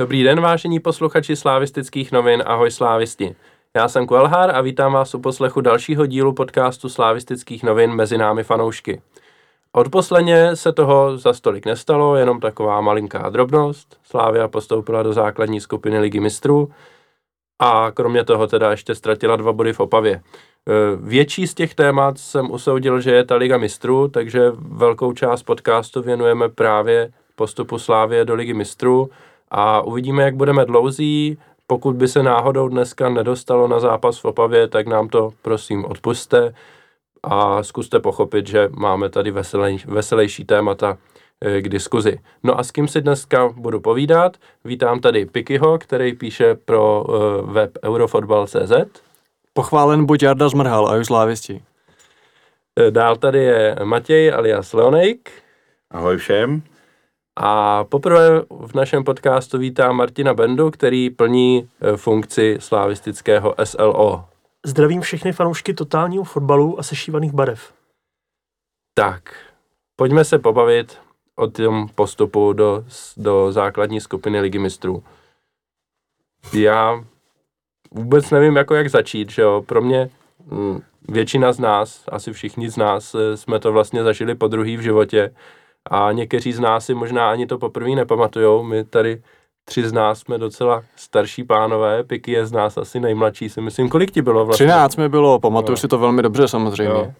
Dobrý den, vážení posluchači slávistických novin, ahoj slávisti. Já jsem Kuelhár a vítám vás u poslechu dalšího dílu podcastu slávistických novin Mezi námi fanoušky. Odposledně se toho za stolik nestalo, jenom taková malinká drobnost. Slávia postoupila do základní skupiny ligy mistrů a kromě toho teda ještě ztratila dva body v Opavě. E, větší z těch témat jsem usoudil, že je ta Liga mistrů, takže velkou část podcastu věnujeme právě postupu Slávie do Ligy mistrů a uvidíme, jak budeme dlouzí. Pokud by se náhodou dneska nedostalo na zápas v Opavě, tak nám to prosím odpuste a zkuste pochopit, že máme tady veselej, veselější témata k diskuzi. No a s kým si dneska budu povídat? Vítám tady Pikyho, který píše pro web Eurofotbal.cz. Pochválen buď Jarda Zmrhal a Slávisti. Dál tady je Matěj alias Leonejk. Ahoj všem. A poprvé v našem podcastu vítám Martina Bendu, který plní e, funkci slavistického SLO. Zdravím všechny fanoušky totálního fotbalu a sešívaných barev. Tak, pojďme se pobavit o tom postupu do, do základní skupiny Ligy mistrů. Já vůbec nevím, jako jak začít, že jo. Pro mě mm, většina z nás, asi všichni z nás, e, jsme to vlastně zažili po druhý v životě a někteří z nás si možná ani to poprvé nepamatujou. My tady tři z nás jsme docela starší pánové, Piky je z nás asi nejmladší, si myslím. Kolik ti bylo vlastně? 13 mi bylo, pamatuju no. si to velmi dobře samozřejmě. Jo.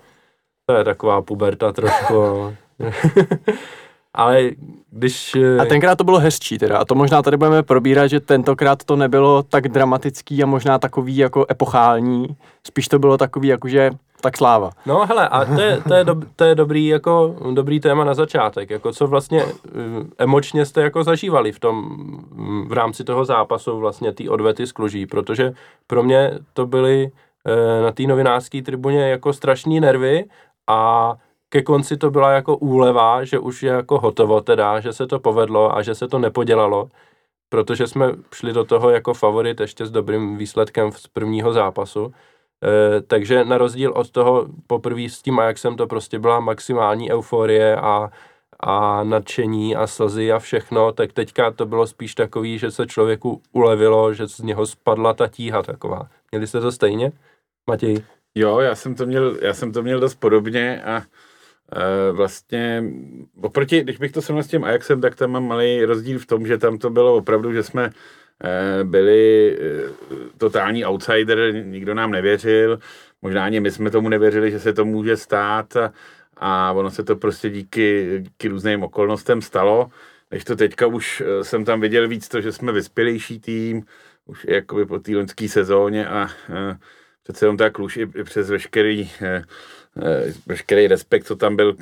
To je taková puberta trošku. Ale když... A tenkrát to bylo hezčí teda. A to možná tady budeme probírat, že tentokrát to nebylo tak dramatický a možná takový jako epochální. Spíš to bylo takový jakože tak sláva. No hele, a to je, to je, do, to je dobrý, jako, dobrý téma na začátek, jako co vlastně eh, emočně jste jako zažívali v tom, v rámci toho zápasu vlastně té odvety z Kluží, protože pro mě to byly eh, na té novinářské tribuně jako strašní nervy a ke konci to byla jako úleva, že už je jako hotovo teda, že se to povedlo a že se to nepodělalo, protože jsme šli do toho jako favorit ještě s dobrým výsledkem z prvního zápasu. E, takže na rozdíl od toho poprvé s tím Ajaxem to prostě byla maximální euforie a, a nadšení a slzy a všechno, tak teďka to bylo spíš takový, že se člověku ulevilo, že z něho spadla ta tíha taková. Měli jste to stejně, Matěj? Jo, já jsem to měl, já jsem to měl dost podobně a e, vlastně oproti, když bych to srovnal s tím Ajaxem, tak tam mám malý rozdíl v tom, že tam to bylo opravdu, že jsme byli eh, totální outsider, nikdo nám nevěřil, možná ani my jsme tomu nevěřili, že se to může stát a, ono se to prostě díky, díky různým okolnostem stalo. Než to teďka už eh, jsem tam viděl víc to, že jsme vyspělejší tým, už jakoby po té loňské sezóně a, přece jenom tak i, i přes veškerý, veškerý respekt, co tam byl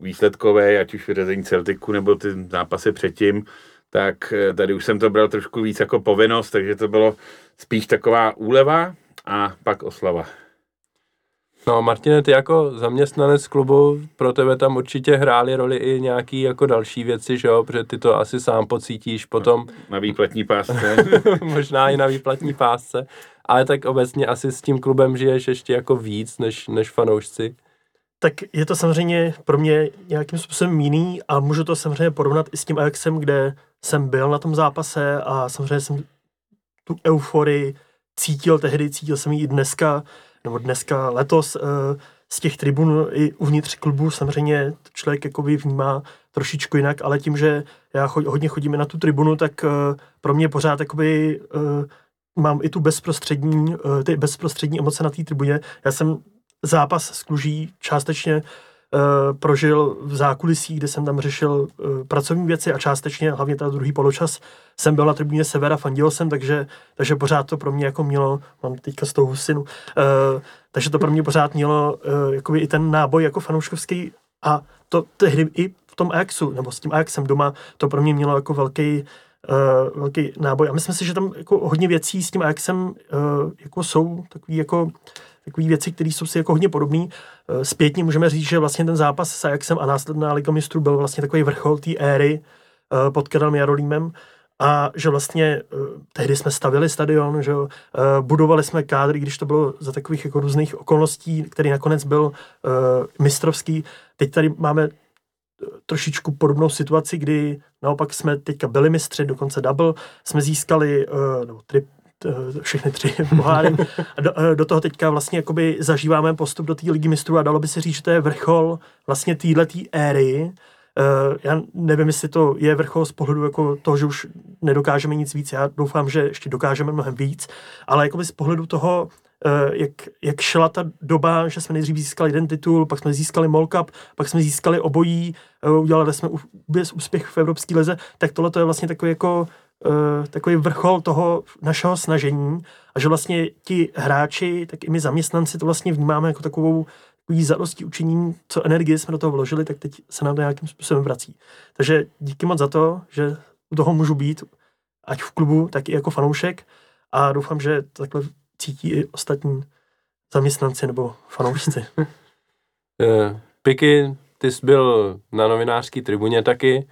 výsledkové, ať už vyřazení Celtiku nebo ty zápasy předtím, tak eh, tady už jsem to bral trošku víc jako povinnost, takže to bylo spíš taková úleva a pak oslava. No Martine, ty jako zaměstnanec klubu, pro tebe tam určitě hrály roli i nějaký jako další věci, že jo, protože ty to asi sám pocítíš potom. Na výplatní pásce. Možná i na výplatní pásce, ale tak obecně asi s tím klubem žiješ ještě jako víc než, než fanoušci. Tak je to samozřejmě pro mě nějakým způsobem jiný a můžu to samozřejmě porovnat i s tím Ajaxem, kde jsem byl na tom zápase a samozřejmě jsem tu euforii cítil tehdy, cítil jsem ji i dneska, nebo dneska, letos, uh, z těch tribun i uvnitř klubu samozřejmě člověk jakoby vnímá trošičku jinak, ale tím, že já hodně chodíme na tu tribunu, tak uh, pro mě pořád jakoby uh, mám i tu bezprostřední, ty bezprostřední emoce na té tribuně. Já jsem zápas s Kluží částečně Uh, prožil v zákulisí, kde jsem tam řešil uh, pracovní věci a částečně, hlavně ten druhý poločas, jsem byl na tribuně Severa, fandil jsem, takže, takže pořád to pro mě jako mělo, mám teďka z toho husinu, uh, takže to pro mě pořád mělo uh, jakoby i ten náboj jako fanouškovský a to tehdy i v tom Ajaxu, nebo s tím Ajaxem doma, to pro mě mělo jako velký uh, velký náboj. A myslím si, že tam jako hodně věcí s tím Ajaxem uh, jako jsou takový jako takové věci, které jsou si jako hodně podobné. Eh, zpětně můžeme říct, že vlastně ten zápas s Ajaxem a následná Liga mistrů byl vlastně takový vrchol té éry eh, pod Karelem Jarolímem a že vlastně eh, tehdy jsme stavili stadion, že budovali jsme kádry, když to bylo za takových jako různých okolností, který nakonec byl mistrovský. Teď tady máme trošičku podobnou situaci, kdy naopak jsme teďka byli mistři, dokonce double, jsme získali no, trip, všechny tři poháry. A do, do toho teďka vlastně jakoby zažíváme postup do té ligy mistrů a dalo by se říct, že to je vrchol vlastně této éry. Uh, já nevím, jestli to je vrchol z pohledu jako toho, že už nedokážeme nic víc. Já doufám, že ještě dokážeme mnohem víc, ale jakoby z pohledu toho, jak, jak šla ta doba, že jsme nejdřív získali jeden titul, pak jsme získali Cup, pak jsme získali obojí, udělali jsme úspěch v Evropské lize, tak tohle to je vlastně takový jako takový vrchol toho našeho snažení a že vlastně ti hráči, tak i my zaměstnanci to vlastně vnímáme jako takovou takový zadosti učiním, co energie jsme do toho vložili, tak teď se nám to nějakým způsobem vrací. Takže díky moc za to, že u toho můžu být, ať v klubu, tak i jako fanoušek a doufám, že takhle cítí i ostatní zaměstnanci nebo fanoušci. Eh, Piky, ty jsi byl na novinářské tribuně taky.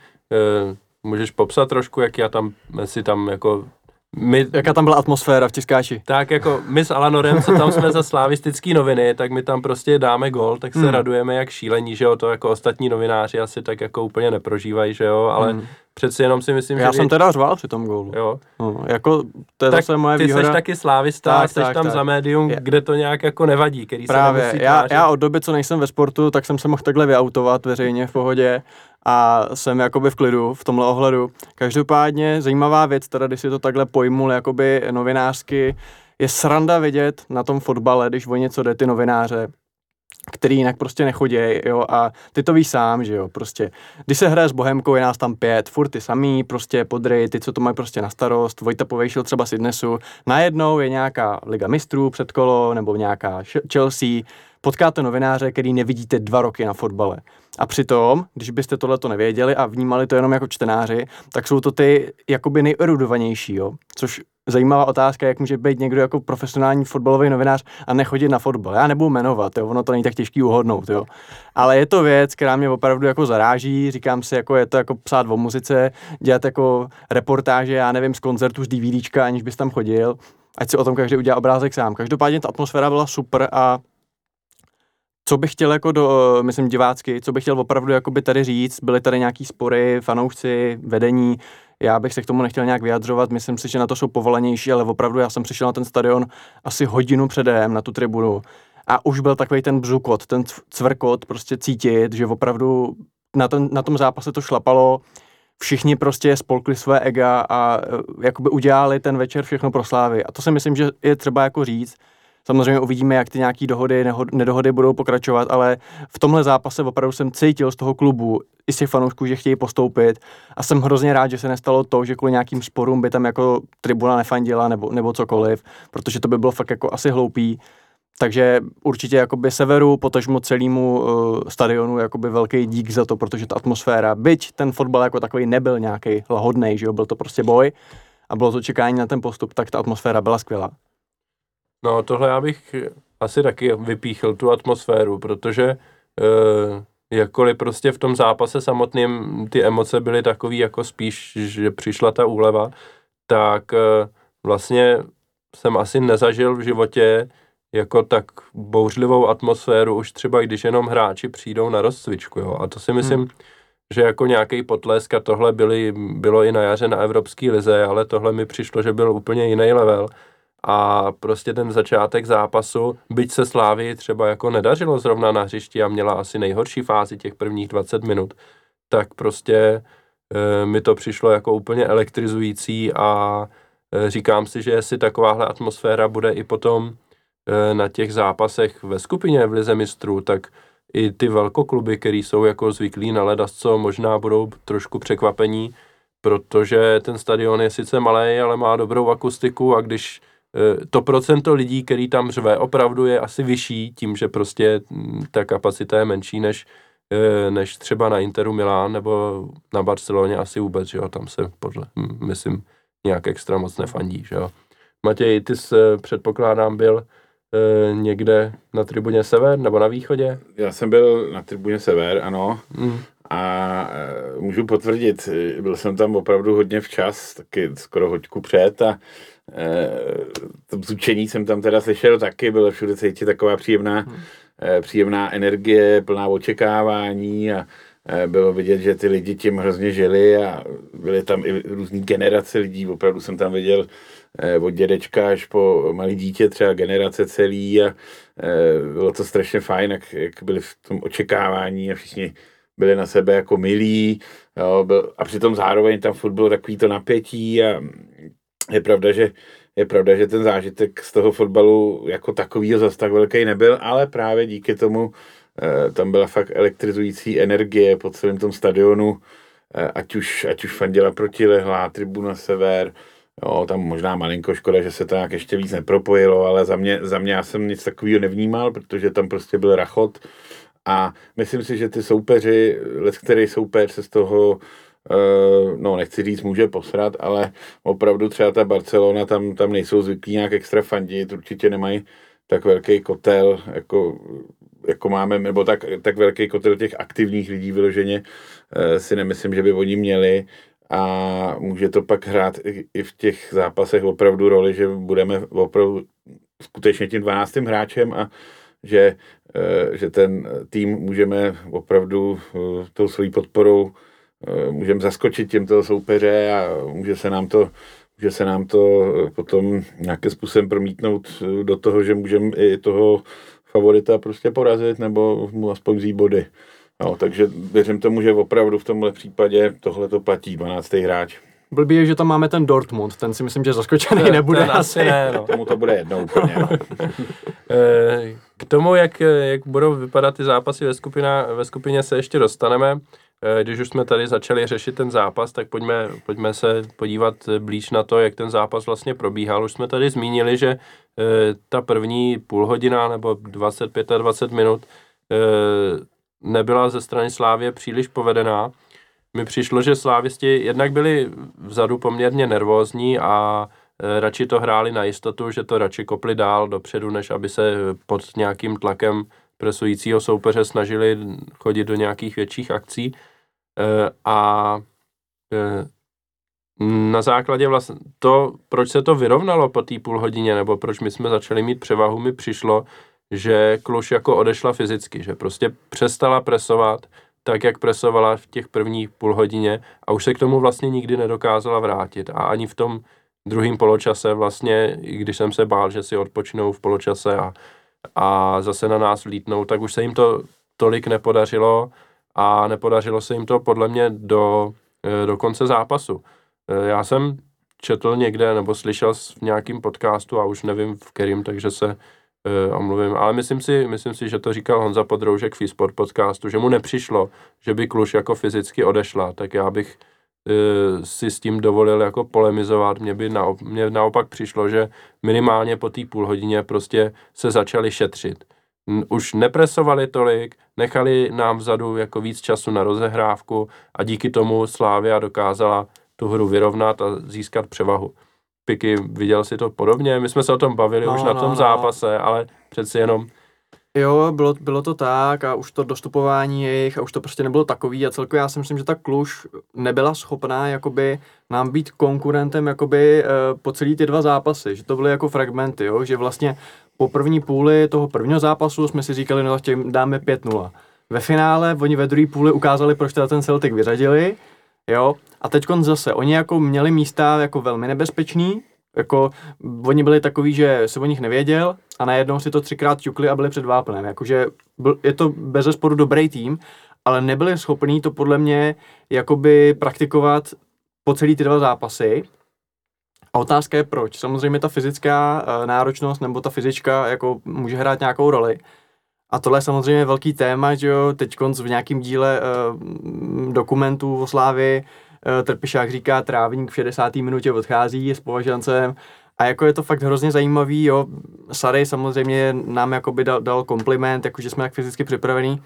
Můžeš popsat trošku, jak já tam, si tam jako my, Jaká tam byla atmosféra v Tiskáči? Tak jako my s Alanorem, co tam jsme za slavistický noviny, tak my tam prostě dáme gol, tak se hmm. radujeme jak šílení, že jo, to jako ostatní novináři asi tak jako úplně neprožívají, že jo, ale hmm. přeci jenom si myslím, Já že... Já jsem teda řval při tom gólu. Jo. No, jako, to je tak zase moje ty výhoda. jsi taky slávista, tak, jsi tak, tam tak. za médium, je. kde to nějak jako nevadí, který Právě, se já, já od doby, co nejsem ve sportu, tak jsem se mohl takhle vyautovat veřejně v pohodě a jsem jakoby v klidu v tomhle ohledu. Každopádně zajímavá věc, teda když si to takhle pojmul jakoby novinářsky, je sranda vidět na tom fotbale, když o něco jde ty novináře, který jinak prostě nechodí, jo, a ty to víš sám, že jo, prostě, když se hraje s Bohemkou, je nás tam pět, furt ty samý, prostě podry, ty, co to mají prostě na starost, Vojta povejšil třeba si dnesu, najednou je nějaká Liga mistrů předkolo, nebo nějaká Chelsea, potkáte novináře, který nevidíte dva roky na fotbale. A přitom, když byste tohle to nevěděli a vnímali to jenom jako čtenáři, tak jsou to ty jakoby nejerudovanější, jo? Což zajímavá otázka, jak může být někdo jako profesionální fotbalový novinář a nechodit na fotbal. Já nebudu jmenovat, jo? ono to není tak těžký uhodnout, jo? Ale je to věc, která mě opravdu jako zaráží, říkám si, jako je to jako psát o muzice, dělat jako reportáže, já nevím, z koncertu, z DVDčka, aniž bys tam chodil, ať si o tom každý udělá obrázek sám. Každopádně ta atmosféra byla super a co bych chtěl jako do, myslím divácky, co bych chtěl opravdu jakoby tady říct, byly tady nějaký spory, fanoušci, vedení, já bych se k tomu nechtěl nějak vyjadřovat, myslím si, že na to jsou povolanější, ale opravdu já jsem přišel na ten stadion asi hodinu předem na tu tribunu a už byl takový ten bzukot, ten cvrkot prostě cítit, že opravdu na, ten, na tom zápase to šlapalo, všichni prostě spolkli své ega a e, jakoby udělali ten večer všechno pro slávy. A to si myslím, že je třeba jako říct, Samozřejmě uvidíme, jak ty nějaké dohody, nedohody budou pokračovat, ale v tomhle zápase opravdu jsem cítil z toho klubu i z těch fanoušků, že chtějí postoupit a jsem hrozně rád, že se nestalo to, že kvůli nějakým sporům by tam jako tribuna nefandila nebo, nebo cokoliv, protože to by bylo fakt jako asi hloupý. Takže určitě jakoby Severu, potažmo celému uh, stadionu jakoby velký dík za to, protože ta atmosféra, byť ten fotbal jako takový nebyl nějaký lahodný, že jo, byl to prostě boj a bylo to čekání na ten postup, tak ta atmosféra byla skvělá. No tohle já bych asi taky vypíchl tu atmosféru, protože e, jakkoliv prostě v tom zápase samotným ty emoce byly takový jako spíš, že přišla ta úleva, tak e, vlastně jsem asi nezažil v životě jako tak bouřlivou atmosféru, už třeba když jenom hráči přijdou na rozcvičku, jo. A to si myslím, hmm. že jako nějaký potlesk a tohle byly, bylo i na jaře na Evropské lize, ale tohle mi přišlo, že byl úplně jiný level a prostě ten začátek zápasu, byť se Slávy třeba jako nedařilo zrovna na hřišti a měla asi nejhorší fázi těch prvních 20 minut, tak prostě e, mi to přišlo jako úplně elektrizující a e, říkám si, že jestli takováhle atmosféra bude i potom e, na těch zápasech ve skupině v Lize mistrů, tak i ty velkokluby, které jsou jako zvyklí na ledasco, možná budou trošku překvapení, protože ten stadion je sice malý, ale má dobrou akustiku a když to procento lidí, který tam řve, opravdu je asi vyšší tím, že prostě mm, ta kapacita je menší než, eh, než třeba na Interu Milán nebo na Barceloně asi vůbec, že jo, tam se podle, myslím, nějak extra moc nefandí, že jo. Matěj, ty jsi, předpokládám, byl e, někde na tribuně Sever nebo na východě? Já jsem byl na tribuně Sever, ano. Mm. A e, můžu potvrdit, byl jsem tam opravdu hodně včas, taky skoro hoďku před a Eh, to bzučení jsem tam teda slyšel taky, bylo všude cítit taková příjemná, hmm. příjemná energie, plná očekávání a eh, bylo vidět, že ty lidi tím hrozně žili a byly tam i různý generace lidí, opravdu jsem tam viděl eh, od dědečka až po malý dítě, třeba generace celý a bylo to strašně fajn, jak, jak byli v tom očekávání a všichni byli na sebe jako milí jo, byl, a přitom zároveň tam furt bylo takový to napětí a je pravda, že je pravda, že ten zážitek z toho fotbalu jako takovýho zas tak velký nebyl, ale právě díky tomu eh, tam byla fakt elektrizující energie po celém tom stadionu, eh, ať už, ať už fandila protilehlá, tribuna sever, jo, tam možná malinko škoda, že se to nějak ještě víc nepropojilo, ale za mě, za mě já jsem nic takového nevnímal, protože tam prostě byl rachot. A myslím si, že ty soupeři, let který soupeř se z toho no nechci říct, může posrat, ale opravdu třeba ta Barcelona, tam, tam nejsou zvyklí nějak extra fandit, určitě nemají tak velký kotel, jako, jako máme, nebo tak, tak velký kotel těch aktivních lidí vyloženě uh, si nemyslím, že by oni měli a může to pak hrát i, v těch zápasech opravdu roli, že budeme opravdu skutečně tím 12. hráčem a že, uh, že ten tým můžeme opravdu tou svojí podporou Eh, můžeme zaskočit těmto soupeře a může se nám to může se nám to eh, potom nějakým způsobem promítnout eh, do toho, že můžeme i toho favorita prostě porazit nebo mu aspoň vzít body. No, takže věřím tomu, že opravdu v tomhle případě tohle to platí, 12. hráč. Blbý je, že tam máme ten Dortmund, ten si myslím, že zaskočený ten, nebude ten asi. Ne, no. Tomu to bude jednou úplně. No. K tomu, jak, jak budou vypadat ty zápasy ve, skupina, ve skupině, se ještě dostaneme. Eh, když už jsme tady začali řešit ten zápas, tak pojďme, pojďme se podívat blíž na to, jak ten zápas vlastně probíhal. Už jsme tady zmínili, že eh, ta první půl hodina nebo 25 a 20 minut eh, nebyla ze strany Slávě příliš povedená. Mi přišlo, že Slávisti jednak byli vzadu poměrně nervózní a radši to hráli na jistotu, že to radši kopli dál dopředu, než aby se pod nějakým tlakem presujícího soupeře snažili chodit do nějakých větších akcí. Eh, a eh, na základě vlastně to, proč se to vyrovnalo po té půl hodině, nebo proč my jsme začali mít převahu, mi přišlo, že Kluš jako odešla fyzicky, že prostě přestala presovat tak, jak presovala v těch prvních půl hodině a už se k tomu vlastně nikdy nedokázala vrátit. A ani v tom druhém poločase vlastně, i když jsem se bál, že si odpočinou v poločase a, a zase na nás vlítnou, tak už se jim to tolik nepodařilo a nepodařilo se jim to podle mě do, eh, do konce zápasu. Eh, já jsem četl někde nebo slyšel v nějakém podcastu a už nevím v kterým, takže se uh, omluvím, ale myslím si, myslím si, že to říkal Honza Podroužek v eSport podcastu, že mu nepřišlo, že by Kluž jako fyzicky odešla, tak já bych si s tím dovolil jako polemizovat. Mně by naop, mě naopak přišlo, že minimálně po té půl hodině prostě se začali šetřit už nepresovali tolik, nechali nám vzadu jako víc času na rozehrávku a díky tomu Slávia dokázala tu hru vyrovnat a získat převahu. Piky, viděl si to podobně? My jsme se o tom bavili no, už na no, tom no. zápase, ale přeci jenom Jo, bylo, bylo to tak a už to dostupování jejich a už to prostě nebylo takový a celkově já si myslím, že ta Kluž nebyla schopná jakoby nám být konkurentem jakoby uh, po celý ty dva zápasy, že to byly jako fragmenty, jo, že vlastně po první půli toho prvního zápasu jsme si říkali, no tak dáme 5-0. Ve finále oni ve druhé půli ukázali, proč teda ten Celtic vyřadili, jo, a teď zase, oni jako měli místa jako velmi nebezpečný, jako oni byli takový, že se o nich nevěděl a najednou si to třikrát ťukli a byli před vápnem. Jakože byl, je to bez zesporu dobrý tým, ale nebyli schopní to podle mě jakoby praktikovat po celý ty dva zápasy. A otázka je proč. Samozřejmě ta fyzická uh, náročnost nebo ta fyzička jako může hrát nějakou roli. A tohle je samozřejmě velký téma, že jo, teď v nějakém díle uh, dokumentů o Slávy uh, Trpišák říká, trávník v 60. minutě odchází s považancem a jako je to fakt hrozně zajímavý, jo. Sary samozřejmě nám jakoby dal, dal kompliment, jakože jsme tak fyzicky připravení.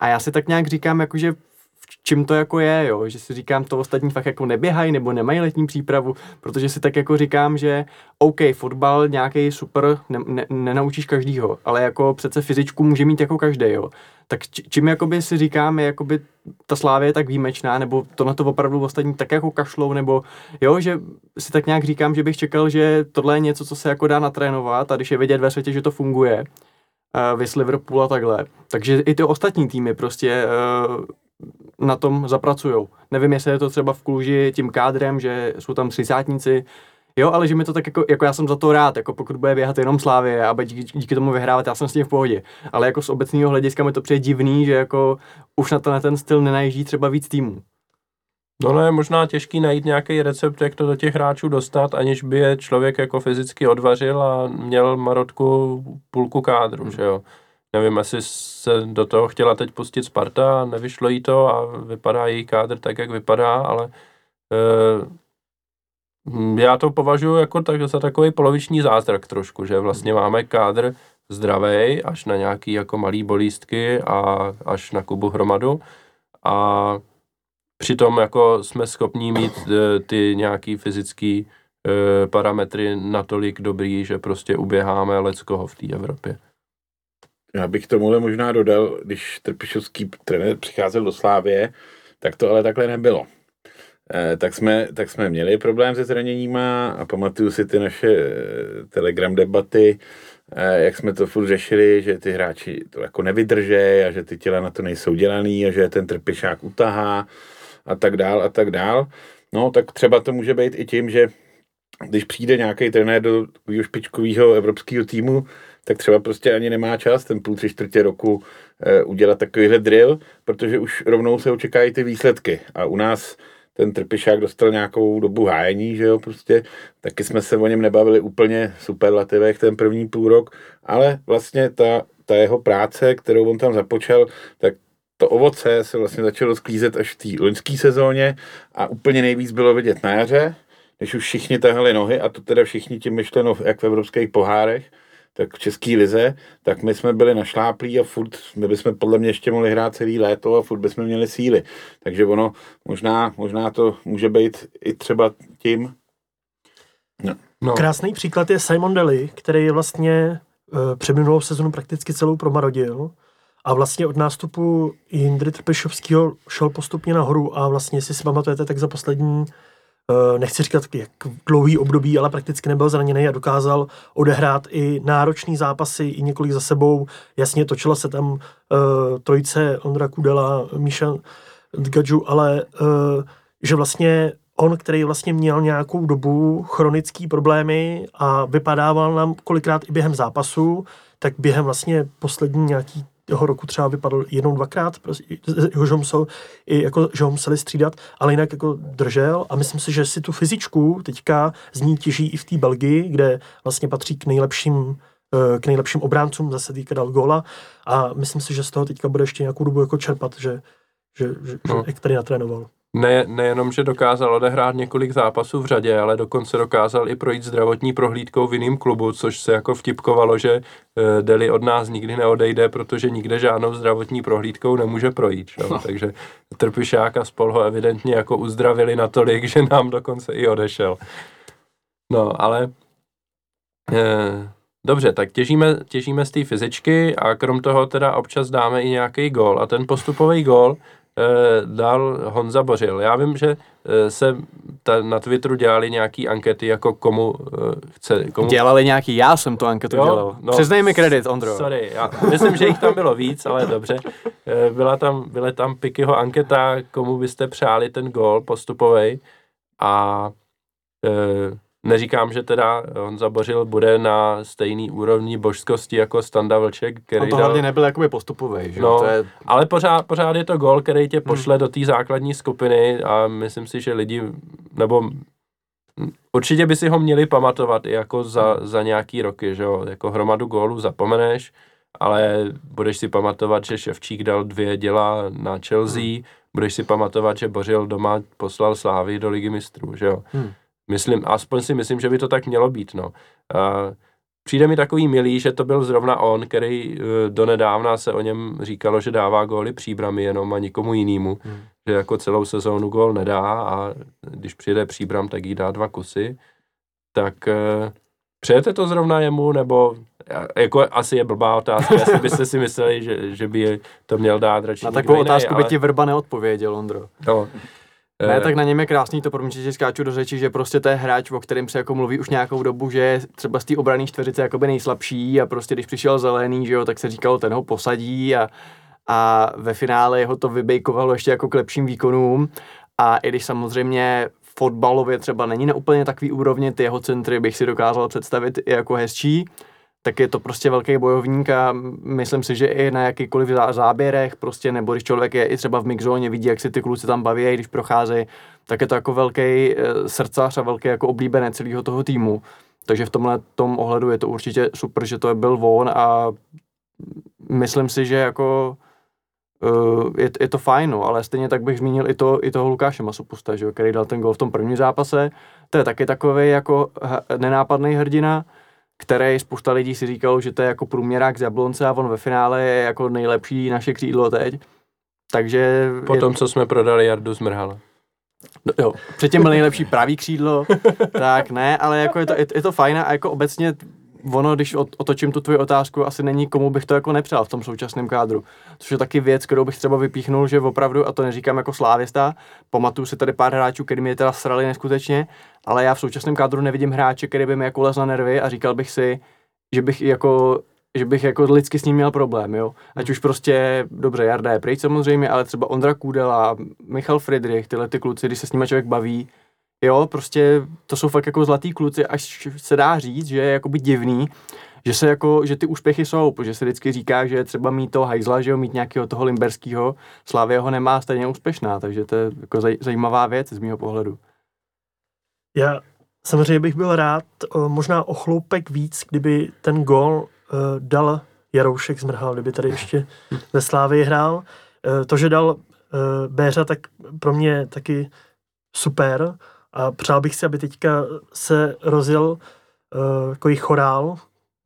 A já si tak nějak říkám, jakože čím to jako je, jo, že si říkám, to ostatní fakt jako neběhají nebo nemají letní přípravu, protože si tak jako říkám, že OK, fotbal nějaký super, ne, ne, nenaučíš každýho, ale jako přece fyzičku může mít jako každý, jo. Tak čím jakoby si říkám, je jakoby ta slávě je tak výjimečná, nebo to na to opravdu ostatní tak jako kašlou, nebo jo, že si tak nějak říkám, že bych čekal, že tohle je něco, co se jako dá natrénovat a když je vidět ve světě, že to funguje, uh, Liverpool a takhle. Takže i ty ostatní týmy prostě uh, na tom zapracujou. Nevím, jestli je to třeba v Kluži tím kádrem, že jsou tam třicátníci, Jo, ale že mi to tak jako, jako já jsem za to rád, jako pokud bude běhat jenom Slávě a díky, díky tomu vyhrávat, já jsem s tím v pohodě. Ale jako z obecného hlediska mi to přijde divný, že jako už na, to, na ten styl nenajíždí třeba víc týmů. No, no je možná těžký najít nějaký recept, jak to do těch hráčů dostat, aniž by je člověk jako fyzicky odvařil a měl marotku půlku kádru, hmm. že jo. Nevím, jestli se do toho chtěla teď pustit Sparta, nevyšlo jí to a vypadá její kádr tak, jak vypadá, ale e, já to považuji jako tak, za takový poloviční zázrak trošku, že vlastně máme kádr zdravý až na nějaký jako malý bolístky a až na Kubu hromadu a Přitom jako jsme schopní mít e, ty nějaký fyzický e, parametry natolik dobrý, že prostě uběháme leckoho v té Evropě. Já bych tomuhle možná dodal, když Trpišovský trenér přicházel do Slávě, tak to ale takhle nebylo. E, tak, jsme, tak jsme měli problém se zraněníma a pamatuju si ty naše e, telegram debaty, e, jak jsme to furt řešili, že ty hráči to jako nevydrží a že ty těla na to nejsou dělaný a že ten trpišák utahá a tak dál a tak dál. No, tak třeba to může být i tím, že když přijde nějaký trenér do špičkového evropského týmu, tak třeba prostě ani nemá čas ten půl tři čtvrtě roku e, udělat takovýhle drill, protože už rovnou se očekají ty výsledky. A u nás ten Trpišák dostal nějakou dobu hájení, že jo, prostě taky jsme se o něm nebavili úplně superlativech ten první půl rok, ale vlastně ta, ta jeho práce, kterou on tam započal, tak to ovoce se vlastně začalo sklízet až v té loňské sezóně a úplně nejvíc bylo vidět na jaře, když už všichni tahali nohy, a to teda všichni tím myšleno jak v evropských pohárech, tak v české lize, tak my jsme byli našláplí a furt, my bychom podle mě ještě mohli hrát celý léto a furt bychom měli síly. Takže ono, možná, možná to může být i třeba tím. No. No. Krásný příklad je Simon Daly, který je vlastně uh, před minulou sezonu prakticky celou promarodil a vlastně od nástupu Jindry Trpešovského šel postupně nahoru a vlastně, jestli si pamatujete, tak za poslední eh, nechci říkat jak dlouhý období, ale prakticky nebyl zraněný a dokázal odehrát i náročný zápasy, i několik za sebou. Jasně točila se tam uh, trojice Ondra Kudela, Míša Dgadžu, ale uh, že vlastně on, který vlastně měl nějakou dobu chronické problémy a vypadával nám kolikrát i během zápasu, tak během vlastně poslední nějaký toho roku třeba vypadl jednou, dvakrát, prostě, že ho, musel, i jako, že ho museli střídat, ale jinak jako držel a myslím si, že si tu fyzičku teďka z ní těží i v té Belgii, kde vlastně patří k nejlepším eh, k nejlepším obráncům, zase týka dal góla a myslím si, že z toho teďka bude ještě nějakou dobu jako čerpat, že, že, že, no. že tady natrénoval. Ne, nejenom, že dokázal odehrát několik zápasů v řadě, ale dokonce dokázal i projít zdravotní prohlídkou v jiném klubu, což se jako vtipkovalo, že uh, Deli od nás nikdy neodejde, protože nikde žádnou zdravotní prohlídkou nemůže projít. No. Takže Trpišák a spol ho evidentně jako uzdravili natolik, že nám dokonce i odešel. No, ale uh, dobře, tak těžíme, těžíme z té fyzičky a krom toho teda občas dáme i nějaký gól a ten postupový gól Eh, dal Honza Bořil. Já vím, že eh, se ta, na Twitteru dělali nějaký ankety, jako komu eh, chce... Komu... Dělali nějaký, já jsem tu anketu jo, dělal. No, Přiznej mi kredit, Ondro. Sorry, já myslím, že jich tam bylo víc, ale dobře. Byla tam, byla tam Pikyho anketa, komu byste přáli ten gol postupový a Neříkám, že teda on zabořil bude na stejný úrovni božskosti jako Standa Vlček, který on to hlavně nebyl jakoby postupový, že no, to je... ale pořád, pořád je to gol, který tě pošle hmm. do té základní skupiny a myslím si, že lidi, nebo určitě by si ho měli pamatovat i jako za, za nějaký roky, že jo, jako hromadu gólů zapomeneš, ale budeš si pamatovat, že Ševčík dal dvě děla na Chelsea, hmm. budeš si pamatovat, že Bořil doma poslal Slávy do ligy mistrů, že jo. Hmm. Myslím, aspoň si myslím, že by to tak mělo být, no. Uh, přijde mi takový milý, že to byl zrovna on, který uh, donedávna se o něm říkalo, že dává góly příbramy jenom a nikomu jinému, hmm. že jako celou sezónu gól nedá a když přijde příbram, tak jí dá dva kusy, tak uh, přejete to zrovna jemu, nebo jako asi je blbá otázka, jestli byste si mysleli, že, že by to měl dát radši Na takovou otázku ale... by ti Vrba neodpověděl, Ondro. No, ne, eh, tak na něm je krásný to, promiň, že skáču do řeči, že prostě to je hráč, o kterém se jako mluví už nějakou dobu, že je třeba z té obrané čtveřice jakoby nejslabší a prostě když přišel zelený, že jo, tak se říkalo, ten ho posadí a, a ve finále ho to vybejkovalo ještě jako k lepším výkonům. A i když samozřejmě fotbalově třeba není na úplně takový úrovni, ty jeho centry bych si dokázal představit i jako hezčí, tak je to prostě velký bojovník a myslím si, že i na jakýkoliv záběrech prostě, nebo když člověk je i třeba v mixzóně, vidí, jak si ty kluci tam baví, když procházejí, tak je to jako velký eh, srdcař a velký jako oblíbené celého toho týmu. Takže v tomhle tom ohledu je to určitě super, že to byl on a myslím si, že jako uh, je, je, to fajn, no, ale stejně tak bych zmínil i, to, i toho Lukáše Masupusta, že, který dal ten gol v tom prvním zápase. To je taky takový jako nenápadný hrdina, který spousta lidí si říkalo, že to je jako průměrák z Jablonce a on ve finále je jako nejlepší naše křídlo teď. Takže... Po tom, je... co jsme prodali Jardu Zmrhala. No, jo, předtím byl nejlepší pravý křídlo, tak ne, ale jako je to, je, je to fajn a jako obecně ono, když otočím tu tvoji otázku, asi není komu bych to jako nepřál v tom současném kádru. Což je taky věc, kterou bych třeba vypíchnul, že opravdu, a to neříkám jako slávista, pamatuju si tady pár hráčů, který mě teda srali neskutečně, ale já v současném kádru nevidím hráče, který by mi jako lez na nervy a říkal bych si, že bych jako že bych jako lidsky s ním měl problém, jo. Ať už prostě, dobře, Jarda je pryč samozřejmě, ale třeba Ondra Kůdela, Michal Friedrich, tyhle ty kluci, když se s nimi člověk baví, jo, prostě to jsou fakt jako zlatý kluci, až se dá říct, že je jakoby divný, že se jako, že ty úspěchy jsou, protože se vždycky říká, že třeba mít toho hajzla, že jo, mít nějakého toho limberského, Slávě ho nemá stejně úspěšná, takže to je jako zaj, zajímavá věc z mého pohledu. Já samozřejmě bych byl rád, možná o chloupek víc, kdyby ten gol uh, dal Jaroušek zmrhal, kdyby tady ještě ve Slávě hrál. Uh, to, že dal Béřa, tak pro mě taky super, a přál bych si, aby teďka se rozjel uh, takový chorál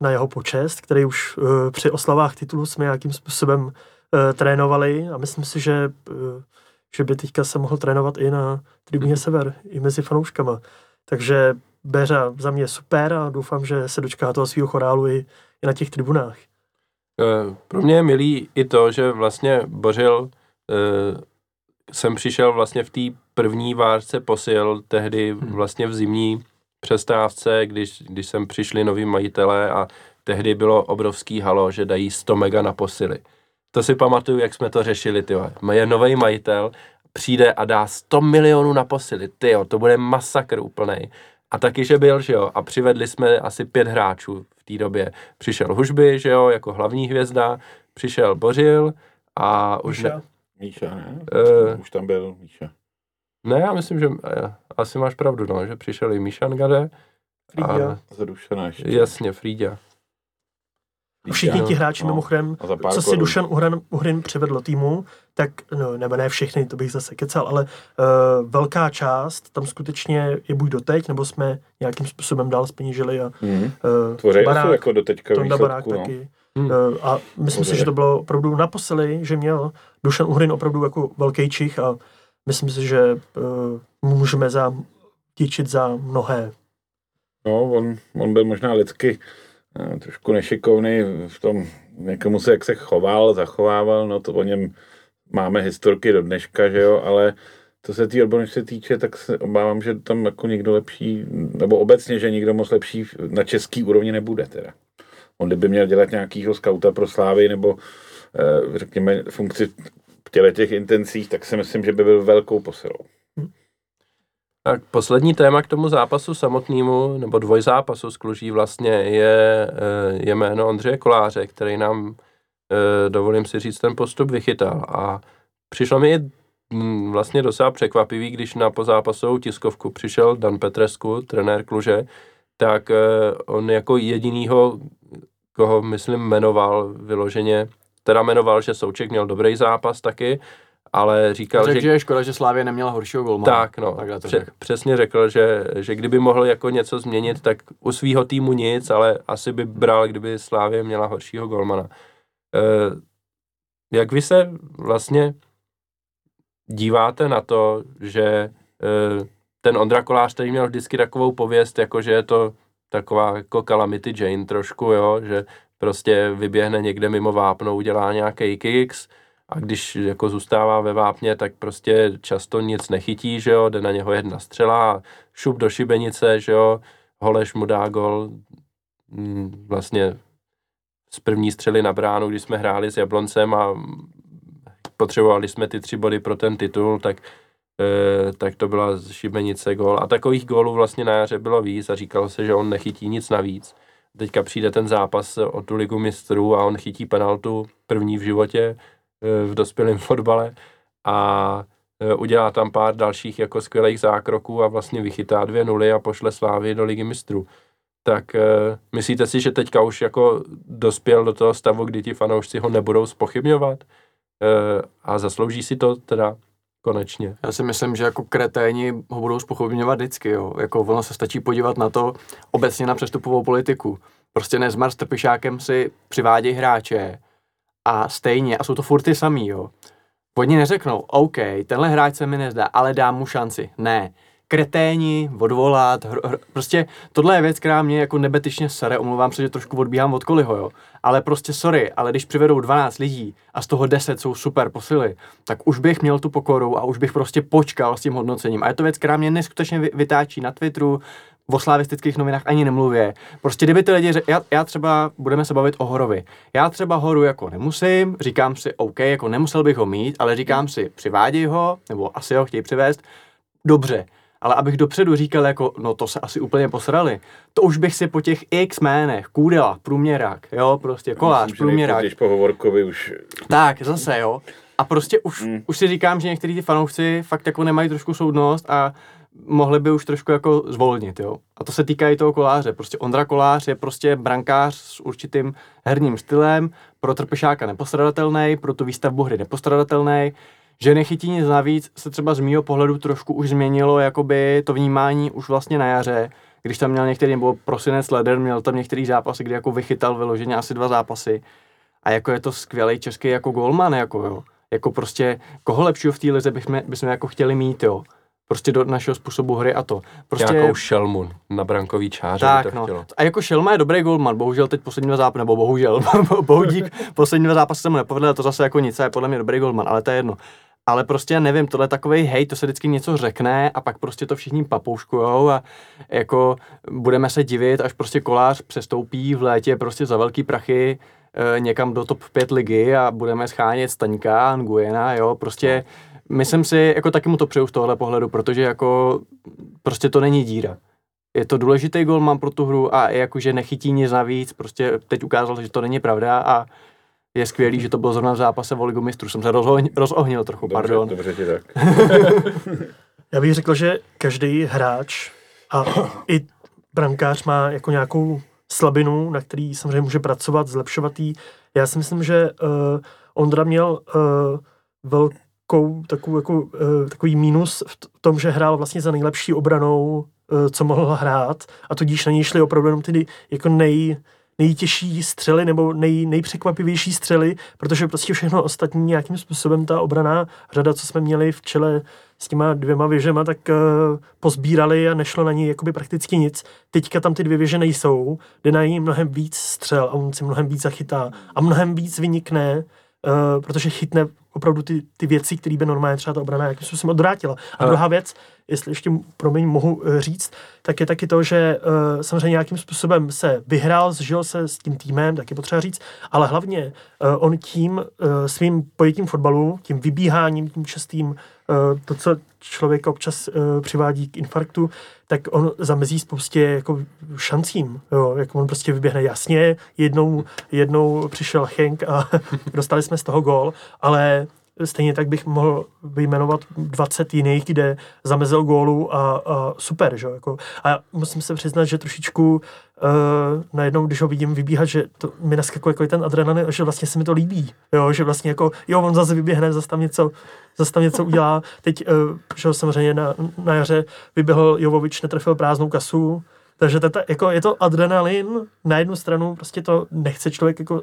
na jeho počest, který už uh, při oslavách titulu jsme nějakým způsobem uh, trénovali a myslím si, že, uh, že by teďka se mohl trénovat i na tribuně mm-hmm. Sever, i mezi fanouškama. Takže Béřa za mě super a doufám, že se dočká toho svého chorálu i, i na těch tribunách. Pro mě je milý i to, že vlastně Bořil jsem přišel vlastně v té první várce posil, tehdy hmm. vlastně v zimní přestávce, když, když sem přišli noví majitelé a tehdy bylo obrovský halo, že dají 100 mega na posily. To si pamatuju, jak jsme to řešili, ty Je nový majitel, přijde a dá 100 milionů na posily, ty to bude masakr úplný. A taky, že byl, že jo, a přivedli jsme asi pět hráčů v té době. Přišel Hužby, že jo, jako hlavní hvězda, přišel Bořil a už... Ne, Míša, ne? Uh, Už tam byl Míša. Ne, já myslím, že uh, asi máš pravdu, no, že přišel i Míša Ngade. Frýďa. A ještě. Jasně, Frýďa. Všichni ti hráči no, mimochodem, co si Dušan Uhrin, Uhrin přivedl týmu, tak, no, nebo ne všechny, to bych zase kecal, ale uh, velká část tam skutečně je buď doteď, nebo jsme nějakým způsobem dál spenížili a mm. uh, barák, jako doteďka výsledku, barák no. taky. Hmm. Uh, a myslím si, že to bylo opravdu naposledy, že měl Dušan Uhrin opravdu jako velký čich a myslím si, že uh, můžeme za, tíčit za mnohé. No, on, on byl možná lidsky uh, trošku nešikovný v tom, někomu se jak se choval, zachovával, no to o něm máme historky do dneška, že jo, ale co se té odbornosti týče, tak se obávám, že tam jako někdo lepší, nebo obecně, že nikdo moc lepší na český úrovni nebude teda. On kdyby měl dělat nějakýho skauta pro Slávy nebo eh, řekněme funkci těle těch intencích, tak si myslím, že by byl velkou posilou. Tak poslední téma k tomu zápasu samotnému, nebo dvojzápasu s Kluží vlastně je, eh, je jméno Ondřeje Koláře, který nám, eh, dovolím si říct, ten postup vychytal. A přišlo mi mm, vlastně docela překvapivý, když na pozápasovou tiskovku přišel Dan Petresku, trenér Kluže, tak on jako jedinýho koho myslím jmenoval vyloženě, teda jmenoval, že Souček měl dobrý zápas taky, ale říkal, řekl, že... že je škoda, že Slávě neměla horšího golmana. Tak, no, to pře- přesně řekl, že, že kdyby mohl jako něco změnit, tak u svého týmu nic, ale asi by bral, kdyby Slávě měla horšího golmana. E, jak vy se vlastně díváte na to, že e, ten Ondra Kolář tady měl vždycky takovou pověst, jako že je to taková jako Calamity Jane trošku, jo, že prostě vyběhne někde mimo vápno, udělá nějaký kicks a když jako zůstává ve vápně, tak prostě často nic nechytí, že jo, jde na něho jedna střela, šup do šibenice, že jo, Holeš mu dá gol, mm, vlastně z první střely na bránu, když jsme hráli s Jabloncem a potřebovali jsme ty tři body pro ten titul, tak, e, tak to byla šibenice gól. A takových gólů vlastně na jaře bylo víc a říkalo se, že on nechytí nic navíc. Teďka přijde ten zápas o tu ligu mistrů a on chytí penaltu první v životě e, v dospělém fotbale a e, udělá tam pár dalších jako skvělých zákroků a vlastně vychytá dvě nuly a pošle Slávy do ligy mistrů. Tak uh, myslíte si, že teďka už jako dospěl do toho stavu, kdy ti fanoušci ho nebudou spochybňovat a zaslouží si to teda konečně? Já si myslím, že jako kreténi ho budou spochybňovat vždycky, jo. Jako ono se stačí podívat na to obecně na přestupovou politiku. Prostě Nezmar s Trpišákem si přivádějí hráče a stejně, a jsou to furt ty samý, jo. Oni neřeknou, OK, tenhle hráč se mi nezdá, ale dám mu šanci. Ne, kreténi, odvolat, hr, hr, prostě tohle je věc, která mě jako nebetyčně sere, omlouvám se, že trošku odbíhám od koliho, jo. Ale prostě sorry, ale když přivedou 12 lidí a z toho 10 jsou super posily, tak už bych měl tu pokoru a už bych prostě počkal s tím hodnocením. A je to věc, která mě neskutečně vytáčí na Twitteru, o slavistických novinách ani nemluvě. Prostě kdyby ty lidi, já, já třeba, budeme se bavit o Horovi. Já třeba Horu jako nemusím, říkám si, OK, jako nemusel bych ho mít, ale říkám si, přiváděj ho, nebo asi ho chtějí přivést, dobře, ale abych dopředu říkal jako, no to se asi úplně posrali, to už bych si po těch x jménech, Kůdela, průměrák, jo, prostě kolář, Myslím, průměrák. Když po Hovorkovi už... Tak, zase, jo. A prostě už, mm. už si říkám, že některý ty fanoušci fakt jako nemají trošku soudnost a mohli by už trošku jako zvolnit, jo. A to se týká i toho koláře. Prostě Ondra Kolář je prostě brankář s určitým herním stylem, pro trpešáka nepostradatelný, pro tu výstavbu hry nepostradatelný že nechytí nic navíc se třeba z mýho pohledu trošku už změnilo jakoby to vnímání už vlastně na jaře, když tam měl některý, nebo prosinec leden, měl tam některý zápasy, kdy jako vychytal vyloženě asi dva zápasy a jako je to skvělý český jako golman, jako jo. Jako prostě, koho lepšího v té lize bychom, bychom jako chtěli mít, jo prostě do našeho způsobu hry a to. Prostě... Nějakou šelmu na brankový čáře tak, to no. A jako šelma je dobrý golman, bohužel teď poslední dva zápasy, nebo bohužel, bohudík, poslední dva zápasy se mu nepovedl, to zase jako nic, je podle mě dobrý golman, ale to je jedno ale prostě nevím, tohle je takový hej, to se vždycky něco řekne a pak prostě to všichni papouškujou a jako budeme se divit, až prostě kolář přestoupí v létě prostě za velký prachy e, někam do top 5 ligy a budeme schánět Staňka, Nguyena, jo, prostě myslím si, jako taky mu to přeju z tohle pohledu, protože jako prostě to není díra. Je to důležitý gol mám pro tu hru a jakože nechytí nic navíc, prostě teď ukázal, že to není pravda a je skvělý, že to bylo zrovna v zápase o ligu mistrů. Jsem se rozohnil, rozohnil trochu, dobře, pardon. Dobře ti tak. Já bych řekl, že každý hráč a i brankář má jako nějakou slabinu, na který samozřejmě může pracovat, zlepšovat jí. Já si myslím, že uh, Ondra měl uh, velkou takovou, jako, uh, takový mínus v tom, že hrál vlastně za nejlepší obranou, uh, co mohl hrát a tudíž na něj šli opravdu jenom ty jako nej, nejtěžší střely nebo nej, nejpřekvapivější střely, protože prostě všechno ostatní nějakým způsobem ta obraná řada, co jsme měli v čele s těma dvěma věžema, tak uh, pozbírali a nešlo na ní jakoby prakticky nic. Teďka tam ty dvě věže nejsou, jde na ní mnohem víc střel a on si mnohem víc zachytá a mnohem víc vynikne, uh, protože chytne opravdu ty, ty věci, které by normálně třeba ta obrana jakým způsobem odvrátila. A, a druhá věc, jestli ještě promiň mohu eh, říct, tak je taky to, že uh, samozřejmě nějakým způsobem se vyhrál, zžil se s tím týmem, tak je potřeba říct, ale hlavně uh, on tím uh, svým pojetím fotbalu, tím vybíháním, tím častým, to, co člověk občas uh, přivádí k infarktu, tak on zamezí spoustě jako šancím, jo, jak on prostě vyběhne jasně, jednou, jednou přišel Henk a dostali jsme z toho gól, ale Stejně tak bych mohl vyjmenovat 20 jiných, kde zamezil gólu a, a super, že jako. A musím se přiznat, že trošičku uh, najednou, když ho vidím vybíhat, že to mi naskakuje jako ten adrenalin, že vlastně se mi to líbí, jo, že vlastně jako, jo, on zase vyběhne, zase tam něco, zase tam něco udělá. Teď, uh, že samozřejmě na, na jaře vyběhl Jovovič, netrefil prázdnou kasu, takže tata, jako je to adrenalin, na jednu stranu prostě to nechce člověk jako uh,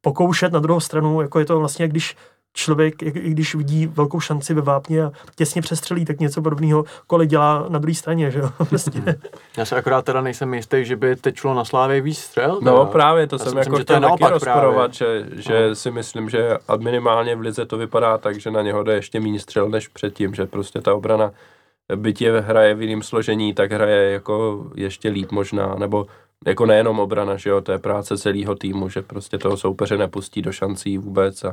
pokoušet, na druhou stranu, jako je to vlastně, když člověk, i když vidí velkou šanci ve vápně a těsně přestřelí, tak něco podobného kole dělá na druhé straně, že jo? Prostě. Já se akorát teda nejsem jistý, že by teď šlo na Slávě víc střel. Teda. No právě, to Já jsem jako chtěl taky rozporovat, že, že no. si myslím, že minimálně v Lize to vypadá tak, že na něho jde ještě méně střel než předtím, že prostě ta obrana byť je hraje v jiném složení, tak hraje jako ještě líp možná, nebo jako nejenom obrana, že jo, to je práce celého týmu, že prostě toho soupeře nepustí do šancí vůbec a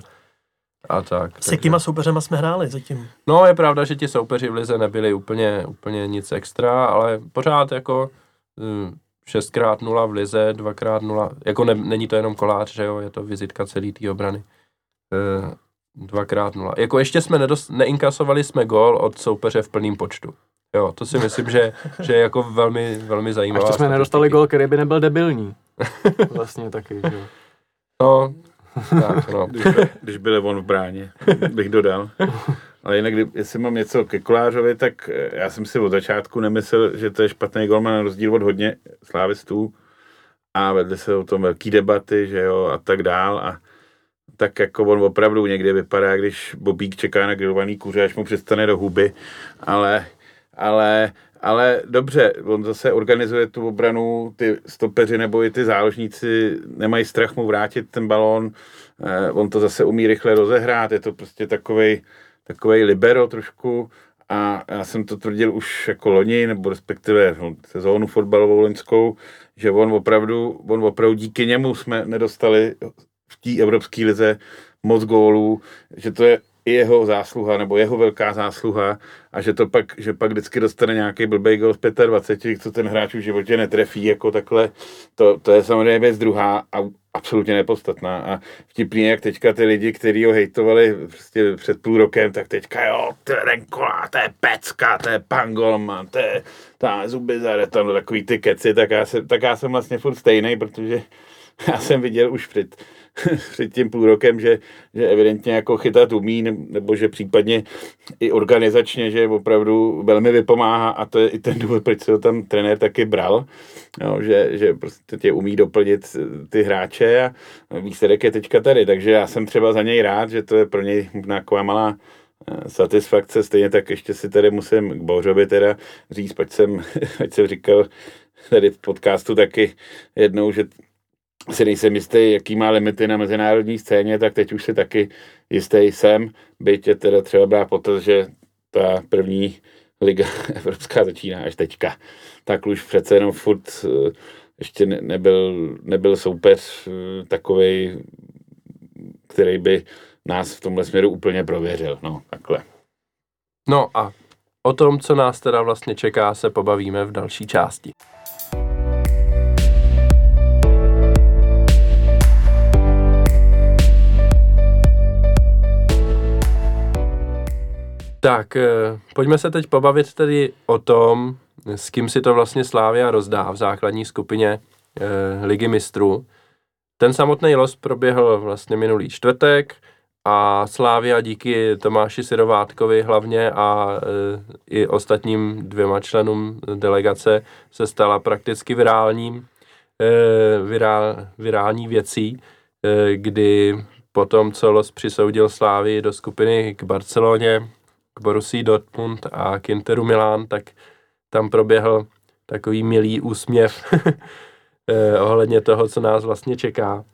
a tak. S jakýma soupeřema jsme hráli zatím? No, je pravda, že ti soupeři v lize nebyli úplně, úplně nic extra, ale pořád jako hm, 6x0 v lize, 2x0, jako ne, není to jenom kolář, že jo, je to vizitka celý té obrany. Eh, 2x0. Jako ještě jsme nedost, neinkasovali jsme gol od soupeře v plném počtu. Jo, to si myslím, že, že je jako velmi, velmi A zajímavá. ještě jsme nedostali gol, který by nebyl debilní. Vlastně taky, že jo. No, tak, no. když, když byl on v bráně, bych dodal. Ale jinak, kdy- jestli mám něco ke Kolářovi, tak eh, já jsem si od začátku nemyslel, že to je špatný golman na rozdíl od hodně slávistů. A vedly se o tom velký debaty, že jo, a tak dál. A tak jako on opravdu někdy vypadá, když Bobík čeká na grilovaný kuře, až mu přestane do huby. Ale, ale, ale dobře, on zase organizuje tu obranu, ty stopeři nebo i ty záložníci nemají strach mu vrátit ten balón, eh, on to zase umí rychle rozehrát, je to prostě takovej, takovej libero trošku. A já jsem to tvrdil už jako loni, nebo respektive sezónu fotbalovou loňskou, že on opravdu, on opravdu díky němu jsme nedostali v té evropské lize moc gólů, že to je i jeho zásluha, nebo jeho velká zásluha a že to pak, že pak vždycky dostane nějaký blbej gol z 25, co ten hráč v životě netrefí, jako takhle, to, to je samozřejmě věc druhá a absolutně nepodstatná. A vtipný, jak teďka ty lidi, kteří ho hejtovali prostě před půl rokem, tak teďka jo, to je ten kolá, to je pecka, to je pangolman, to je ta zuby zade, tam takový ty keci, tak já, jsem, tak já jsem vlastně furt stejný, protože já jsem viděl už před, před tím půl rokem, že, že evidentně jako chytat umí, ne- nebo že případně i organizačně, že opravdu velmi vypomáhá. A to je i ten důvod, proč se ho tam trenér taky bral, jo, že, že prostě tě umí doplnit ty hráče a výsledek je teďka tady, takže já jsem třeba za něj rád, že to je pro něj možná taková malá eh, satisfakce, stejně tak ještě si tady musím k Bořovi teda říct, ať jsem, ať jsem říkal tady v podcastu taky jednou, že si nejsem jistý, jaký má limity na mezinárodní scéně, tak teď už si taky jistý jsem, byť je teda třeba brát potaz, že ta první liga evropská začíná až teďka. Tak už přece jenom furt eh, ještě ne- nebyl, nebyl soupeř takový, který by nás v tomhle směru úplně prověřil. No, takhle. no a o tom, co nás teda vlastně čeká, se pobavíme v další části. Tak, eh, pojďme se teď pobavit tedy o tom, s kým si to vlastně Slávia rozdá v základní skupině eh, Ligy mistrů. Ten samotný los proběhl vlastně minulý čtvrtek a Slávia díky Tomáši Sirovátkovi hlavně a e, i ostatním dvěma členům delegace se stala prakticky virálním, e, virál, virální věcí, e, kdy potom, co los přisoudil Slávii do skupiny k Barceloně, k Borussii Dortmund a k Interu Milán, tak tam proběhl takový milý úsměv eh, ohledně toho, co nás vlastně čeká.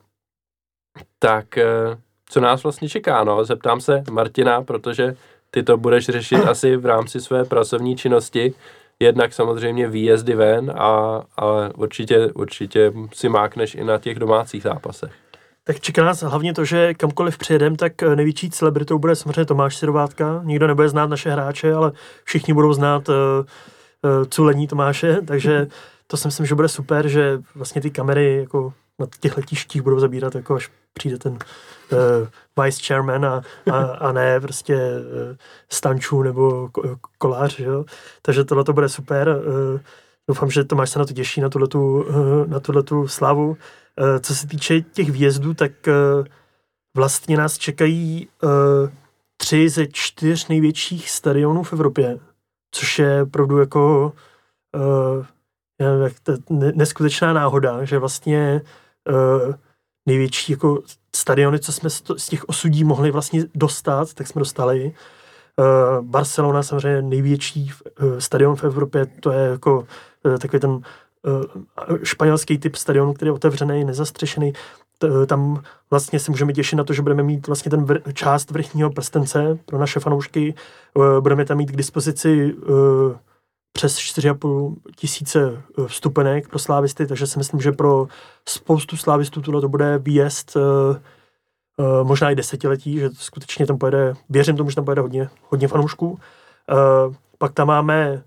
Tak eh, co nás vlastně čeká, no? Zeptám se Martina, protože ty to budeš řešit asi v rámci své pracovní činnosti, jednak samozřejmě výjezdy ven, a, ale určitě, určitě si mákneš i na těch domácích zápasech. Tak čeká nás hlavně to, že kamkoliv přijedem, tak eh, největší celebritou bude samozřejmě Tomáš Sirovátka. Nikdo nebude znát naše hráče, ale všichni budou znát uh, uh, culení Tomáše, takže to si myslím, že bude super, že vlastně ty kamery jako na těch letištích budou zabírat, jako až přijde ten uh, vice chairman a, a, a ne prostě uh, stančů nebo ko- kolář, že jo? takže tohle to bude super. Uh, doufám, že Tomáš se na to těší, na tuhletu, uh, na tuhletu slavu. Uh, co se týče těch výjezdů, tak uh, vlastně nás čekají uh, tři ze čtyř největších stadionů v Evropě, což je opravdu jako neskutečná náhoda, že vlastně největší jako stadiony, co jsme z, těch osudí mohli vlastně dostat, tak jsme dostali. Barcelona samozřejmě největší stadion v Evropě, to je jako takový ten španělský typ stadionu, který je otevřený, nezastřešený. T, tam vlastně se můžeme těšit na to, že budeme mít vlastně ten vr, část vrchního prstence pro naše fanoušky. Uh, budeme tam mít k dispozici přes 4,5 tisíce vstupenek pro slávisty, takže si myslím, že pro spoustu slávistů tohle to bude výjezd možná i desetiletí, že skutečně tam pojede, věřím tomu, že tam pojede hodně, hodně fanoušků. Pak tam máme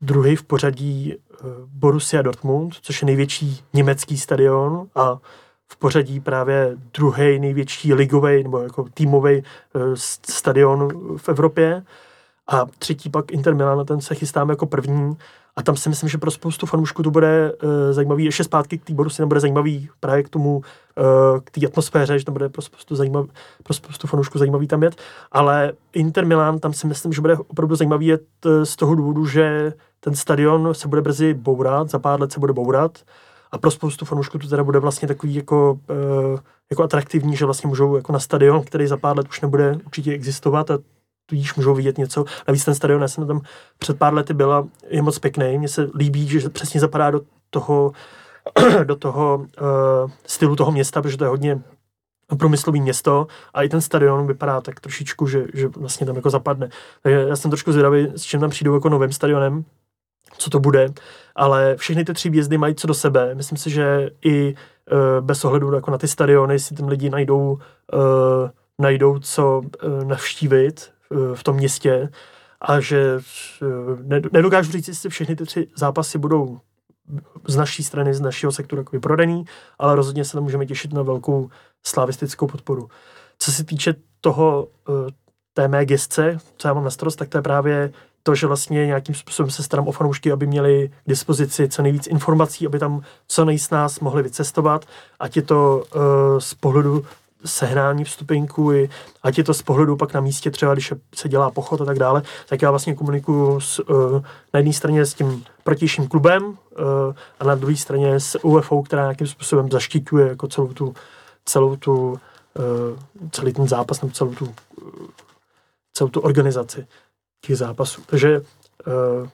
druhý v pořadí uh, Borussia Dortmund, což je největší německý stadion a v pořadí právě druhý největší ligový nebo jako týmový uh, stadion v Evropě. A třetí pak Inter Milan, na ten se chystáme jako první. A tam si myslím, že pro spoustu fanoušků to bude uh, zajímavý. Ještě zpátky k té Borusi bude zajímavý právě k tomu, uh, k té atmosféře, že to bude pro spoustu, zajímavý, pro spoustu fanoušků zajímavý tam jet. Ale Inter Milan, tam si myslím, že bude opravdu zajímavý jet z toho důvodu, že ten stadion se bude brzy bourat, za pár let se bude bourat. A pro spoustu fanoušků to teda bude vlastně takový jako, uh, jako atraktivní, že vlastně můžou jako na stadion, který za pár let už nebude určitě existovat a tudíž můžou vidět něco. Navíc ten stadion, já jsem tam před pár lety byla, je moc pěkný. Mně se líbí, že přesně zapadá do toho, do toho uh, stylu toho města, protože to je hodně průmyslový město a i ten stadion vypadá tak trošičku, že, že vlastně tam jako zapadne. Takže já jsem trošku zvědavý, s čím tam přijdou jako novým stadionem, co to bude, ale všechny ty tři výjezdy mají co do sebe. Myslím si, že i uh, bez ohledu jako na ty stadiony si tam lidi najdou, uh, najdou co uh, navštívit Eh, v tom městě a že eh, nedokážu říct, jestli všechny ty tři zápasy budou z naší strany, z našeho sektoru jako vyprodaný, ale rozhodně se tam můžeme těšit na velkou slavistickou podporu. Co se týče toho eh, té mé gestce, co já mám na starost, tak to je právě to, že vlastně nějakým způsobem se starám o fanoušky, aby měli k dispozici co nejvíc informací, aby tam co nejsnáz mohli vycestovat, ať je to uh, z pohledu sehnání i, ať je to z pohledu pak na místě, třeba když se dělá pochod a tak dále, tak já vlastně komunikuju s, uh, na jedné straně s tím protějším klubem uh, a na druhé straně s UFO, která nějakým způsobem zaštiťuje jako celou tu, celou tu uh, celý ten zápas nebo celou tu, celou tu organizaci těch zápasů. Takže uh,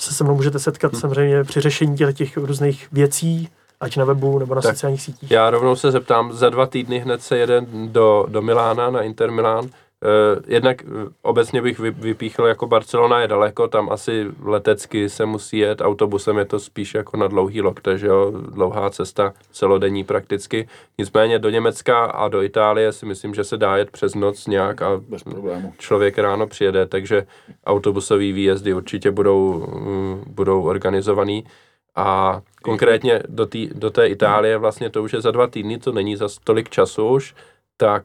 se se mnou můžete setkat hmm. samozřejmě při řešení těch, těch různých věcí, ať na webu nebo na tak sociálních sítích. Já rovnou se zeptám, za dva týdny hned se jede do, do Milána, na Inter Milán. Uh, jednak uh, obecně bych vy, vypíchl, jako Barcelona je daleko, tam asi letecky se musí jet, autobusem je to spíš jako na dlouhý lok, takže jo, dlouhá cesta, celodenní prakticky. Nicméně do Německa a do Itálie si myslím, že se dá jet přes noc nějak a Bez problému. člověk ráno přijede, takže autobusové výjezdy určitě budou, uh, budou organizovaný. A konkrétně do, tý, do té Itálie vlastně to už je za dva týdny, to není za tolik času už, tak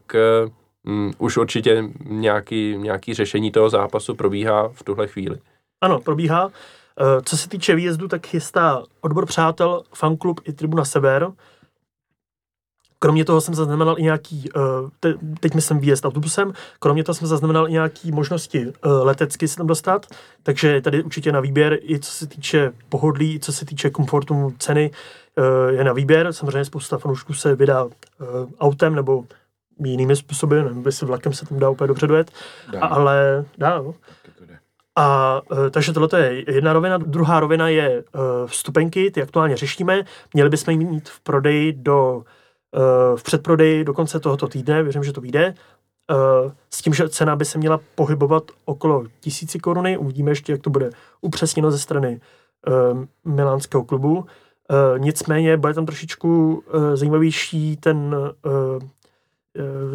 um, už určitě nějaký, nějaký řešení toho zápasu probíhá v tuhle chvíli. Ano, probíhá. Eh, co se týče výjezdu, tak chystá odbor přátel, fanklub i Tribuna Sever. Kromě toho jsem zaznamenal i nějaký, eh, te, teď myslím výjezd autobusem, kromě toho jsem zaznamenal i nějaký možnosti eh, letecky se tam dostat, takže tady určitě na výběr i co se týče pohodlí, i co se týče komfortu ceny, je na výběr. Samozřejmě spousta fanoušků se vydá autem nebo jinými způsoby, nevím, jestli vlakem se tam dá úplně dobře dojet, dá. ale dá, no. A takže tohle je jedna rovina. Druhá rovina je vstupenky, ty aktuálně řešíme. Měli bychom jít mít v prodeji do v předprodeji do konce tohoto týdne, věřím, že to vyjde, s tím, že cena by se měla pohybovat okolo tisíci koruny, uvidíme ještě, jak to bude upřesněno ze strany milánského klubu. Nicméně bude tam trošičku zajímavější ten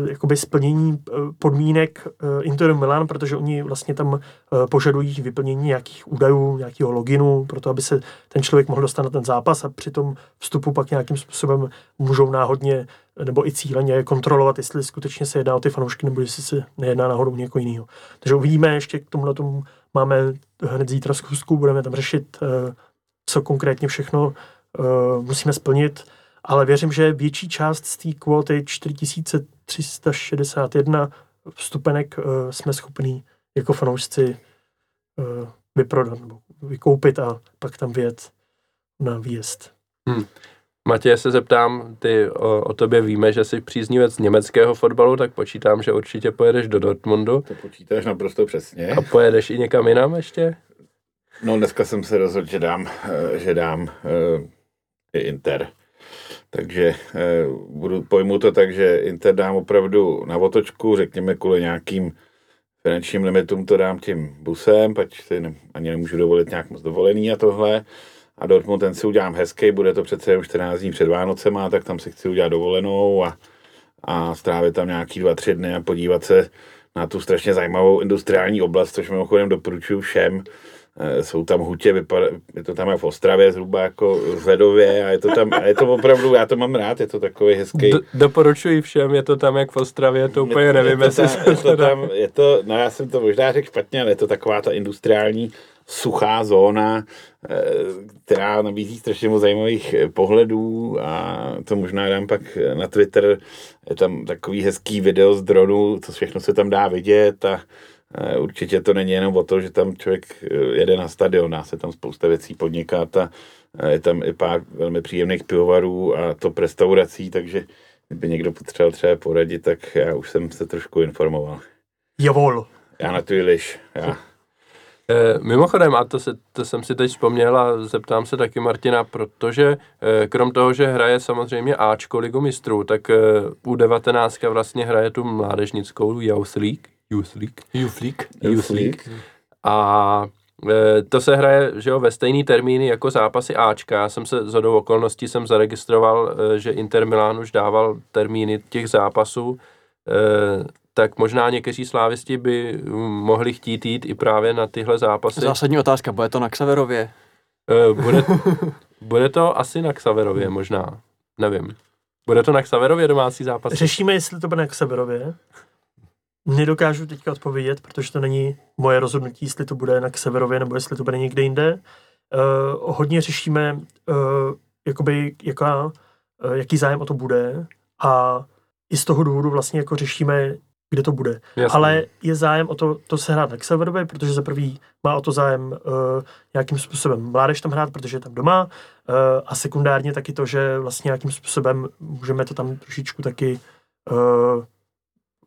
jakoby splnění eh, podmínek eh, Interu Milan, protože oni vlastně tam požadují vyplnění nějakých údajů, nějakého loginu, proto aby se ten člověk mohl dostat na ten zápas a při tom vstupu pak nějakým způsobem můžou náhodně nebo i cíleně kontrolovat, jestli skutečně se jedná o ty fanoušky, nebo jestli se nejedná náhodou někoho jiného. Takže uvidíme, ještě k tomuhle tomu máme hned zítra zkusku, budeme tam řešit, co konkrétně všechno musíme splnit ale věřím, že větší část z té kvóty 4361 vstupenek uh, jsme schopní jako fanoušci uh, vyprodat nebo vykoupit a pak tam vyjet na výjezd. Hmm. Matěj, se zeptám, ty o, o tobě víme, že jsi příznivec německého fotbalu, tak počítám, že určitě pojedeš do Dortmundu. To počítáš naprosto přesně. A pojedeš i někam jinam ještě? No dneska jsem se rozhodl, že dám, eh, že dám uh, i Inter. Takže eh, budu, pojmu to tak, že Inter dám opravdu na otočku, řekněme kvůli nějakým finančním limitům to dám tím busem, pač si ne, ani nemůžu dovolit nějak moc dovolený a tohle. a Dortmund ten si udělám hezký, bude to přece jenom 14 dní před Vánocema, tak tam si chci udělat dovolenou a, a strávit tam nějaký dva, tři dny a podívat se na tu strašně zajímavou industriální oblast, což mimochodem doporučuji všem. Eh, jsou tam hutě, vypadá, je to tam jak v Ostravě, zhruba jako v Ledově a je to tam, a je to opravdu, já to mám rád, je to takový hezký. Do, doporučuji všem, je to tam jak v Ostravě, to úplně je, nevím, je to, tam, je to tam, je to, no já jsem to možná řekl špatně, ale je to taková ta industriální suchá zóna, eh, která nabízí strašně moc zajímavých eh, pohledů a to možná dám pak na Twitter. Je tam takový hezký video z dronu, co všechno se tam dá vidět a určitě to není jenom o to, že tam člověk jede na stadion, dá se tam spousta věcí podnikat a je tam i pár velmi příjemných pivovarů a to restaurací, takže kdyby někdo potřeboval třeba poradit, tak já už jsem se trošku informoval. Javol. Já na tu liš, já. E, mimochodem, a to, se, to jsem si teď vzpomněl a zeptám se taky Martina, protože e, krom toho, že hraje samozřejmě Ačko ligu mistrů, tak e, u 19 vlastně hraje tu mládežnickou Youth League. Youth League. Youth League. Youth League. A e, to se hraje že jo, ve stejný termíny jako zápasy Ačka. Já jsem se z hodou okolností jsem zaregistroval, e, že Inter Milan už dával termíny těch zápasů. E, tak možná někteří slávisti by mohli chtít jít i právě na tyhle zápasy. Zásadní otázka, bude to na Xaverově? Bude, bude to asi na Xaverově možná, nevím. Bude to na Xaverově domácí zápas? Řešíme, jestli to bude na Xaverově. Nedokážu teďka odpovědět, protože to není moje rozhodnutí, jestli to bude na Xaverově nebo jestli to bude někde jinde. Uh, hodně řešíme, uh, jakoby, jaká, uh, jaký zájem o to bude a i z toho důvodu vlastně jako řešíme, kde to bude. Jasně. Ale je zájem o to, to se hrát na Xaverově, protože za prvý má o to zájem uh, nějakým způsobem mládež tam hrát, protože je tam doma uh, a sekundárně taky to, že vlastně nějakým způsobem můžeme to tam trošičku taky uh,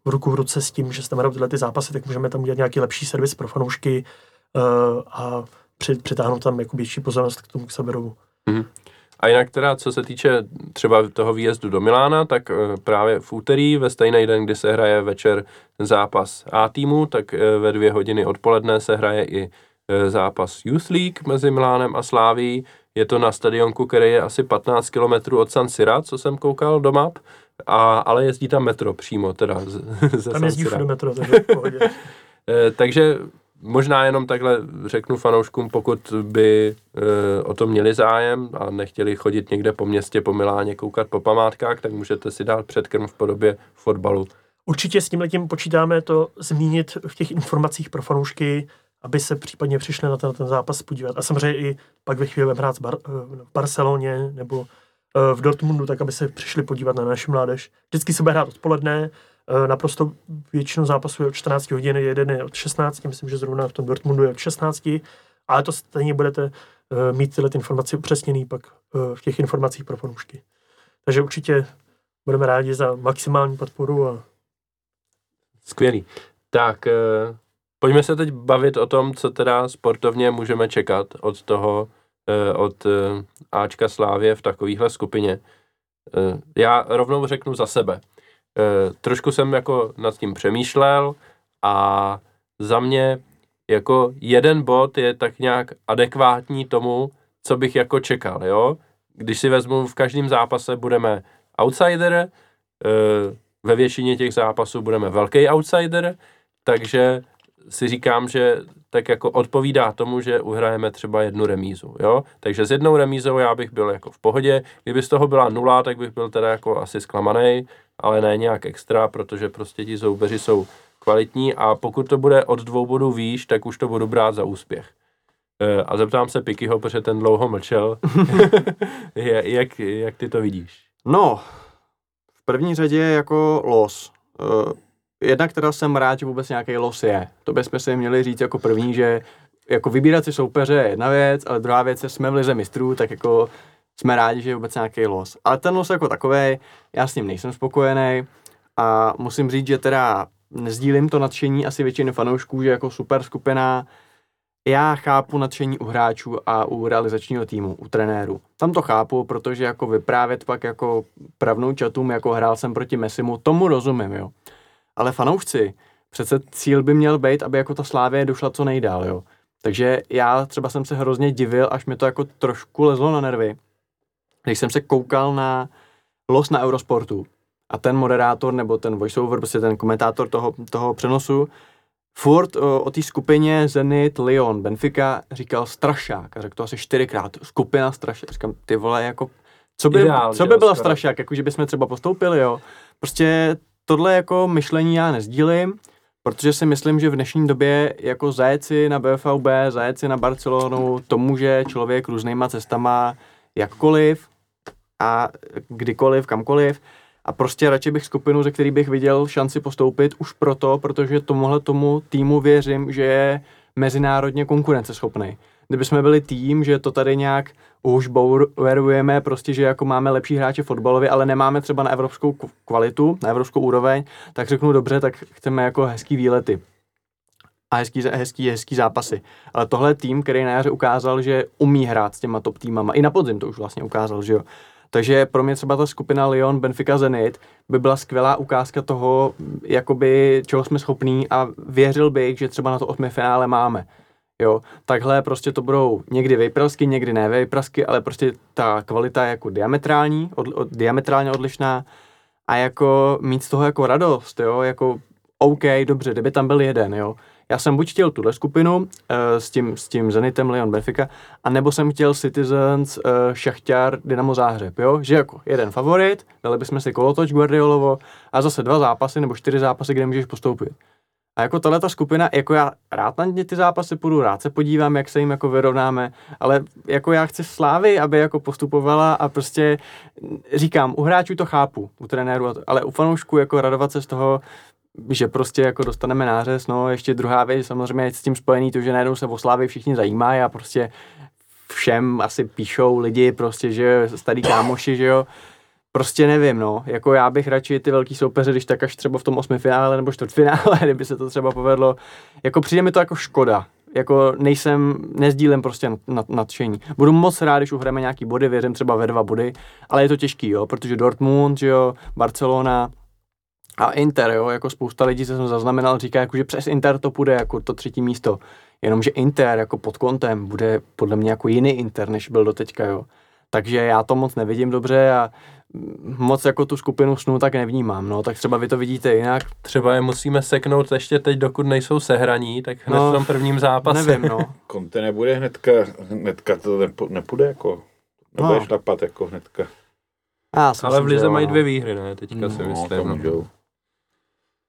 v ruku v ruce s tím, že tam hrajou tyhle ty zápasy, tak můžeme tam udělat nějaký lepší servis pro fanoušky uh, a přitáhnout tam jako větší pozornost k tomu Xaverovu. Mm-hmm. A jinak teda, co se týče třeba toho výjezdu do Milána, tak e, právě v úterý, ve stejný den, kdy se hraje večer zápas A týmu, tak e, ve dvě hodiny odpoledne se hraje i zápas Youth League mezi Milánem a Sláví. Je to na stadionku, který je asi 15 km od San Sira, co jsem koukal do map, a, ale jezdí tam metro přímo, teda z, ze Tam jezdí všude metro, takže takže možná jenom takhle řeknu fanouškům, pokud by e, o to měli zájem a nechtěli chodit někde po městě, po Miláně, koukat po památkách, tak můžete si dát předkrm v podobě fotbalu. Určitě s tím letím počítáme to zmínit v těch informacích pro fanoušky, aby se případně přišli na ten, ten zápas podívat. A samozřejmě i pak ve chvíli hrát Bar, eh, v Barceloně nebo eh, v Dortmundu, tak aby se přišli podívat na naši mládež. Vždycky se bude hrát odpoledne, Eh, naprosto většinu zápasů je od 14 hodin, jeden je od 16, myslím, že zrovna v tom Dortmundu je od 16, ale to stejně budete eh, mít tyhle informace upřesněný pak eh, v těch informacích pro fanoušky. Takže určitě budeme rádi za maximální podporu. A... Skvělý. Tak pojďme se teď bavit o tom, co teda sportovně můžeme čekat od toho, od Ačka Slávě v takovéhle skupině. Já rovnou řeknu za sebe. Eh, trošku jsem jako nad tím přemýšlel a za mě jako jeden bod je tak nějak adekvátní tomu, co bych jako čekal, jo. Když si vezmu, v každém zápase budeme outsider, eh, ve většině těch zápasů budeme velký outsider, takže si říkám, že tak jako odpovídá tomu, že uhrajeme třeba jednu remízu, jo. Takže s jednou remízou já bych byl jako v pohodě, kdyby z toho byla nula, tak bych byl teda jako asi zklamaný, ale ne nějak extra, protože prostě ti soupeři jsou kvalitní a pokud to bude od dvou bodů výš, tak už to budu brát za úspěch. E, a zeptám se Pikyho, protože ten dlouho mlčel. jak, jak ty to vidíš? No, v první řadě jako los. E, jednak teda jsem rád, že vůbec nějaký los je. To bychom si měli říct jako první, že jako vybírat si soupeře je jedna věc, ale druhá věc je, jsme v lize mistrů, tak jako jsme rádi, že je vůbec nějaký los. Ale ten los jako takový, já s ním nejsem spokojený a musím říct, že teda nezdílím to nadšení asi většiny fanoušků, že jako super skupina, já chápu nadšení u hráčů a u realizačního týmu, u trenéru. Tam to chápu, protože jako vyprávět pak jako pravnou čatům, jako hrál jsem proti Messimu, tomu rozumím, jo. Ale fanoušci, přece cíl by měl být, aby jako ta Slávě došla co nejdál, jo. Takže já třeba jsem se hrozně divil, až mi to jako trošku lezlo na nervy, když jsem se koukal na los na Eurosportu a ten moderátor nebo ten voiceover, prostě ten komentátor toho, toho přenosu, furt o, o té skupině Zenit, Lyon, Benfica říkal strašák a řekl to asi čtyřikrát, skupina strašák. Říkám, ty vole, jako, co by, Ideál, co by jo, bylo skoro. strašák, jako že bychom třeba postoupili, jo. Prostě tohle jako myšlení já nezdílím, protože si myslím, že v dnešní době jako zajet si na BFVB, zajet si na Barcelonu, to může člověk různýma cestama jakkoliv a kdykoliv, kamkoliv. A prostě radši bych skupinu, ze který bych viděl šanci postoupit už proto, protože tomuhle tomu týmu věřím, že je mezinárodně konkurenceschopný. Kdyby jsme byli tým, že to tady nějak už bouverujeme, prostě, že jako máme lepší hráče fotbalově, ale nemáme třeba na evropskou kvalitu, na evropskou úroveň, tak řeknu dobře, tak chceme jako hezký výlety a hezký, hezký, hezký zápasy. Ale tohle je tým, který na jaře ukázal, že umí hrát s těma top týmama. I na podzim to už vlastně ukázal, že jo. Takže pro mě třeba ta skupina Lyon, Benfica, Zenit by byla skvělá ukázka toho, jakoby, čeho jsme schopní a věřil bych, že třeba na to osmi finále máme. Jo, takhle prostě to budou někdy vejprasky, někdy ne vejprasky, ale prostě ta kvalita je jako diametrální, od, od, diametrálně odlišná a jako mít z toho jako radost, jo, jako OK, dobře, kdyby tam byl jeden, jo. Já jsem buď chtěl tuhle skupinu uh, s, tím, s tím Zenitem Leon Benfica, a nebo jsem chtěl Citizens, uh, Šachťar, Dynamo Záhřeb, jo, že jako jeden favorit, dali bychom si kolotoč Guardiolovo a zase dva zápasy nebo čtyři zápasy, kde můžeš postoupit. A jako tahle ta skupina, jako já rád na ně ty zápasy půjdu, rád se podívám, jak se jim jako vyrovnáme, ale jako já chci Slávy, aby jako postupovala a prostě říkám, u hráčů to chápu, u to- ale u fanoušků jako radovat se z toho, že prostě jako dostaneme nářez, no ještě druhá věc, samozřejmě je s tím spojený to, že najednou se o Slávy všichni zajímají a prostě všem asi píšou lidi prostě, že starý kámoši, že jo, Prostě nevím, no. Jako já bych radši ty velký soupeře, když tak až třeba v tom osmi finále nebo čtvrtfinále, kdyby se to třeba povedlo. Jako přijde mi to jako škoda. Jako nejsem, nezdílem prostě nad, nadšení. Budu moc rád, když uhrajeme nějaký body, věřím třeba ve dva body, ale je to těžký, jo, protože Dortmund, jo, Barcelona a Inter, jo, jako spousta lidí, co jsem zaznamenal, říká, jako, že přes Inter to půjde jako to třetí místo. Jenomže Inter jako pod kontem bude podle mě jako jiný Inter, než byl doteďka, jo. Takže já to moc nevidím dobře a moc jako tu skupinu snů tak nevnímám, no, tak třeba vy to vidíte jinak, Třeba je musíme seknout ještě teď, dokud nejsou sehraní, tak hned No, v tom prvním zápase. nevím, no. Conte nebude hnedka, hnedka to nepůjde jako, nebude No. šlapat jako hnedka. Já si Ale v Lize mají no. dvě výhry, ne? Teďka si No, myslím. No. můžou.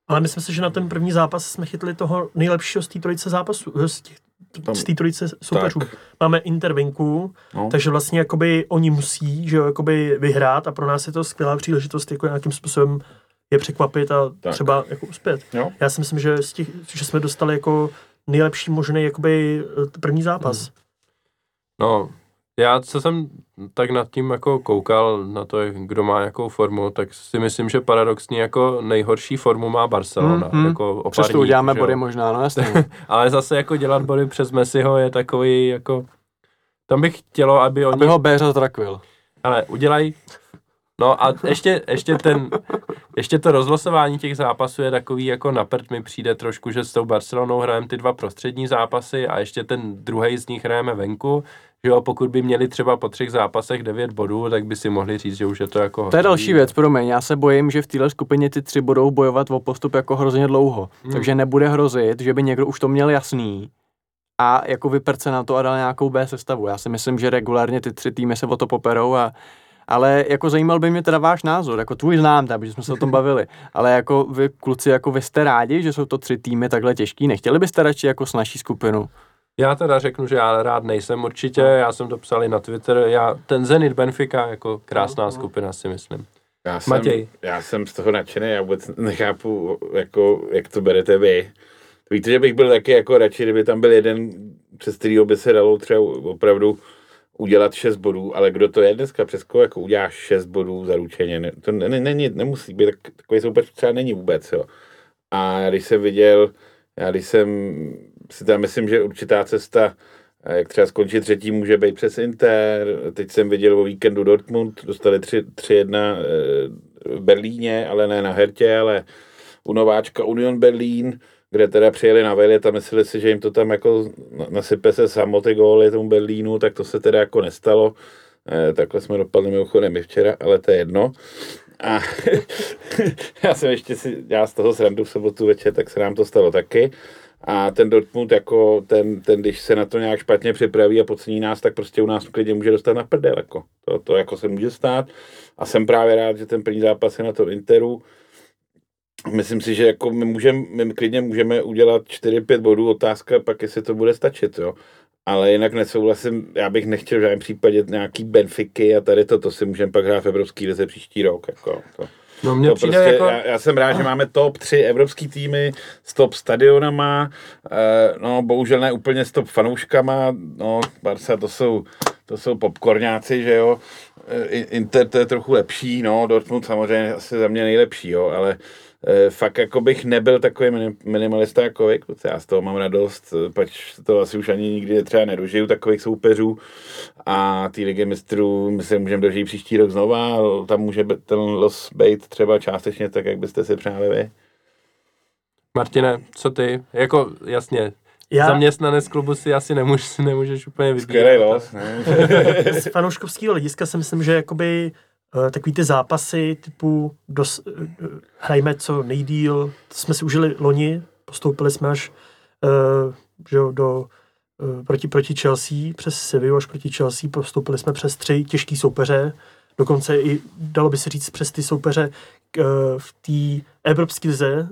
Ale myslím si, že na ten první zápas jsme chytli toho nejlepšího z té trojice zápasů, z těch- Tam- z té trojice soupeřů. Tak, Máme Inter venku, no. takže vlastně jakoby oni musí, že jo, jakoby vyhrát a pro nás je to skvělá příležitost jako nějakým způsobem je překvapit a Tak. třeba jako uspět. Jo. Já si myslím, že, z těch, že jsme dostali jako nejlepší možný jakoby eh, první zápas. Hmm. No, já co jsem tak nad tím jako koukal na to, kdo má jakou formu, tak si myslím, že paradoxně jako nejhorší formu má Barcelona. Mhm. Jako o pár Přesto dní, uděláme že body možná, no jasně. Ale zase jako dělat body přes Messiho je takový jako... Tam bych chtělo, aby oni... Aby ho Béřa zrakvil. Ale udělají... No a ještě, ještě ten, ještě to rozlosování těch zápasů je takový jako na prd mi přijde trošku, že s tou Barcelonou hrajeme ty dva prostřední zápasy a ještě ten druhý z nich hrajeme venku, že jo, pokud by měli třeba po třech zápasech 9 bodů, tak by si mohli říct, že už je to jako To je další věc, promiň, já se bojím, že v téhle skupině ty tři budou bojovat o postup jako hrozně dlouho. Hmm. Takže nebude hrozit, že by někdo už to měl jasný a jako vyprce na to a dal nějakou B sestavu. Já si myslím, že regulárně ty tři týmy se o to poperou a ale jako zajímal by mě teda váš názor, jako tvůj znám, protože jsme se o tom bavili, ale jako vy kluci, jako vy jste rádi, že jsou to tři týmy takhle těžký, nechtěli byste radši jako s naší skupinu? Já teda řeknu, že já rád nejsem určitě, já jsem to psal i na Twitter, já, ten Zenit Benfica jako krásná skupina si myslím. Já jsem, Matěj. já jsem z toho nadšený, já vůbec nechápu, jako, jak to berete vy. Víte, že bych byl taky jako radši, kdyby tam byl jeden, přes kterýho by se dalo třeba opravdu udělat 6 bodů, ale kdo to je dneska, přes koho jako uděláš 6 bodů zaručeně, ne, to ne, ne, ne, nemusí být, tak, takový soupeř třeba není vůbec, jo. A když jsem viděl, já když jsem si tam myslím, že určitá cesta, eh, jak třeba skončit třetí, může být přes Inter. Teď jsem viděl o víkendu Dortmund, dostali 3-1 eh, v Berlíně, ale ne na Hertě, ale u nováčka Union Berlín. kde teda přijeli na Vejlet a mysleli si, že jim to tam jako nasype se samo ty góly tomu Berlínu, tak to se teda jako nestalo. Eh, takhle jsme dopadli mimochodem i včera, ale to je jedno. A já jsem ještě si dělal z toho srandu v sobotu večer, tak se nám to stalo taky. A ten Dortmund, jako ten, ten, když se na to nějak špatně připraví a podcení nás, tak prostě u nás klidně může dostat na prdel. Jako. To, to jako se může stát. A jsem právě rád, že ten první zápas je na to Interu. Myslím si, že jako my, můžeme, my klidně můžeme udělat 4-5 bodů, otázka pak, jestli to bude stačit. Jo ale jinak nesouhlasím, já bych nechtěl v žádném případě nějaký Benfiky a tady to, to si můžeme pak hrát v Evropský lize příští rok. Jako, to. No mně to přijde prostě, jako... já, já, jsem rád, že máme top 3 evropský týmy s top stadionama, eh, no bohužel ne úplně s top fanouškama, no Barca to jsou, to jsou popcorňáci, že jo, eh, Inter to je trochu lepší, no Dortmund samozřejmě asi za mě nejlepší, jo, ale e, fakt jako bych nebyl takový minimalista jako vy, já z toho mám radost, pač to asi už ani nikdy třeba nedožiju takových soupeřů a ty ligy mistrů my se můžeme dožít příští rok znova, tam může ten los být třeba částečně tak, jak byste si přáli vy. Martine, co ty? Jako jasně, já... Zaměstnanec klubu si asi nemůž, nemůžeš úplně vybírat. Skvělý los. Z fanouškovského hlediska si myslím, že jakoby uh, takový ty zápasy typu dos, uh, hrajme co nejdíl, jsme si užili loni, postoupili jsme až uh, že do uh, proti, proti Chelsea, přes Sevilla až proti Chelsea, postoupili jsme přes tři těžký soupeře, dokonce i, dalo by se říct, přes ty soupeře v té Evropské lize,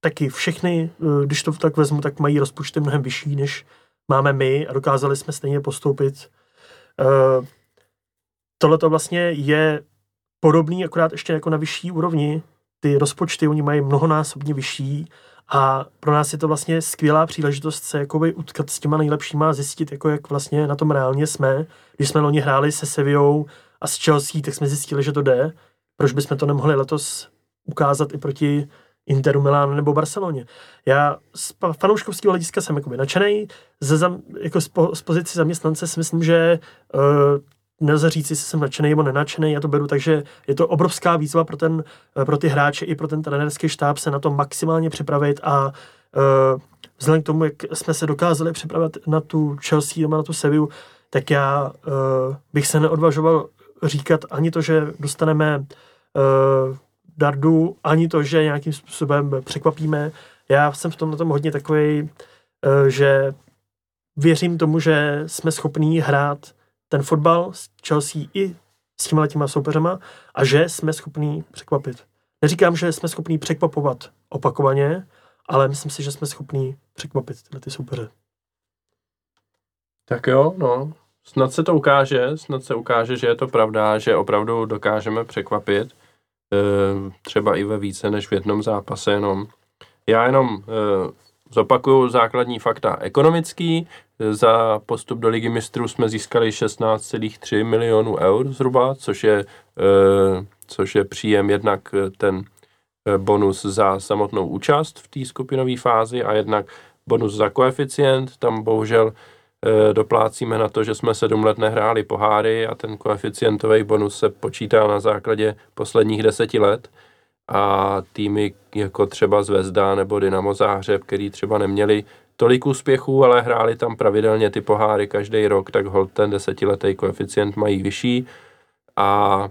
taky všechny, když to tak vezmu, tak mají rozpočty mnohem vyšší, než máme my a dokázali jsme stejně postoupit. Tohle to vlastně je podobný, akorát ještě jako na vyšší úrovni. Ty rozpočty, oni mají mnohonásobně vyšší a pro nás je to vlastně skvělá příležitost se jakoby utkat s těma nejlepšíma a zjistit, jako jak vlastně na tom reálně jsme. Když jsme loni hráli se Sevillou a s Chelsea, tak jsme zjistili, že to jde. Proč bychom to nemohli letos ukázat i proti Interu, Milán nebo Barceloně. Já z fanouškovského hlediska jsem jakoby nadšený, jako z, po, z pozici zaměstnance si myslím, že uh, nelze říct, jestli jsem nadšený nebo nenadšený, já to beru, takže je to obrovská výzva pro, ten, pro ty hráče i pro ten trenerský štáb se na to maximálně připravit a uh, vzhledem k tomu, jak jsme se dokázali připravit na tu Chelsea nebo na tu Sevillu, tak já uh, bych se neodvažoval říkat ani to, že dostaneme uh, dardu, ani to, že nějakým způsobem překvapíme. Já jsem v tom na tom hodně takový, uh, že věřím tomu, že jsme schopní hrát ten fotbal s Chelsea i s těma těma soupeřema a že jsme schopní překvapit. Neříkám, že jsme schopní překvapovat opakovaně, ale myslím si, že jsme schopní překvapit tyhle ty soupeře. Tak jo, no. Snad se to ukáže, snad se ukáže, že je to pravda, že opravdu dokážeme překvapit. E, třeba i ve více než v jednom zápase jenom. Já jenom e, zopakuju základní fakta ekonomický. Za postup do ligy mistrů jsme získali 16,3 milionů eur zhruba, což je, eh, což je příjem jednak eh, ten bonus za samotnou účast v té skupinové fázi a jednak bonus za koeficient. Tam bohužel doplácíme na to, že jsme sedm let nehráli poháry a ten koeficientový bonus se počítá na základě posledních deseti let a týmy jako třeba Zvezda nebo Dynamo Záhřeb, který třeba neměli tolik úspěchů, ale hráli tam pravidelně ty poháry každý rok, tak hold ten desetiletý koeficient mají vyšší a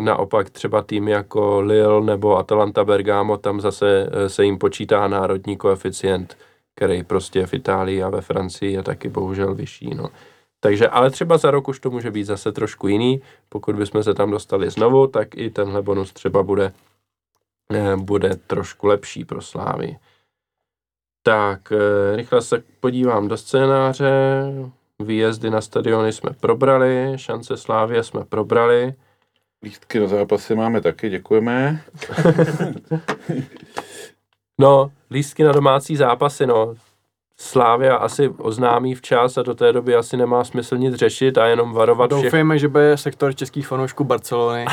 naopak třeba týmy jako Lille nebo Atalanta Bergamo, tam zase eh, se jim počítá národní koeficient, který prostě v Itálii a ve Francii je taky bohužel vyšší. No. Takže, ale třeba za rok už to může být zase trošku jiný. Pokud bychom se tam dostali znovu, tak i tenhle bonus třeba bude, bude trošku lepší pro Slávy. Tak, eh, rychle se podívám do scénáře. Výjezdy na stadiony jsme probrali, šance Slávě jsme probrali. Lístky do zápasy máme taky, děkujeme. no, lístky na domácí zápasy, no. Slávia asi oznámí včas a do té doby asi nemá smysl nic řešit a jenom varovat všech. Doufejme, že bude sektor českých fanoušků Barcelony.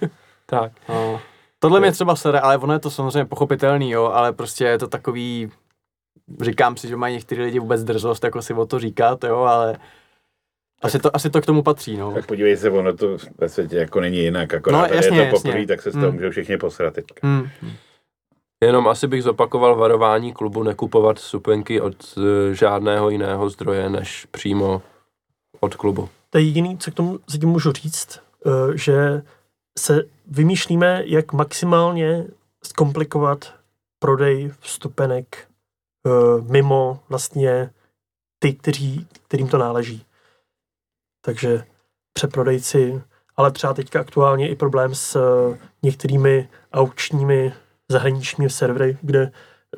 tak. No. Tohle mě třeba sere, ale ono je to samozřejmě pochopitelný, jo, ale prostě je to takový říkám si, že mají někteří lidi vůbec drzost, jako si o to říkat, jo, ale asi to, asi to k tomu patří, no. Tak podívej se, ono to ve světě jako není jinak, akorát no, jasně, je to poprvé, tak se z toho hmm. můžou všichni posrat teďka. Hmm. Jenom asi bych zopakoval varování klubu nekupovat supenky od e, žádného jiného zdroje, než přímo od klubu. To je jediný, co k tomu zatím můžu říct, eh, že se vymýšlíme, jak maximálně zkomplikovat prodej vstupenek eh, mimo vlastně ty, kteří, kterým to náleží. Takže přeprodejci, ale třeba teďka aktuálně i problém s eh, některými aukčními zahraničními servery, kde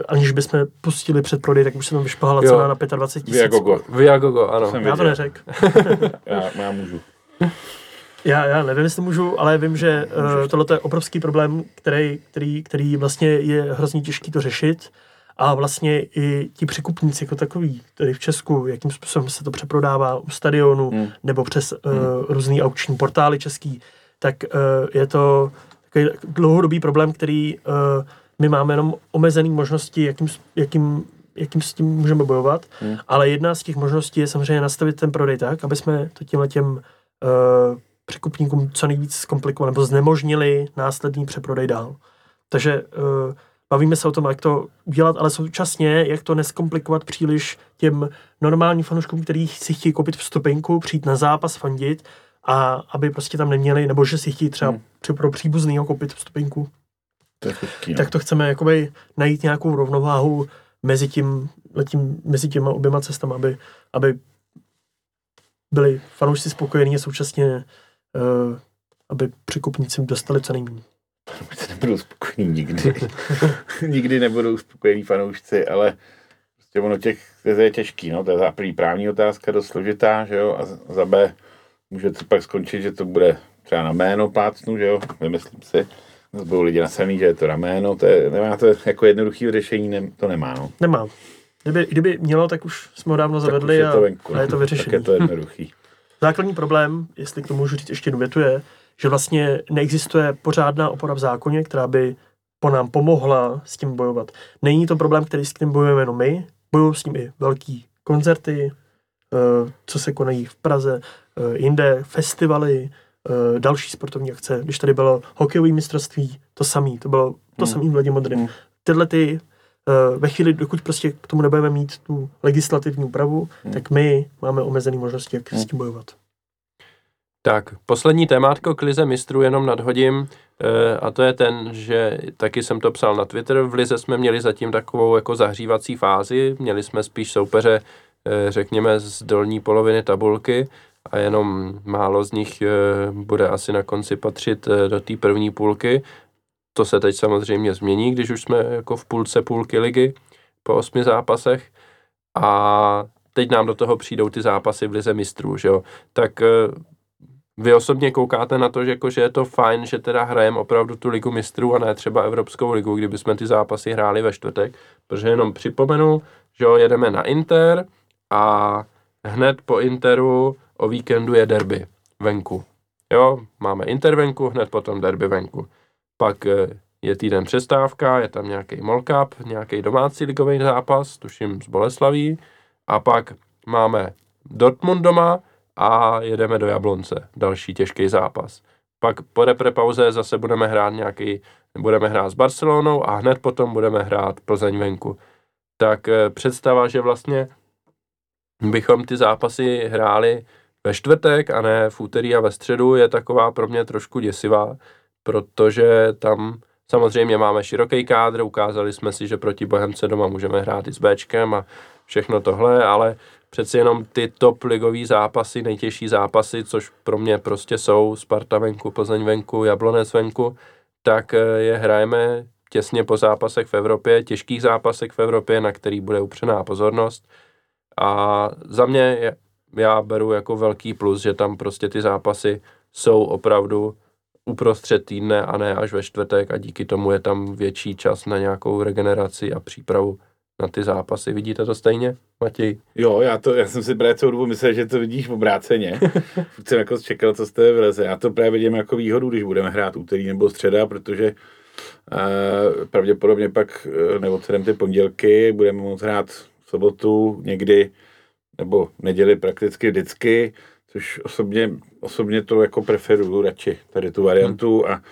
aniž bychom pustili předprodej, tak už se tam vyšplhala Jo. cena na 25 tisíc. Viagogo. Viagogo, ano. Jsem Já to neřekl. Já, já můžu. Já, já nevím, jestli můžu, ale vím, že uh, tohle je obrovský problém, který, který, který vlastně je hrozně těžký to řešit. A vlastně i ti překupníci jako takový, tady v Česku, jakým způsobem se to přeprodává u stadionu Hmm. nebo přes uh, různý aukční portály český, tak uh, je to takový dlouhodobý problém, který uh, my máme jenom omezený možnosti, jakým, s- jakým, jakým s tím můžeme bojovat, Hmm. ale jedna z těch možností je samozřejmě nastavit ten prodej tak, aby jsme to tímhle těm uh, překupníkům co nejvíc zkomplikovali nebo znemožnili následný přeprodej dál. Takže uh, bavíme se o tom, jak to udělat, ale současně, jak to neskomplikovat příliš těm normálním fanouškům, kteří si chtějí koupit vstupenku, přijít na zápas, fandit a aby prostě tam neměli, nebo že si chtějí třeba Hmm. hmm. pro příbuznýho koupit vstupenku, těžký, no. tak to chceme jakoby najít nějakou rovnováhu mezi tím, tím mezi těma oběma cestami, aby, aby byli fanoušci spokojení a současně aby překupníci dostali co nejméně. Fanoušci nebudou spokojení nikdy. nikdy nebudou spokojení fanoušci, ale prostě ono těch, to je těžký, no, to je za první právní otázka dost složitá, že jo, a za- B může to pak skončit, že to bude třeba na jméno plácnu, že jo, vymyslím si, Zase budou lidi nasaný, že je to na jméno, to je, nemá to jako jednoduchý řešení, ne, to nemá, no. Nemá. Kdyby, kdyby mělo, tak už jsme ho dávno Tak už zavedli je a, to venku, a je to Tak vyřešené. je to jednoduchý. Základní problém, jestli k tomu můžu říct ještě jednu větu, je, že vlastně neexistuje pořádná opora v zákoně, která by po nám pomohla s tím bojovat. Není to problém, který s tím bojujeme jenom my, bojují s ním i velký koncerty, eh, co se konají v Praze, eh, jinde, festivaly, eh, další sportovní akce. Když tady bylo hokejové mistrovství, to samé, to bylo to Hmm. samý v ledě modrým. Hmm. Tyhle ty, ve chvíli, dokud prostě k tomu nebudeme mít tu legislativní úpravu, Hmm. tak my máme omezené možnosti, jak Hmm. s tím bojovat. Tak, poslední témátko k lize mistrů jenom nadhodím eh, a to je ten, že taky jsem to psal na Twitter, v lize jsme měli zatím takovou jako zahřívací fázi, měli jsme spíš soupeře, eh, řekněme, z dolní poloviny tabulky a jenom málo z nich eh, bude asi na konci patřit eh, do té první půlky. To se teď samozřejmě změní, když už jsme jako v půlce půlky ligy po osmi zápasech a teď nám do toho přijdou ty zápasy v lize mistrů, že jo. Tak eh, vy osobně koukáte na to, že, jako, že je to fajn, že teda hrajeme opravdu tu ligu mistrů a ne třeba Evropskou ligu, kdyby jsme ty zápasy hráli ve čtvrtek, protože jenom připomenu, že jo, jedeme na Inter a hned po Interu o víkendu je derby venku. Jo, máme Inter venku, hned potom derby venku. Pak eh, je týden přestávka, je tam nějaký Cup, nějaký domácí ligový zápas, tuším z Boleslaví, a pak máme Dortmund doma a jedeme do Jablonce, další těžký zápas. Pak po repre pauze zase budeme hrát nějaký, budeme hrát s Barcelonou a hned potom budeme hrát Plzeň venku. Tak eh, představa, že vlastně bychom ty zápasy hráli ve čtvrtek a ne v úterý a ve středu je taková pro mě trošku děsivá, protože tam samozřejmě máme široký kádr, ukázali jsme si, že proti Bohemce doma můžeme hrát i s Bčkem a všechno tohle, ale přeci jenom ty top ligový zápasy, nejtěžší zápasy, což pro mě prostě jsou Sparta venku, Plzeň venku, Jablonec venku, tak eh, je hrajeme těsně po zápasech v Evropě, těžkých zápasech v Evropě, na který bude upřená pozornost. A za mě já beru jako velký plus, že tam prostě ty zápasy jsou opravdu uprostřed týdne a ne až ve čtvrtek a díky tomu je tam větší čas na nějakou regeneraci a přípravu na ty zápasy. Vidíte to stejně, Matěj? Jo, já, to, já jsem si právě celou dobu myslel, že to vidíš obráceně. Furt jsem jako čekal, co z tebe vyleze. Já to právě vidím jako výhodu, když budeme hrát úterý nebo středa, protože uh, pravděpodobně pak uh, neodsedem ty pondělky, budeme moct hrát v sobotu někdy, nebo neděli prakticky vždycky, což osobně, osobně to jako preferuju radši, tady tu variantu a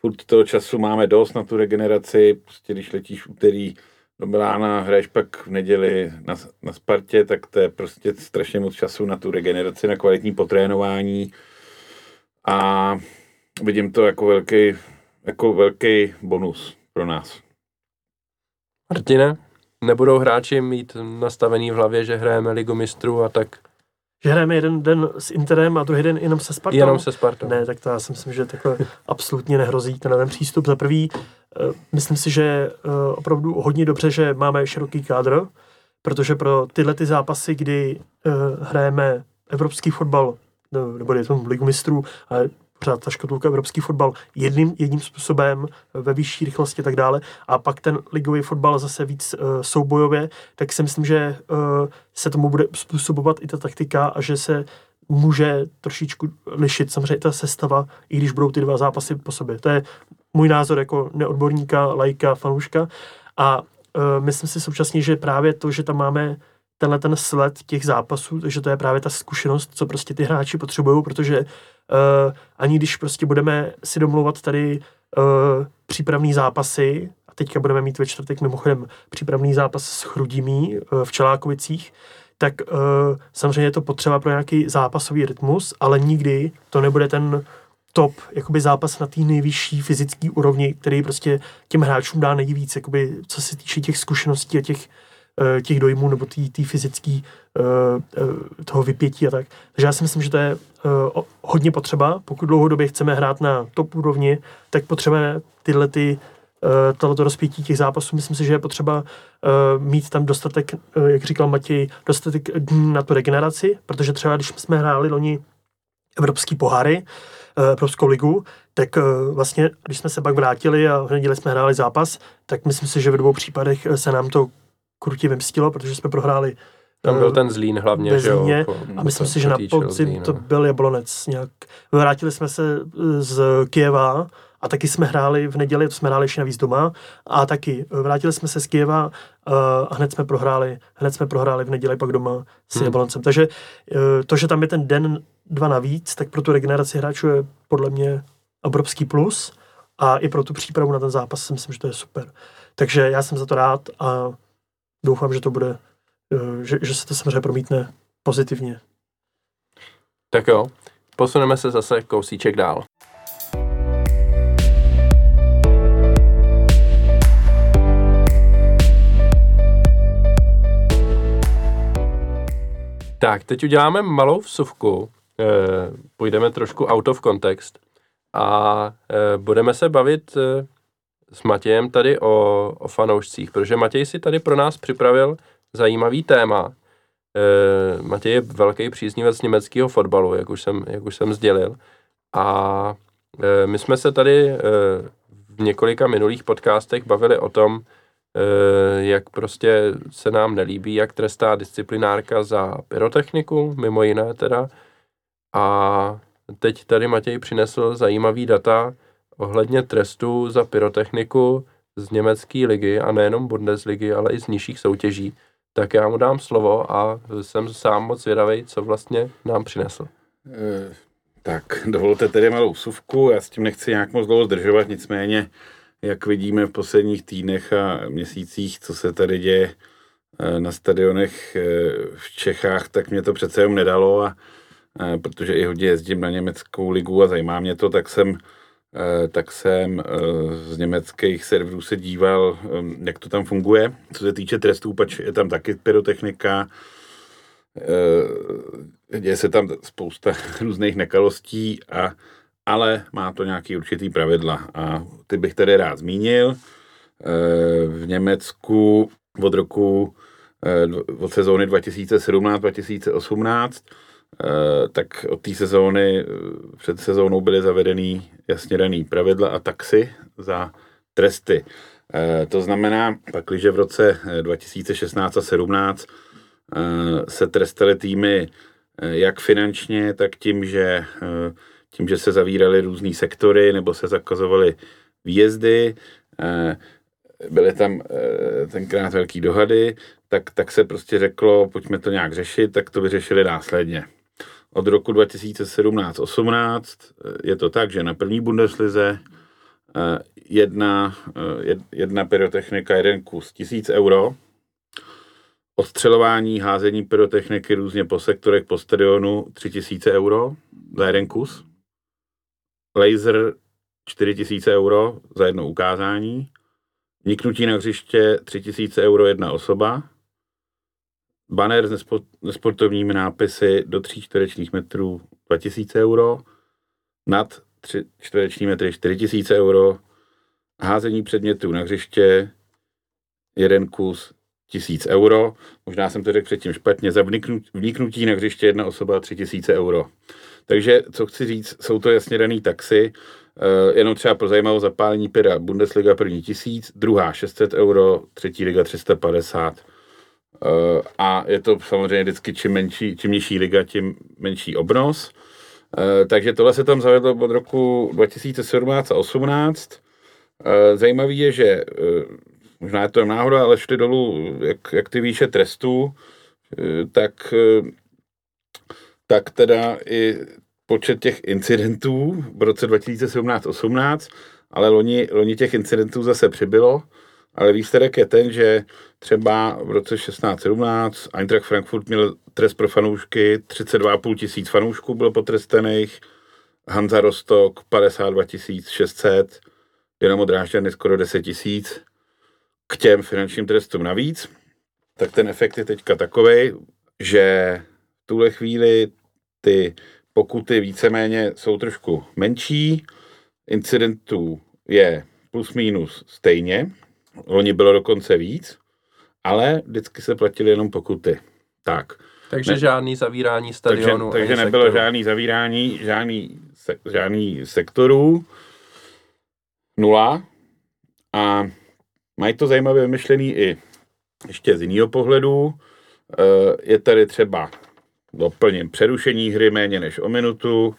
furt toho času máme dost na tu regeneraci, prostě když letíš úterý do Milána, hraješ pak v neděli na, na Spartě, tak to je prostě strašně moc času na tu regeneraci, na kvalitní potrénování. A vidím to jako velký, jako velký bonus pro nás. Martine, nebudou hráči mít nastavený v hlavě, že hrajeme ligu mistrů a tak Že hrajeme jeden den s Interem a druhý den jenom se Spartou? jenom se Spartou. Ne, tak to já si myslím, že takhle absolutně nehrozí ten ten přístup. Za prvý, eh, myslím si, že eh, opravdu hodně dobře, že máme široký kádr, protože pro tyhle ty zápasy, kdy eh, hrajeme evropský fotbal, no, nebo je to ligu mistrů, ale pořád ta škatulka evropský fotbal jedním, jedním způsobem ve vyšší rychlosti a tak dále a pak ten ligový fotbal zase víc uh, soubojově, tak si myslím, že uh, se tomu bude způsobovat i ta taktika a že se může trošičku lišit samozřejmě ta sestava, i když budou ty dva zápasy po sobě. To je můj názor jako neodborníka, lajka, fanouška a uh, myslím si současně, že právě to, že tam máme tenhle ten sled těch zápasů, že to je právě ta zkušenost, co prostě ty hráči potřebují, protože uh, ani když prostě budeme si domlouvat tady uh, přípravný zápasy, a teďka budeme mít ve čtvrtek mimochodem přípravný zápas s Chrudimí uh, v Čelákovicích, tak uh, samozřejmě je to potřeba pro nějaký zápasový rytmus, ale nikdy to nebude ten top jakoby zápas na té nejvyšší fyzické úrovni, který prostě těm hráčům dá nejvíc, jakoby, co se týče těch zkušeností a těch, eh, těch dojmů nebo té fyzické toho vypětí a tak. Takže já si myslím, že to je eh, hodně potřeba. Pokud dlouhodobě chceme hrát na top úrovni, tak potřebujeme tyhle ty eh, tohleto rozpětí těch zápasů. Myslím si, že je potřeba eh, mít tam dostatek, eh, jak říkal Matěj, dostatek dní na tu regeneraci, protože třeba když jsme hráli loni evropský poháry, eh, Evropskou ligu, tak eh, vlastně, když jsme se pak vrátili a v neděli jsme hráli zápas, tak myslím si, že ve dvou případech eh, se nám to krutě vymstilo, protože jsme prohráli Tam byl eh, ten Zlín hlavně, že jo? Jako- a myslím to- si, že na podzim to no. byl Jablonec nějak. Vrátili jsme se eh, z Kijeva a taky jsme hráli v neděli, to jsme hráli ještě navíc doma a taky eh, vrátili jsme se z Kijeva eh, a hned jsme prohráli, hned jsme prohráli v neděli pak doma s Hmm. Jabloncem. Takže to, že tam je ten den, dva navíc, tak pro tu regeneraci hráčů je podle mě obrovský plus a i pro tu přípravu na ten zápas si myslím, že to je super. Takže já jsem za to rád a doufám, že to bude, eh, že, že se to samozřejmě promítne pozitivně. Tak jo, posuneme se zase kousíček dál. Tak, teď uděláme malou vsuvku, eh, půjdeme trošku out of context a eh, budeme se bavit s Matějem tady o, o fanoušcích, protože Matěj si tady pro nás připravil zajímavý téma. Eh, Matěj je velký příznivec německého fotbalu, jak už jsem, jak už jsem sdělil. A eh, my jsme se tady eh, v několika minulých podcastech bavili o tom, eh, jak prostě se nám nelíbí, jak trestá disciplinárka za pyrotechniku, mimo jiné teda. A teď tady Matěj přinesl zajímavý data ohledně trestu za pyrotechniku z německé ligy a nejenom Bundesligy, ale i z nižších soutěží. Tak já mu dám slovo a jsem sám moc zvědavý, co vlastně nám přinesl. Eh, Tak, dovolte tedy malou vsuvku, já s tím nechci nějak moc dlouho zdržovat, nicméně, jak vidíme v posledních týdnech a měsících, co se tady děje eh, na stadionech eh, v Čechách, tak mě to přece jenom nedalo a protože i hodně jezdím na německou ligu a zajímá mě to, tak jsem tak jsem eh, z německých serverů se díval, eh, jak to tam funguje. Co se týče trestů, pač je tam taky pyrotechnika, Eh, děje se tam spousta různých nekalostí, a, ale má to nějaký určitý pravidla a ty bych tady rád zmínil. Eh, V Německu od roku, eh, od sezóny 2017-2018, eh, tak od té sezóny eh, před sezónou byly zavedeny jasně daný pravidla a taxy za tresty. Eh, To znamená, pakliže v roce eh, 2016 a 17 eh, se trestaly týmy eh, jak finančně, tak tím, že, eh, tím, že se zavíraly různé sektory nebo se zakazovaly výjezdy, eh, byly tam eh, tenkrát velký dohady, tak, tak se prostě řeklo, pojďme to nějak řešit, tak to vyřešili následně. Od roku 2017-18 eh, je to tak, že na první Bundeslize Eh, jedna, eh, jed- jedna pyrotechnika, jeden kus, tisíc euro. Odstřelování, házení pyrotechniky různě po sektorech, po stadionu, tři tisíce euro za jeden kus. Laser 4000 euro za jedno ukázání. Vniknutí na hřiště 3000 euro jedna osoba. Banner s nespo- nesportovními nápisy do 3 čtverečních metrů 2000 euro. Nad 3 čtvereční metry 4000 euro. Házení předmětů na hřiště jeden kus 1000 euro. Možná jsem to řekl předtím špatně. Za vniknut- vniknutí na hřiště jedna osoba 3000 euro. Takže, co chci říct, jsou to jasně daný taxi, Uh, jenom třeba pro zajímavou zapálení pyra. Bundesliga první tisíc, druhá 600 euro, třetí liga 350. Uh, a je to samozřejmě vždycky, čím, menší, čím nižší liga, tím menší obnos. Uh, takže tohle se tam zavedlo od roku 2017 a 2018. Uh, zajímavý je, že možná je to náhoda, ale šli dolů, jak, jak ty výše trestů, tak, tak teda i počet těch incidentů v roce 2017-18, ale loni, loni těch incidentů zase přibylo, ale výsledek je ten, že třeba v roce 16-17 Eintracht Frankfurt měl trest pro fanoušky, 32,5 tisíc fanoušků bylo potrestaných, Hanza Rostock 52 600, Dynamo Drážďany skoro 10 tisíc. K těm finančním trestům navíc, tak ten efekt je teďka takový, že v tuhle chvíli ty pokuty víceméně jsou trošku menší, incidentů je plus minus stejně, loni bylo dokonce víc, ale vždycky se platily jenom pokuty. Tak. Takže Ne. žádný zavírání Takže, stadionu. takže ani nebylo sektoru. žádný zavírání, žádný, se, žádný sektorů, nula. A mají to zajímavě vymyšlený i ještě z jiného pohledu. Eh, Je tady třeba doplním přerušení hry méně než o minutu,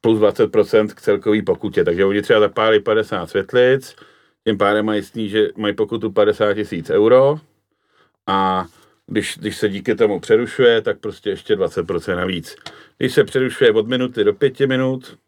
plus 20% k celkový pokutě. Takže oni třeba zapálí 50 světlic, tím pádem mají, sníže, mají pokutu 50 tisíc euro a když, když se díky tomu přerušuje, tak prostě ještě 20% navíc. Když se přerušuje od minuty do pěti minut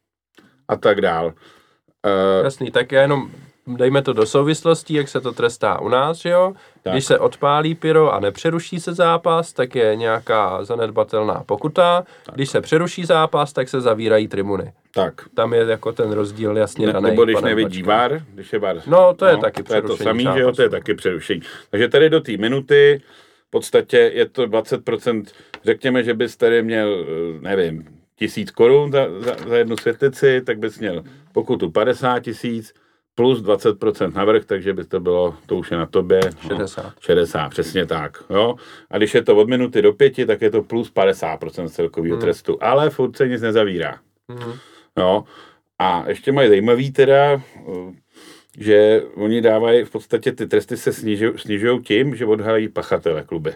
a tak dál. Uh, Jasný, tak já jenom dejme to do souvislostí, jak se to trestá u nás, že jo? Tak. Když se odpálí pyro a nepřeruší se zápas, tak je nějaká zanedbatelná pokuta. Když se přeruší zápas, tak se zavírají tribuny. tak. Tam je jako ten rozdíl jasně Ne, daný. nebo když nevidí. VAR, když je VAR. No, to je taky To je to přerušení samý, že jo, to je taky přerušení. Takže tady do té minuty v podstatě je to 20%, řekněme, že bys tady měl, eh, nevím, tisíc korun za, za, za jednu světlici, tak bys měl pokutu 50 tisíc plus 20% navrh, takže by to bylo, to už je na tobě. no, 60. 60, přesně tak. Jo? A když je to od minuty do pěti, tak je to plus 50% celkového Hmm. trestu. Ale furt se nic nezavírá. Mhm. Jo. A ještě mají zajímavý teda, že oni dávají, v podstatě ty tresty se snižují, tím, že odhalejí pachatele kluby.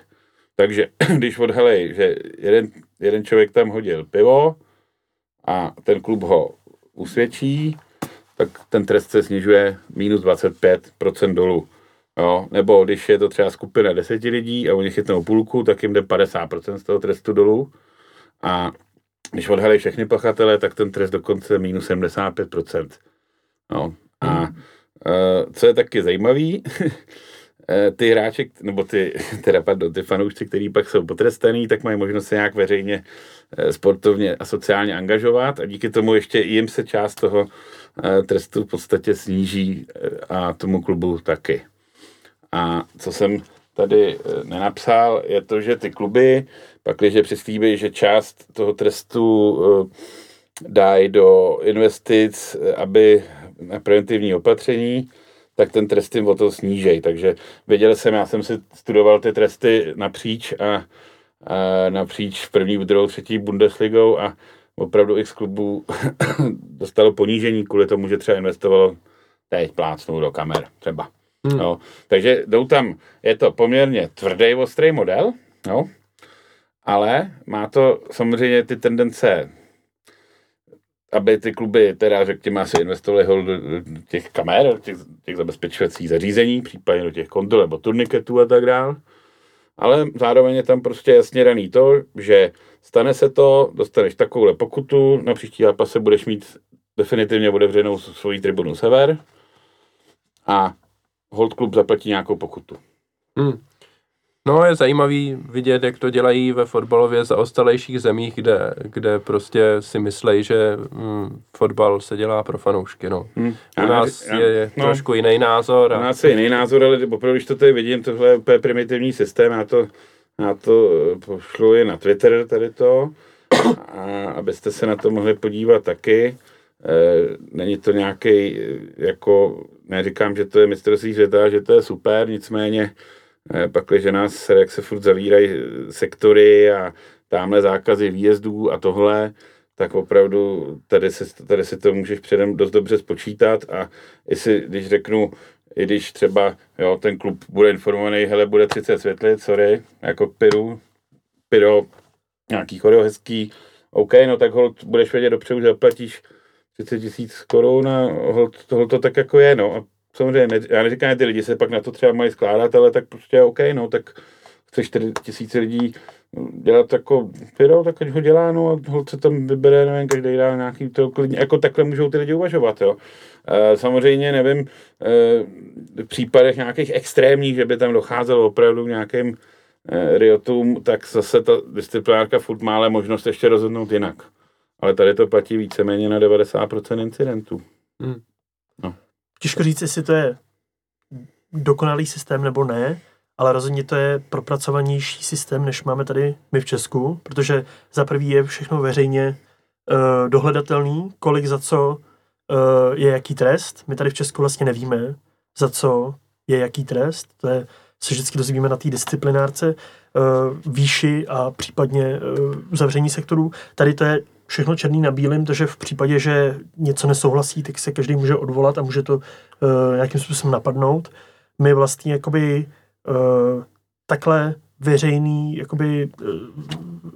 Takže když odhalejí, že jeden, jeden člověk tam hodil pivo a ten klub ho usvědčí, tak ten trest se snižuje minus 25% dolů. Jo? Nebo když je to třeba skupina deseti lidí a oni chytnou půlku, tak jim jde 50% z toho trestu dolů. A když odhalí všechny pachatele, tak ten trest dokonce minus 75%. No. A uh, co je taky zajímavý, eh, ty hráči, nebo ty, teda pardon, ty fanoušci, kteří pak jsou potrestaný, tak mají možnost se nějak veřejně, eh, sportovně a sociálně angažovat a díky tomu ještě jim se část toho eh, trestu v podstatě sníží eh, a tomu klubu taky. A co jsem tady eh, nenapsal, je to, že ty kluby, pak když přislíbí, že část toho trestu eh, dají do investic, eh, aby na preventivní opatření, tak ten trest jim o to snížej. Takže věděl jsem, já jsem si studoval ty tresty napříč a, a napříč první, druhou, třetí Bundesligou a opravdu x klubů dostalo ponížení kvůli tomu, že třeba investovalo teď plácnou do kamer třeba. Hmm. No, takže jdou tam, je to poměrně tvrdý, ostrý model, no, ale má to samozřejmě ty tendence, aby ty kluby, teda řekněme, asi investovaly hol do, do těch kamer, do těch, těch zabezpečovacích zařízení, případně do těch kontrol nebo turniketů a tak dále. Ale zároveň je tam prostě jasně daný to, že stane se to, dostaneš takovouhle pokutu, na příští zápase budeš mít definitivně otevřenou svoji tribunu Sever a Hold Club zaplatí nějakou pokutu. Hmm. No, je zajímavý vidět, jak to dělají ve fotbalově zaostalejších zemích, kde, kde prostě si myslejí, že hm, fotbal se dělá pro fanoušky, no. Hmm. U nás já- je, je no. trošku jiný názor. U A, nás je jiný názor, ale opravdu, když to tady vidím, tohle je úplně primitivní systém, já to, já to eh, pošlu i na Twitter tady to, a abyste se na to mohli podívat taky. Eh, Není to nějaký, jako, neříkám, že to je mistrovství světa, že to je super, nicméně eh, pak, že nás, jak se furt zavírají sektory a tamhle zákazy výjezdů a tohle, tak opravdu tady si, tady si to můžeš předem dost dobře spočítat a jestli, když řeknu, i když třeba jo, ten klub bude informovaný, hele, bude 30 světlit, sorry, jako k pyru, pyro, nějaký choreo hezký, OK, no tak hold, budeš vědět dopředu, že zaplatíš 30 tisíc korun a hold, hold to tak jako je, no. A samozřejmě, ne, já neříkám, že ty lidi se pak na to třeba mají skládat, ale tak prostě OK, no, tak chceš 4 tisíce lidí dělat jako pyro, tak ať ho dělá, no a hold se tam vybere, nevím, každý dá nějaký to klidně, jako takhle můžou ty lidi uvažovat, jo. E, samozřejmě nevím, e, v případech nějakých extrémních, že by tam docházelo opravdu k nějakým e, riotům, tak zase ta disciplinárka furt má ale možnost ještě rozhodnout jinak. Ale tady to platí víceméně na 90% incidentů. Těžko říct, jestli to je dokonalý systém nebo ne, ale rozhodně to je propracovanější systém, než máme tady my v Česku, protože za prvý je všechno veřejně uh, dohledatelný, kolik za co uh, je jaký trest. My tady v Česku vlastně nevíme, za co je jaký trest. To je, se vždycky dozvíme na té disciplinárce uh, výši a případně uh, uzavření sektorů. Tady to je všechno černý na bílém, takže v případě, že něco nesouhlasí, tak se každý může odvolat a může to uh, nějakým způsobem napadnout. My vlastně jakoby uh, takhle veřejný jakoby uh,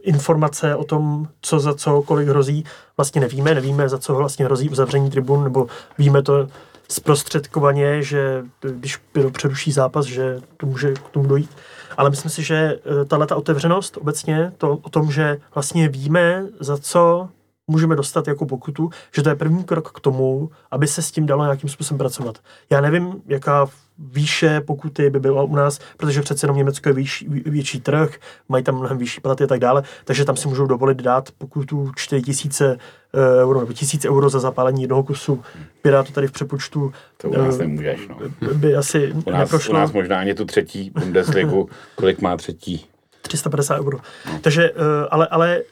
informace o tom, co za co, kolik hrozí, vlastně nevíme. Nevíme, za co vlastně hrozí uzavření tribun, nebo víme to zprostředkovaně, že když přeruší zápas, že to může k tomu dojít. Ale myslím si, že tahle ta otevřenost obecně, to o tom, že vlastně víme, za co můžeme dostat jako pokutu, že to je první krok k tomu, aby se s tím dalo nějakým způsobem pracovat. Já nevím, jaká výše pokuty by byla u nás, protože přece jenom Německo je větší, větší trh, mají tam mnohem vyšší platy a tak dále, takže tam si můžou dovolit dát pokutu 4000 euro nebo 1000 euro za zapálení jednoho kusu. Pirát to tady v přepočtu To u nás eh, nemůžeš, no. by asi U nás, neprošlo. u nás možná ani tu třetí Bundesligu, kolik má třetí. 350 euro. Takže, uh, ale, ale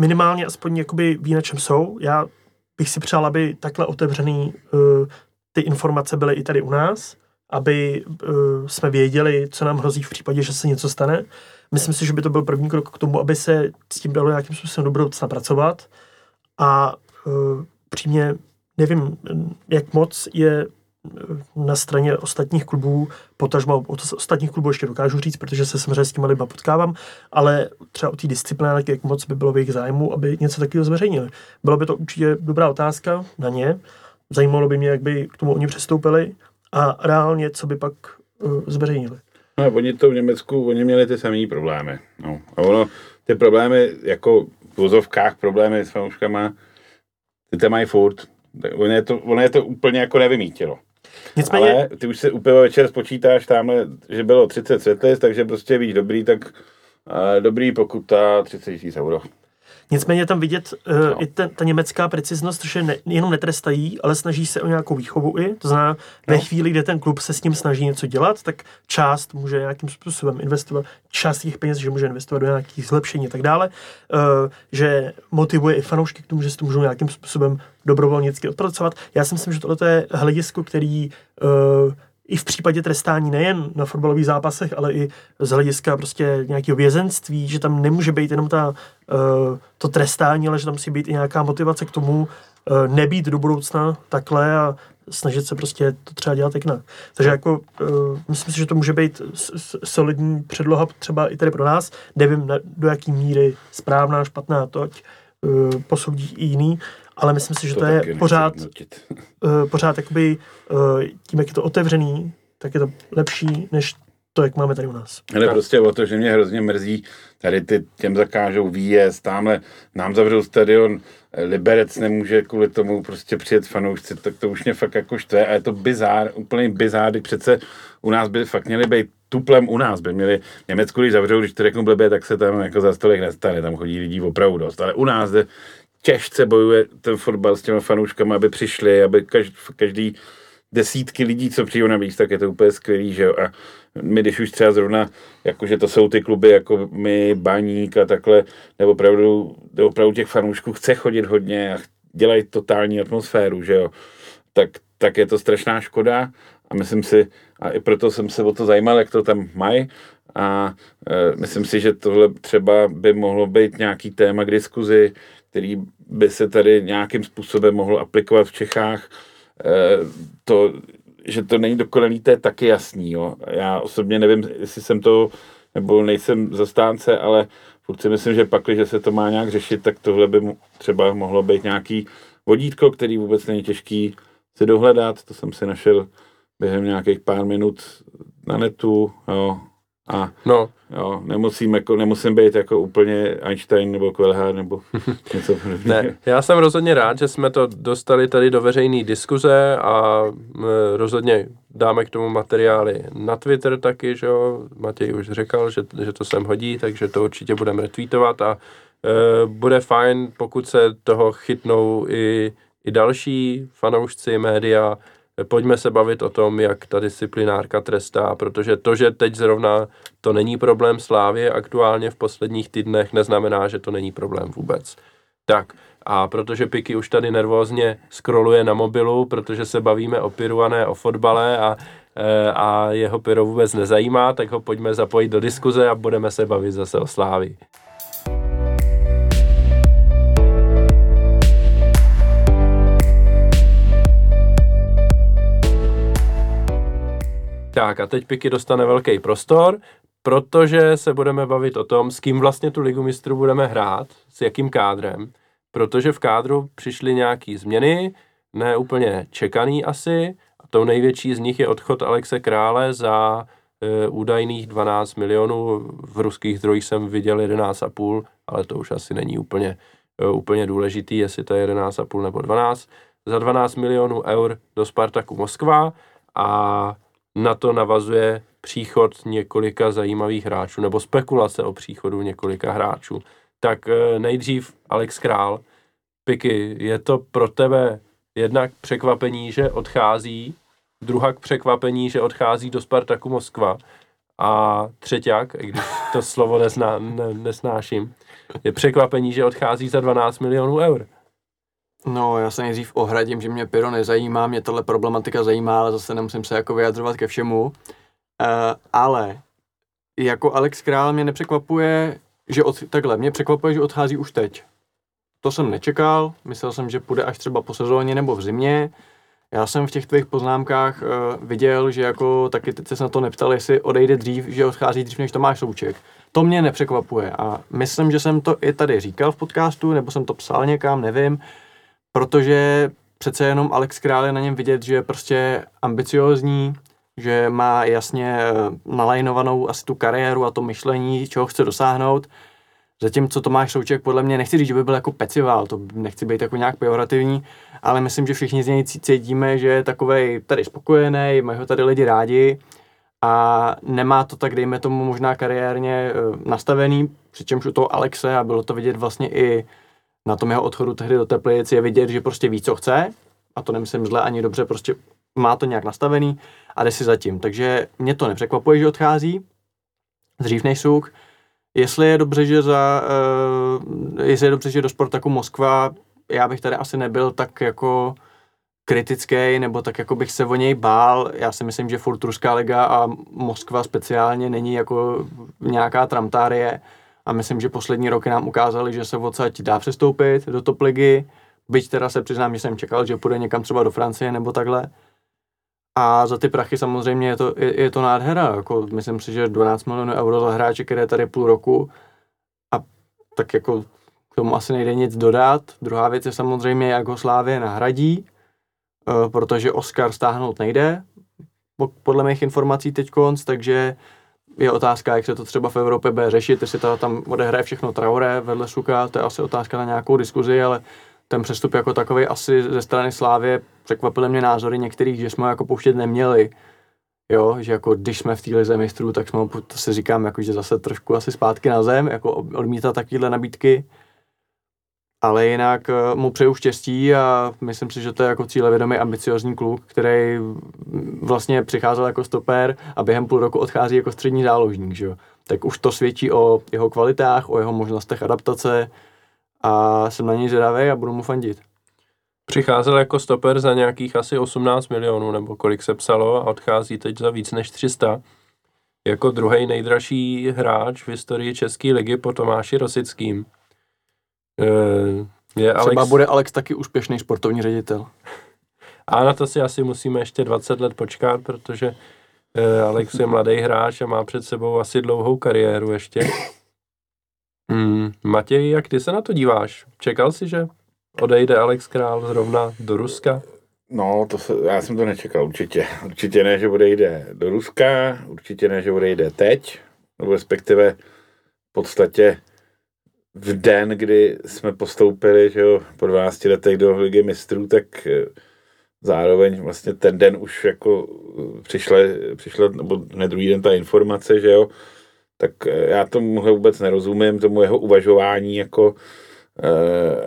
minimálně aspoň jakoby ví, na čem jsou. Já bych si přál, aby takhle otevřený uh, ty informace byly i tady u nás, aby uh, jsme věděli, co nám hrozí v případě, že se něco stane. Myslím si, že by to byl první krok k tomu, aby se s tím dalo nějakým způsobem do budoucna pracovat. A uh, přímě nevím, jak moc je na straně ostatních klubů, potažmo od ostatních klubů ještě dokážu říct, protože se samozřejmě s těma lidma potkávám, ale třeba o té disciplináře, jak moc by bylo v jejich zájmu, aby něco takového zveřejnili. Bylo by to určitě dobrá otázka na ně. Zajímalo by mě, jak by k tomu oni přistoupili a reálně, co by pak uh, zveřejnili. No, oni to v Německu, oni měli ty samé problémy. No. A ono, ty problémy, jako v vozovkách problémy s fanouškama, ty tam mají furt. Ono je to, ono je to úplně jako nevymítilo. Nicméně, Ale ty už se úplně večer spočítáš tamhle, že bylo 30 světlic, takže prostě víš dobrý, tak uh, dobrý pokuta 30 000 euro. Nicméně tam vidět uh, No. i ten, ta německá preciznost, že ne, jenom netrestají, ale snaží se o nějakou výchovu i. To znamená, ve No. chvíli, kde ten klub se s ním snaží něco dělat, tak část může nějakým způsobem investovat, část těch peněz, že může investovat do nějakých zlepšení a tak dále, uh, že motivuje i fanoušky k tomu, že si to můžou nějakým způsobem dobrovolnicky odpracovat. Já si myslím, že tohle je hledisko, který uh, i v případě trestání nejen na fotbalových zápasech, ale i z hlediska prostě nějakého vězenství, že tam nemůže být jenom ta, uh, to trestání, ale že tam musí být i nějaká motivace k tomu uh, nebýt do budoucna takhle a snažit se prostě to třeba dělat jinak. Takže jako uh, myslím si, že to může být solidní předloha třeba i tady pro nás. Nevím, do jaký míry správná, špatná, to ať uh, posoudí i jiný, ale myslím si, že to, to je pořád uh, pořád jakoby uh, tím, jak je to otevřený, tak je to lepší, než to, jak máme tady u nás. Ale prostě o to, že mě hrozně mrzí, tady ty těm zakážou výjezd, tamhle nám zavřou stadion Liberec nemůže kvůli tomu prostě přijet fanoušci, tak to už mě fakt jako štve a je to bizár, úplný bizár, kdy přece u nás by fakt měli být tuplem u nás by měli, Německu, když zavřou, když to řeknu blbě, tak se tam jako za stolik nestane, tam chodí lidí opravdu dost, ale u nás jde, těžce bojuje ten fotbal s těma fanouškama, aby přišli, aby každý, každý desítky lidí, co přijdou na víc, tak je to úplně skvělý, že jo. A my, když už třeba zrovna, jakože to jsou ty kluby jako my, Baník a takhle, nebo opravdu, nebo opravdu těch fanoušků chce chodit hodně a dělají totální atmosféru, že jo, tak, tak je to strašná škoda a myslím si, a i proto jsem se o to zajímal, jak to tam mají a e, myslím si, že tohle třeba by mohlo být nějaký téma k diskuzi, který by se tady nějakým způsobem mohl aplikovat v Čechách. E, to, že to není dokonalý, to je taky jasný. Jo. Já osobně nevím, jestli jsem to, nebo nejsem zastánce, ale furt si myslím, že pak, že se to má nějak řešit, tak tohle by třeba mohlo být nějaký vodítko, který vůbec není těžký si dohledat. To jsem si našel během nějakých pár minut na netu. Jo. A No, jo, nemusím, jako, nemusím být jako úplně Einstein nebo Kvelhár nebo něco podobného. ne, já jsem rozhodně rád, že jsme to dostali tady do veřejné diskuze a m, rozhodně dáme k tomu materiály na Twitter taky, že jo, Matěj už řekl, že, že to sem hodí, takže to určitě budeme retweetovat a e, bude fajn, pokud se toho chytnou i, i další fanoušci média, pojďme se bavit o tom, jak ta disciplinárka trestá, protože to, že teď zrovna to není problém Slávě aktuálně v posledních týdnech, neznamená, že to není problém vůbec. Tak, a protože Piky už tady nervózně scrolluje na mobilu, protože se bavíme o piru a ne o fotbale a, e, a jeho pyro vůbec nezajímá, tak ho pojďme zapojit do diskuze a budeme se bavit zase o Slávi. Tak a teď Piky dostane velký prostor, protože se budeme bavit o tom, s kým vlastně tu ligu mistrů budeme hrát, s jakým kádrem, protože v kádru přišly nějaký změny, ne úplně čekaný asi, a tou největší z nich je odchod Alexe Krále za e, údajných 12 milionů, v ruských zdrojích jsem viděl 11,5, ale to už asi není úplně, e, úplně důležitý, jestli to je 11,5 nebo 12, za 12 milionů eur do Spartaku Moskva a na to navazuje příchod několika zajímavých hráčů, nebo spekulace o příchodu několika hráčů. Tak eh, nejdřív Alex Král. Piky, je to pro tebe jednak překvapení, že odchází, druhak překvapení, že odchází do Spartaku Moskva a třeťák, i když to slovo nezná, ne, nesnáším, je překvapení, že odchází za 12 milionů eur. No, já se nejdřív ohradím, že mě pyro nezajímá, mě tohle problematika zajímá, ale zase nemusím se jako vyjadřovat ke všemu. Uh, ale jako Alex Král mě nepřekvapuje, že od, takhle, mě překvapuje, že odchází už teď. To jsem nečekal, myslel jsem, že půjde až třeba po sezóně nebo v zimě. Já jsem v těch tvých poznámkách uh, viděl, že jako taky teď se na to neptal, jestli odejde dřív, že odchází dřív než Tomáš Souček. To mě nepřekvapuje a myslím, že jsem to i tady říkal v podcastu, nebo jsem to psal někam, nevím, protože přece jenom Alex Král je na něm vidět, že je prostě ambiciozní, že má jasně eh, nalajnovanou asi tu kariéru a to myšlení, čeho chce dosáhnout. Zatímco Tomáš Souček podle mě, nechci říct, že by byl jako pecival, to nechci být jako nějak pejorativní, ale myslím, že všichni z něj cítíme, že je takovej tady spokojený, mají ho tady lidi rádi a nemá to tak, dejme tomu, možná kariérně eh, nastavený, přičemž u toho Alexe, a bylo to vidět vlastně i na tom jeho odchodu tehdy do Teplic je vidět, že prostě ví, co chce, a to nemyslím zle ani dobře, prostě má to nějak nastavený a jde si zatím. Takže mě to nepřekvapuje, že odchází dřív než Suk. Jestli je dobře, že za, uh, jestli je dobře, že do Sportaku Moskva, já bych tady asi nebyl tak jako kritický, nebo tak jako bych se o něj bál. Já si myslím, že furt Ruská liga a Moskva speciálně není jako nějaká tramtárie a myslím, že poslední roky nám ukázali, že se odsaď dá přestoupit do top ligy, byť teda se přiznám, že jsem čekal, že půjde někam třeba do Francie nebo takhle. A za ty prachy samozřejmě je to, je, je to nádhera. Jako, myslím si, že 12 milionů euro za hráče, který je tady půl roku a tak jako k tomu asi nejde nic dodat. Druhá věc je samozřejmě, jak ho Slávě nahradí, eh, protože Oscar stáhnout nejde, podle mých informací teď konc, takže je otázka, jak se to třeba v Evropě bude řešit, jestli to tam odehraje všechno Traoré vedle Suka, to je asi otázka na nějakou diskuzi, ale ten přestup jako takový asi ze strany Slávě překvapily mě názory některých, že jsme ho jako pouštět neměli. Jo, že jako když jsme v té lize mistrů, tak jsme to si říkám, jako, že zase trošku asi zpátky na zem, jako odmítat takovéhle nabídky. Ale jinak eh, mu přeju štěstí a myslím si, že to je jako cílevědomý ambiciozní kluk, který vlastně přicházel jako stoper a během půl roku odchází jako střední záložník, že jo. Tak už to svědčí o jeho kvalitách, o jeho možnostech adaptace a jsem na něj zvědavý a budu mu fandit. Přicházel jako stoper za nějakých asi 18 milionů, nebo kolik se psalo, a odchází teď za víc než 300. Jako druhý nejdražší hráč v historii České ligy po Tomáši Rosickým. E, je Alex... Třeba bude Alex taky úspěšný sportovní ředitel. A na to si asi musíme ještě 20 let počkat, protože e, Alex je mladý hráč a má před sebou asi dlouhou kariéru ještě. Hmm. Matěj, jak ty se na to díváš? Čekal jsi, že odejde Alex Král zrovna do Ruska? No, to se, já jsem to nečekal, určitě. Určitě ne, že odejde do Ruska, určitě ne, že odejde teď, nebo respektive v podstatě v den, kdy jsme postoupili že jo, po 12 letech do Ligy mistrů, tak eh, zároveň vlastně ten den už jako eh, přišla, přišla nebo ne druhý den ta informace, že jo, tak eh, já tomuhle vůbec nerozumím, tomu jeho uvažování jako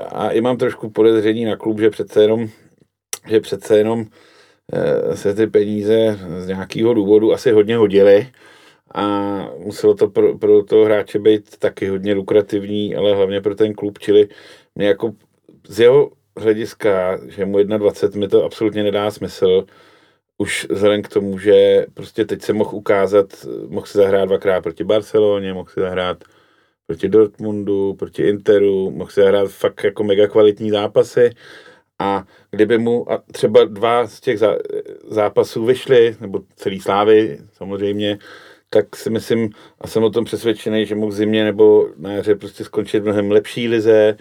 a i mám trošku podezření na klub, že přece jenom, že přece jenom se ty peníze z nějakého důvodu asi hodně hodily a muselo to pro, pro toho hráče být taky hodně lukrativní, ale hlavně pro ten klub, čili mě jako z jeho hlediska, že mu 21 mi to absolutně nedá smysl, už vzhledem k tomu, že prostě teď se mohl ukázat, mohl si zahrát dvakrát proti Barceloně, mohl si zahrát proti Dortmundu, proti Interu, mohl si zahrát fakt jako mega kvalitní zápasy. A kdyby mu třeba dva z těch zápasů vyšly, nebo celý Slávy samozřejmě, tak si myslím a jsem o tom přesvědčený, že mohl zimě nebo na jaře prostě skončit v mnohem lepší lize,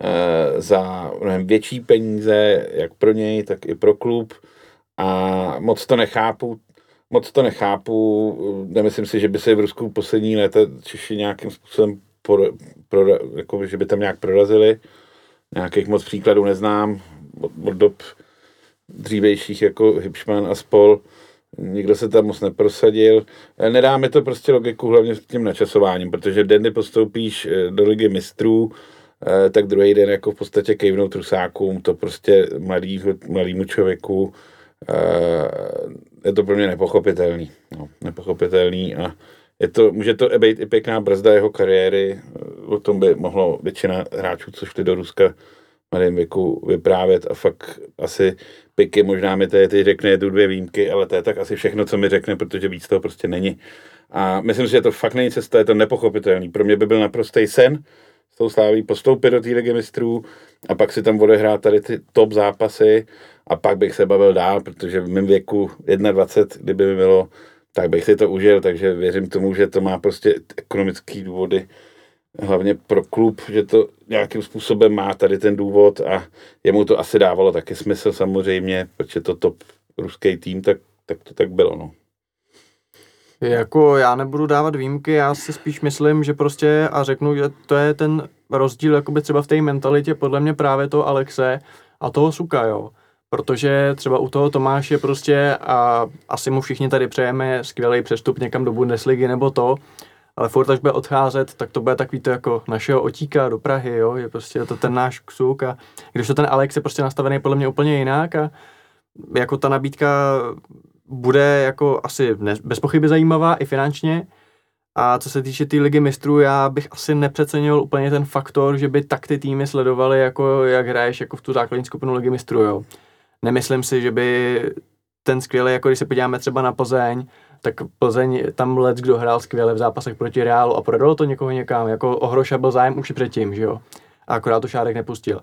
e, za mnohem větší peníze, jak pro něj, tak i pro klub. A moc to nechápu, moc to nechápu, nemyslím si, že by se v Rusku poslední léta Češi nějakým způsobem, pro, pro, jako, že by tam nějak prorazili. Nějakých moc příkladů neznám od, od dob dřívejších jako Hipšman a spol nikdo se tam moc neprosadil. E, nedá mi to prostě logiku hlavně s tím načasováním, protože den, kdy postoupíš e, do ligy mistrů, e, tak druhý den jako v podstatě kejvnou trusákům, to prostě mladý, mladýmu člověku je to pro mě nepochopitelný. No, nepochopitelný a je to, může to být i pěkná brzda jeho kariéry, o tom by mohlo většina hráčů, co šli do Ruska, mladém věku vyprávět a fakt asi Piky možná mi tady teď řekne tu dvě výjimky, ale to je tak asi všechno, co mi řekne, protože víc toho prostě není. A myslím si, že to fakt není cesta, je to nepochopitelný. Pro mě by byl naprostý sen s tou sláví postoupit do té ligy mistrů a pak si tam odehrát tady ty top zápasy a pak bych se bavil dál, protože v mém věku 21, kdyby mi bylo, tak bych si to užil, takže věřím tomu, že to má prostě ekonomické důvody hlavně pro klub, že to nějakým způsobem má tady ten důvod a jemu to asi dávalo taky smysl samozřejmě, protože to top ruský tým, tak, tak to tak bylo, no. Jako já nebudu dávat výjimky, já si spíš myslím, že prostě a řeknu, že to je ten rozdíl jakoby třeba v té mentalitě podle mě právě toho Alexe a toho Suka, jo. Protože třeba u toho Tomáše prostě a asi mu všichni tady přejeme skvělý přestup někam do Bundesligy nebo to, ale furt, až bude odcházet, tak to bude takový to jako našeho otíka do Prahy, jo, je prostě to ten náš ksuk a když to ten Alex je prostě nastavený podle mě úplně jinak a jako ta nabídka bude jako asi bez pochyby zajímavá i finančně, a co se týče té tý ligy mistrů, já bych asi nepřecenil úplně ten faktor, že by tak ty týmy sledovaly, jako jak hraješ jako v tu základní skupinu ligy mistrů. Jo. Nemyslím si, že by ten skvělý, jako když se podíváme třeba na Plzeň, tak Plzeň tam let, kdo hrál skvěle v zápasech proti Reálu a prodalo to někoho někam, jako o Hroša byl zájem už předtím, že jo. A akorát to Šárek nepustil.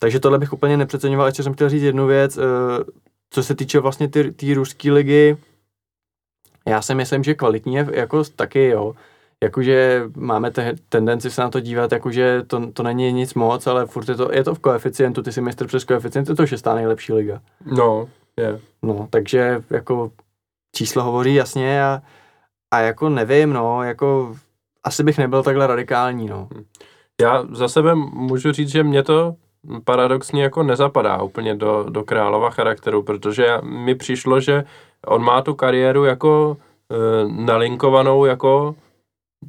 Takže tohle bych úplně nepřeceňoval. Ještě jsem chtěl říct jednu věc, eh, co se týče vlastně ty, ty ruské ligy, já si myslím, že kvalitní je jako taky, jo. Jakože máme te, tendenci se na to dívat, jakože to, to není nic moc, ale furt je to, je to v koeficientu, ty si mistr přes koeficient, je to šestá nejlepší liga. No, je. Yeah. No, takže jako číslo hovoří jasně a, a jako nevím, no, jako asi bych nebyl takhle radikální, no. Já za sebe můžu říct, že mě to paradoxně jako nezapadá úplně do, do Králova charakteru, protože mi přišlo, že on má tu kariéru jako e, nalinkovanou jako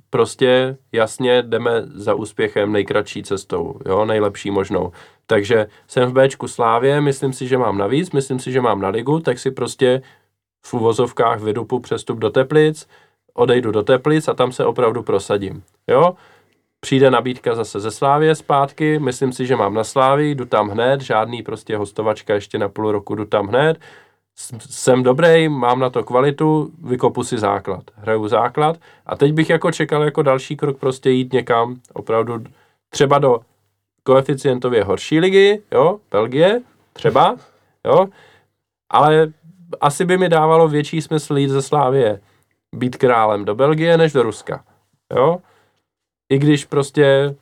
prostě jasně jdeme za úspěchem nejkratší cestou, jo, nejlepší možnou. Takže jsem v Bčku Slávě, myslím si, že mám navíc, myslím si, že mám na ligu, tak si prostě v uvozovkách vydupu přestup do Teplic, odejdu do Teplic a tam se opravdu prosadím. Jo? Přijde nabídka zase ze Slávě zpátky, myslím si, že mám na Slávii, jdu tam hned, žádný prostě hostovačka ještě na půl roku, jdu tam hned, jsem dobrý, mám na to kvalitu, vykopu si základ, hraju základ a teď bych jako čekal jako další krok prostě jít někam opravdu třeba do koeficientově horší ligy, jo, Belgie, třeba, jo, ale asi by mi dávalo větší smysl jít ze Slávie být králem do Belgie než do Ruska, jo, i když prostě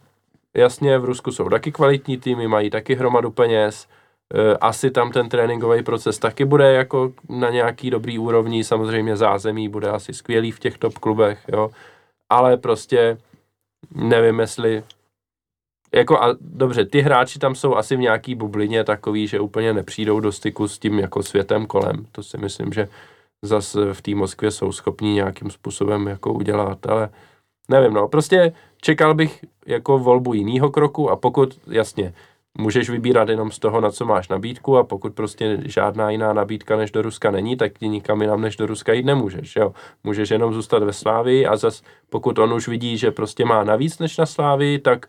jasně v Rusku jsou taky kvalitní týmy, mají taky hromadu peněz, e, asi tam ten tréninkový proces taky bude jako na nějaký dobrý úrovni, samozřejmě zázemí bude asi skvělý v těch top klubech, jo, ale prostě nevím, jestli jako a dobře, ty hráči tam jsou asi v nějaký bublině takový, že úplně nepřijdou do styku s tím jako světem kolem. To si myslím, že zase v té Moskvě jsou schopní nějakým způsobem jako udělat, ale nevím, no, prostě čekal bych jako volbu jiného kroku a pokud, jasně, můžeš vybírat jenom z toho, na co máš nabídku a pokud prostě žádná jiná nabídka než do Ruska není, tak ti nikam jinam než do Ruska jít nemůžeš, jo. Můžeš jenom zůstat ve Slávii a zas pokud on už vidí, že prostě má navíc než na Slávii, tak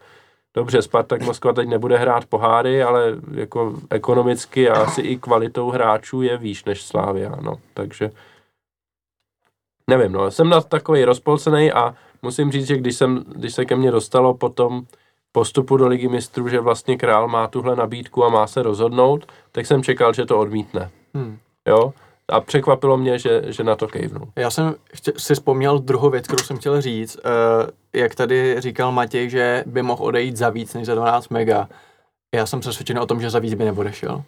dobře, Spartak Moskva teď nebude hrát poháry, ale jako ekonomicky a asi i kvalitou hráčů je výš než Slávia, no, takže nevím, no, jsem na takový rozpolcený a musím říct, že když, jsem, když se ke mně dostalo potom postupu do ligy mistrů, že vlastně král má tuhle nabídku a má se rozhodnout, tak jsem čekal, že to odmítne. Hmm. Jo? A překvapilo mě, že, že na to kejvnul. Já jsem chtě, si vzpomněl druhou věc, kterou jsem chtěl říct. Uh, jak tady říkal Matěj, že by mohl odejít za víc než za 12 mega. Já jsem přesvědčen o tom, že za víc by neodešel.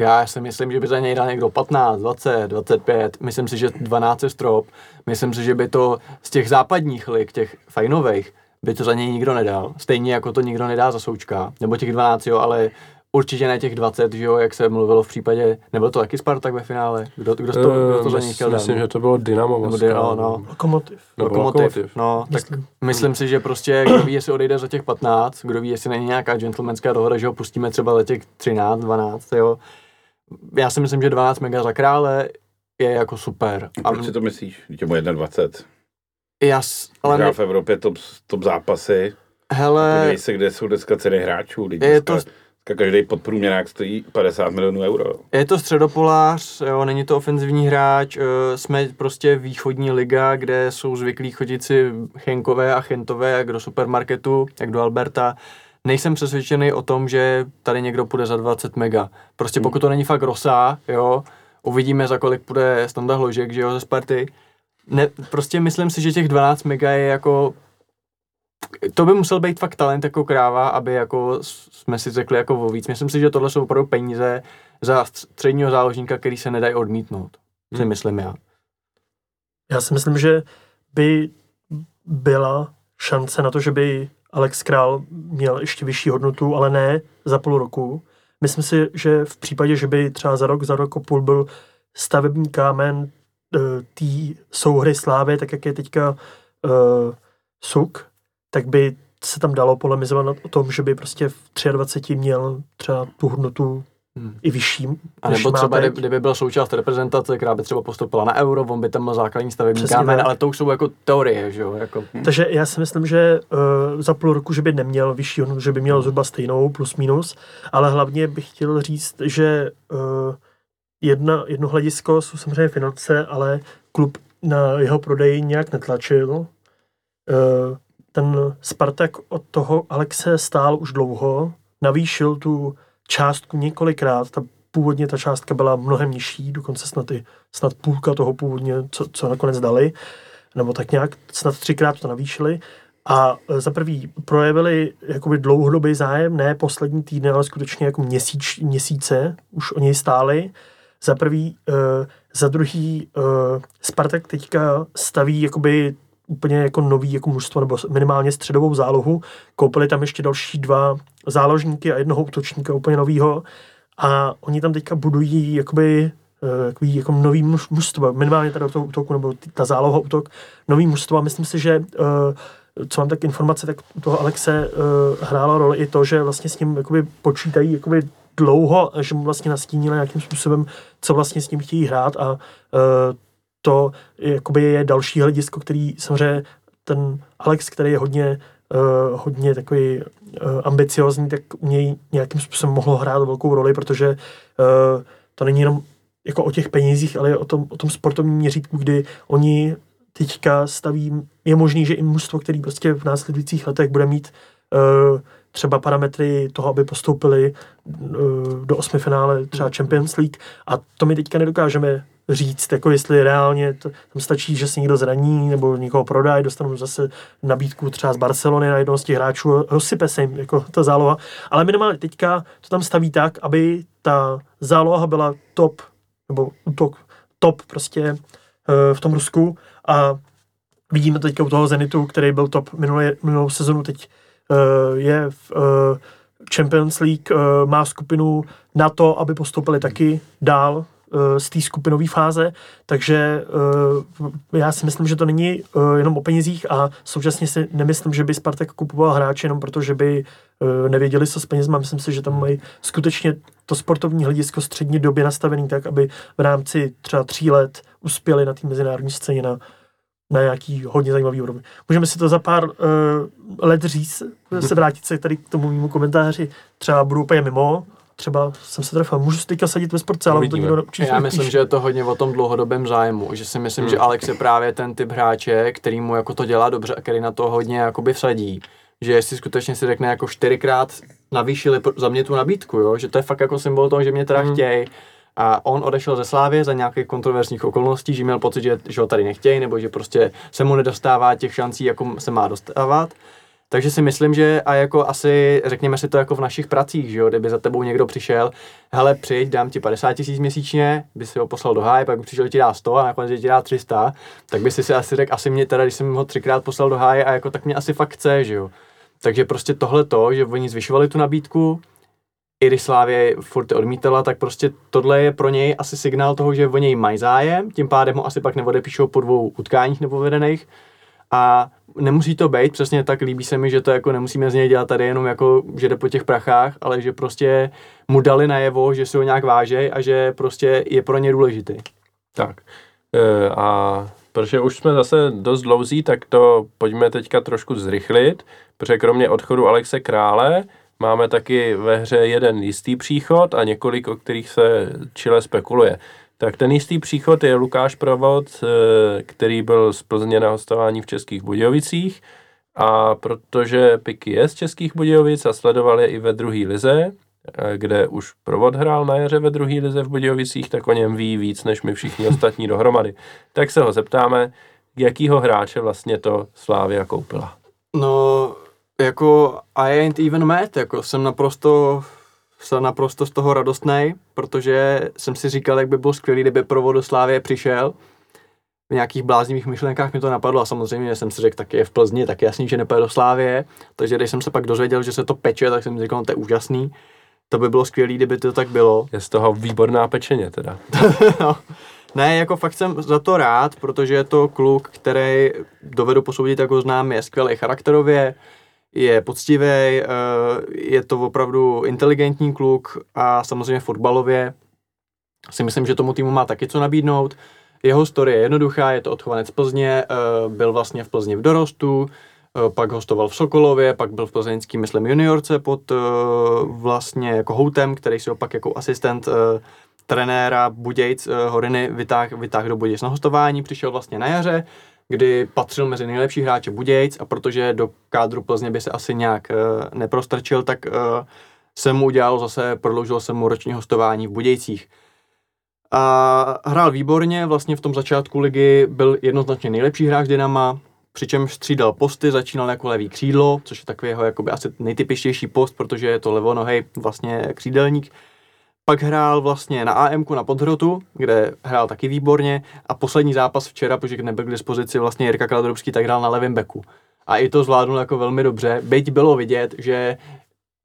Já si myslím, že by za něj dal někdo 15, 20, 25, myslím si, že 12 je strop, myslím si, že by to z těch západních lig, těch fajnových, by to za něj nikdo nedal. Stejně jako to nikdo nedá za Součka, nebo těch 12, jo, ale určitě ne těch 20, že jo, jak se mluvilo v případě, nebyl to taky Spartak ve finále? Kdo, kdo, to, kdo to za něj chtěl dát? Myslím, že to bylo Dynamo Moskva. No, no. Lokomotiv. Lokomotiv. Lokomotiv. No, myslím. tak myslím si, že prostě, kdo ví, jestli odejde za těch 15, kdo ví, jestli není nějaká gentlemanská dohoda, že ho pustíme třeba za těch 13, 12, jo. Já si myslím, že 12 mega za krále je jako super. A proč si to myslíš? Dítě mu 21. Jas, ale Hrál v Evropě top, top zápasy. Hele, Podívej se, kde jsou dneska ceny hráčů. Dneska, je to, každý podprůměrák stojí 50 milionů euro. Je to středopolář, jo, není to ofenzivní hráč, eh, jsme prostě východní liga, kde jsou zvyklí chodit si Chenkové a Chentové jak do supermarketu, jak do Alberta. Nejsem přesvědčený o tom, že tady někdo půjde za 20 mega. Prostě pokud to není fakt Rosa, jo, uvidíme za kolik půjde Standa Hložek, že jo, ze Sparty. Ne, prostě myslím si, že těch 12 mega je jako to by musel být fakt talent jako kráva, aby jako jsme si řekli jako o víc. Myslím si, že tohle jsou opravdu peníze za středního záložníka, který se nedají odmítnout. Hmm. Si myslím já. Já si myslím, že by byla šance na to, že by Alex Král měl ještě vyšší hodnotu, ale ne za půl roku. Myslím si, že v případě, že by třeba za rok, za rok a půl byl stavební kámen uh, té souhry Slávy, tak jak je teďka uh, Suk, tak by se tam dalo polemizovat o tom, že by prostě v 23 měl třeba tu hodnotu hmm. i vyšší. A nebo třeba, kdy, kdyby byl součást reprezentace, která by třeba postoupila na euro, on by tam měl základní stavební Přesně kámen, ale to už jsou jako teorie, že jo? Jako, hmm. Takže já si myslím, že uh, za půl roku, že by neměl vyšší hodnotu, že by měl zhruba stejnou, plus minus, ale hlavně bych chtěl říct, že uh, jedna, jedno hledisko jsou samozřejmě finance, ale klub na jeho prodej nějak netlačil. Uh, ten Spartak od toho Alexe stál už dlouho, navýšil tu částku několikrát, ta původně ta částka byla mnohem nižší, dokonce snad, i, snad půlka toho původně, co, co nakonec dali, nebo tak nějak snad třikrát to navýšili. A e, za prvý projevili jakoby dlouhodobý zájem, ne poslední týdny, ale skutečně jako měsíc, měsíce už o něj stáli. Za prvý, uh, za druhý, uh, Spartak teďka staví jakoby úplně jako nový jako mužstvo, nebo minimálně středovou zálohu. Koupili tam ještě další dva záložníky a jednoho útočníka úplně novýho. A oni tam teďka budují jakoby eh, takový jako nový muž, mužstvo, minimálně do toho útoku, nebo ta záloha útok, nový mužstvo a myslím si, že uh, co mám tak informace, tak u toho Alexe uh, hrálo roli i to, že vlastně s ním jakoby počítají jakoby dlouho, že mu vlastně nastínili nějakým způsobem, co vlastně s ním chtějí hrát a to jakoby je další hledisko, který samozřejmě ten Alex, který je hodně, uh, hodně takový uh, ambiciozní, tak u něj nějakým způsobem mohlo hrát velkou roli, protože uh, to není jenom jako o těch penězích, ale o tom, o tom sportovním měřítku, kdy oni teďka staví, je možný, že i mužstvo, který prostě v následujících letech bude mít uh, třeba parametry toho, aby postoupili uh, do osmi finále třeba Champions League. A to my teďka nedokážeme říct, jako jestli reálně to, tam stačí, že si někdo zraní nebo někoho prodají, dostanou zase nabídku třeba z Barcelony na jednoho z těch hráčů, rozsype se jim jako ta záloha, ale minimálně teďka to tam staví tak, aby ta záloha byla top, nebo útok top prostě uh, v tom Rusku. A vidíme teďka u toho Zenitu, který byl top minulé, minulou sezonu, teď uh, je v uh, Champions League, má skupinu na to, aby postoupili taky dál. Eh, z té skupinové fáze, takže uh, já si myslím, že to není uh, jenom o penězích a současně si nemyslím, že by Spartak kupoval hráče jenom proto, že by nevěděli, co s penězma. Myslím si, že tam mají skutečně to sportovní hledisko střední době nastavený tak, aby v rámci třeba tří let uspěli na té mezinárodní scéně na, na nějaký hodně zajímavý úrovni. Můžeme si to za pár uh, let říct, se vrátit se tady k tomu mému komentáři, třeba budu úplně mimo, třeba jsem se trefil, můžu si teďka sadit ve sportce, ale to nikdo určitě Já myslím, že je to hodně o tom dlouhodobém zájmu, že si myslím, hmm. že Alex je právě ten typ hráče, který mu jako to dělá dobře a který na to hodně jakoby vsadí. Že jestli skutečně si řekne jako čtyřikrát navýšili za mě tu nabídku, jo? že to je fakt jako symbol toho, že mě teda hmm. chtějí. A on odešel ze Slávy za nějakých kontroverzních okolností, že měl pocit, že, že ho tady nechtějí, nebo že prostě se mu nedostává těch šancí, jako se má dostávat. Takže si myslím, že a jako asi, řekněme si to jako v našich pracích, že jo, kdyby za tebou někdo přišel, hele, přijď, dám ti 50 tisíc měsíčně, by si ho poslal do háje, pak by přišel ti dá 100 a nakonec ti dá 300, tak by si si asi řekl, asi mě teda, když jsem ho třikrát poslal do háje a jako tak mě asi fakt chce, že jo. Takže prostě tohle to, že oni zvyšovali tu nabídku, i když Slávě furt odmítala, tak prostě tohle je pro něj asi signál toho, že o něj mají zájem, tím pádem ho asi pak neodepíšou po dvou utkáních nepovedených a nemusí to být přesně tak, líbí se mi, že to jako nemusíme z něj dělat tady jenom jako, že jde po těch prachách, ale že prostě mu dali najevo, že si ho nějak vážej a že prostě je pro ně důležitý. Tak e, a protože už jsme zase dost dlouzí, tak to pojďme teďka trošku zrychlit, protože kromě odchodu Alexe Krále máme taky ve hře jeden jistý příchod a několik, o kterých se čile spekuluje. Tak ten jistý příchod je Lukáš Provod, eh, který byl z Plzně na hostování v Českých Budějovicích a protože Piky je z Českých Budějovic a sledoval je i ve druhé lize, eh, kde už Provod hrál na jaře ve druhé lize v Budějovicích, tak o něm ví víc než my všichni ostatní dohromady. Tak se ho zeptáme, jakýho hráče vlastně to Slávia koupila. No, jako I ain't even mad, jako jsem naprosto jsem naprosto z toho radostný, protože jsem si říkal, jak by bylo skvělé, kdyby provod do Slávě přišel. V nějakých bláznivých myšlenkách mi to napadlo a samozřejmě jsem si řekl, tak je v Plzni, tak jasný, že nepůjde do Slávě. Takže když jsem se pak dozvěděl, že se to peče, tak jsem si říkal, no, to je úžasný. To by bylo skvělé, kdyby to tak bylo. Je z toho výborná pečeně teda. no. Ne, jako fakt jsem za to rád, protože je to kluk, který dovedu posoudit, jako znám, je skvělý charakterově, je poctivý, eh, je to opravdu inteligentní kluk a samozřejmě fotbalově si myslím, že tomu týmu má taky co nabídnout. Jeho story je jednoduchá, je to odchovanec Plzně, eh, byl vlastně v Plzni v dorostu, eh, pak hostoval v Sokolově, pak byl v plzeňský, myslím, juniorce pod vlastně jako houtem, který si opak jako asistent trenéra Budějc Horiny vytáhl, vytáhl do Budějc na hostování, přišel vlastně na jaře, kdy patřil mezi nejlepší hráče Budějc a protože do kádru Plzně by se asi nějak uh, neprostrčil, tak uh, jsem mu udělal zase, prodloužil jsem mu roční hostování v Budějcích. A hrál výborně, vlastně v tom začátku ligy byl jednoznačně nejlepší hráč Dynama, přičemž střídal posty, začínal jako levý křídlo, což je takový jeho jakoby asi nejtypičtější post, protože je to levonohej vlastně křídelník. Pak hrál vlastně na AMku na Podhrotu, kde hrál taky výborně a poslední zápas včera, protože nebyl k dispozici vlastně Jirka Kaladrobský, tak hrál na levém beku. A i to zvládnul jako velmi dobře, byť bylo vidět, že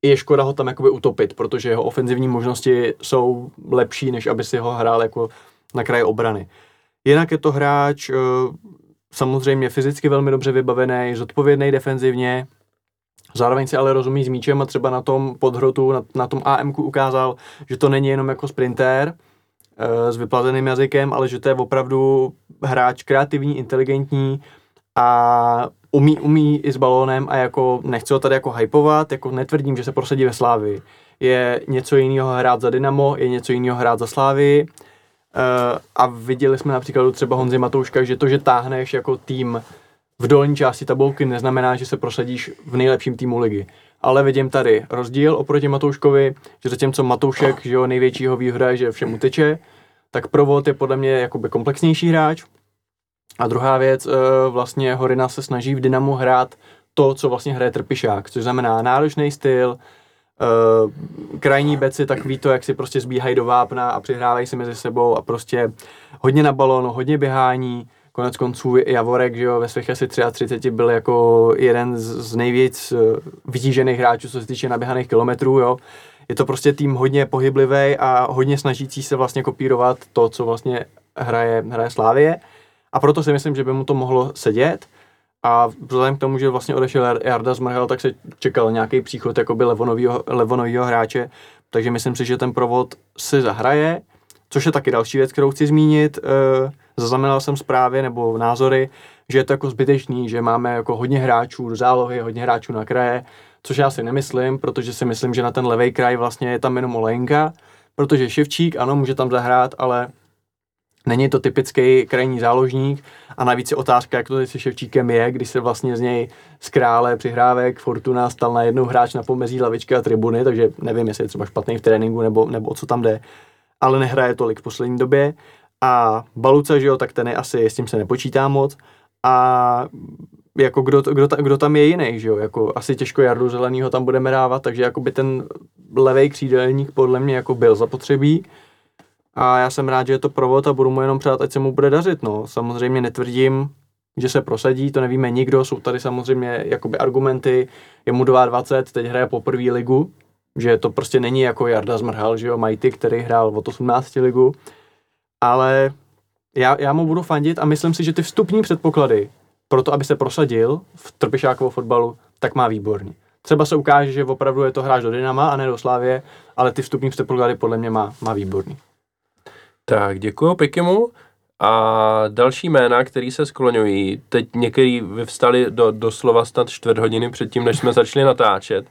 je škoda ho tam jakoby utopit, protože jeho ofenzivní možnosti jsou lepší, než aby si ho hrál jako na kraji obrany. Jinak je to hráč eh, samozřejmě fyzicky velmi dobře vybavený, zodpovědný defenzivně, Zároveň si ale rozumí s míčem a třeba na tom podhrotu, na, na tom AMku ukázal, že to není jenom jako sprinter e, s vyplazeným jazykem, ale že to je opravdu hráč kreativní, inteligentní a umí, umí i s balónem a jako nechci ho tady jako hypovat, jako netvrdím, že se prosadí ve Slávii. Je něco jiného hrát za Dynamo, je něco jiného hrát za Slávii. Uh, a viděli jsme například třeba Honzi Matouška, že to, že táhneš jako tým v dolní části tabulky, neznamená, že se prosadíš v nejlepším týmu ligy. Ale vidím tady rozdíl oproti Matouškovi, že zatímco Matoušek, že jo, největšího výhoda je, že všem uteče, tak Provod je podle mě jakoby komplexnější hráč, a druhá věc, eh, vlastně Horina se snaží v Dynamu hrát to, co vlastně hraje Trpišák, což znamená náročný styl, Uh, krajní beci tak ví to, jak si prostě zbíhají do vápna a přihrávají si mezi sebou a prostě hodně na balónu, hodně běhání, konec konců Javorek, že jo, ve svých asi 33 byl jako jeden z, nejvíc uh, vytížených hráčů, co se týče naběhaných kilometrů, jo. Je to prostě tým hodně pohyblivý a hodně snažící se vlastně kopírovat to, co vlastně hraje, hraje Slávie. A proto si myslím, že by mu to mohlo sedět. A vzhledem k tomu, že vlastně odešel Jarda Zmrhel, tak se čekal nějaký příchod jakoby levonovýho, levonovýho hráče, takže myslím si, že ten provod si zahraje, což je taky další věc, kterou chci zmínit. E, zaznamenal jsem zprávy nebo názory, že je to jako zbytečný, že máme jako hodně hráčů do zálohy, hodně hráčů na kraje, což já si nemyslím, protože si myslím, že na ten levý kraj vlastně je tam jenom Olejnka, protože Ševčík, ano, může tam zahrát, ale Není to typický krajní záložník a navíc je otázka, jak to se Ševčíkem je, když se vlastně z něj z krále přihrávek Fortuna stal na jednou hráč na pomezí lavičky a tribuny, takže nevím, jestli je třeba špatný v tréninku nebo, nebo o co tam jde, ale nehraje tolik v poslední době. A Baluca, že jo, tak ten je asi, s tím se nepočítá moc. A jako kdo, kdo, kdo tam je jiný, že jo, jako asi těžko Jardu Zelenýho tam budeme dávat, takže jako by ten levý křídelník podle mě jako byl zapotřebí a já jsem rád, že je to provod a budu mu jenom přát, ať se mu bude dařit. No. Samozřejmě netvrdím, že se prosadí, to nevíme nikdo, jsou tady samozřejmě jakoby argumenty, je mu 22, teď hraje poprvé ligu, že to prostě není jako Jarda Zmrhal, že jo, Majty, který hrál od 18 ligu, ale já, já mu budu fandit a myslím si, že ty vstupní předpoklady pro to, aby se prosadil v trpišákovo fotbalu, tak má výborný. Třeba se ukáže, že opravdu je to hráč do Dynama a ne do Slávě, ale ty vstupní předpoklady podle mě má, má výborný. Tak, děkuji Pikimu. A další jména, který se skloňují, teď některý vyvstali do, doslova snad čtvrt hodiny předtím, než jsme začali natáčet.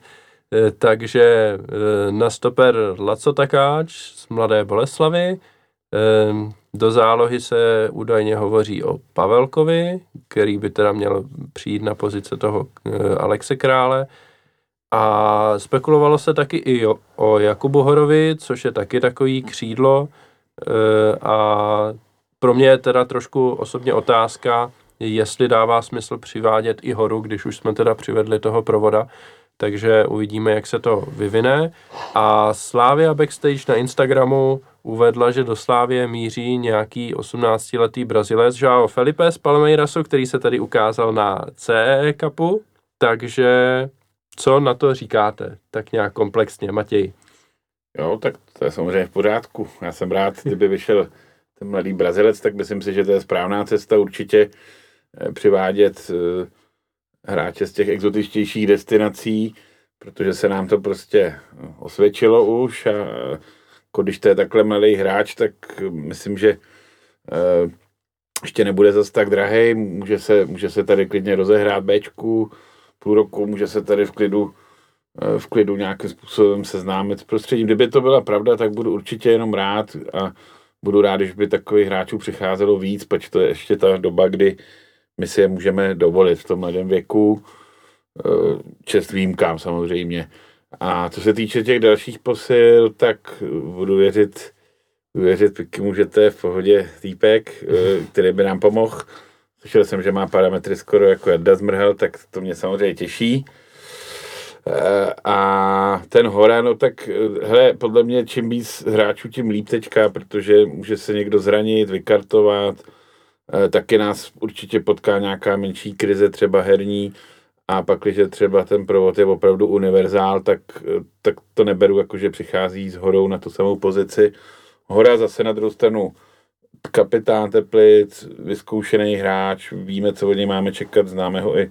E, takže e, na stoper Laco Takáč z Mladé Boleslavy. E, do zálohy se údajně hovoří o Pavelkovi, který by teda měl přijít na pozice toho Alexe Krále. A spekulovalo se taky i o, o Jakubu Horovi, což je taky takový křídlo, Eh, a pro mě je teda trošku osobně otázka, jestli dává smysl přivádět i horu, když už jsme teda přivedli toho provoda, takže uvidíme, jak se to vyvine. A Slávia Backstage na Instagramu uvedla, že do Slávie míří nějaký 18-letý Brazilec João Felipe z Palmeirasu, který se tady ukázal na CE Cupu, takže co na to říkáte? Tak nějak komplexně, Matěj. Jo, tak to je samozřejmě v pořádku. Já jsem rád, kdyby vyšel ten mladý Brazilec, tak myslím si, že to je správná cesta určitě eh, přivádět eh, hráče z těch exotičtějších destinací, protože se nám to prostě osvědčilo už a jako když to je takhle mladý hráč, tak myslím, že eh, ještě nebude zase tak drahý, může se, může se tady klidně rozehrát Bčku, půl roku, může se tady v klidu Eh, v klidu nějakým způsobem seznámit s prostředím. Kdyby to byla pravda, tak budu určitě jenom rád a budu rád, když by takových hráčů přicházelo víc, protože to je ještě ta doba, kdy my si je můžeme dovolit v tom mladém věku, eh, čest výjimkám samozřejmě. A co se týče těch dalších posil, tak budu věřit, věřit Pikimu, že to je v pohodě týpek, eh, který by nám pomohl. Slyšel jsem, že má parametry skoro jako Jarda Zmrhel, tak to mě samozřejmě těší. Eh, A ten Hora, no tak, hele, podle mě čím víc hráčů, tím líp teďka, protože může se někdo zranit, vykartovat, taky nás určitě potká nějaká menší krize, třeba herní, a pak, když třeba ten provod je opravdu univerzál, tak, eh, tak to neberu jako, že přichází s horou na tu samou pozici. Hora zase na druhou stranu kapitán Teplic, vyzkoušený hráč, víme, co od něj máme čekat, známe ho i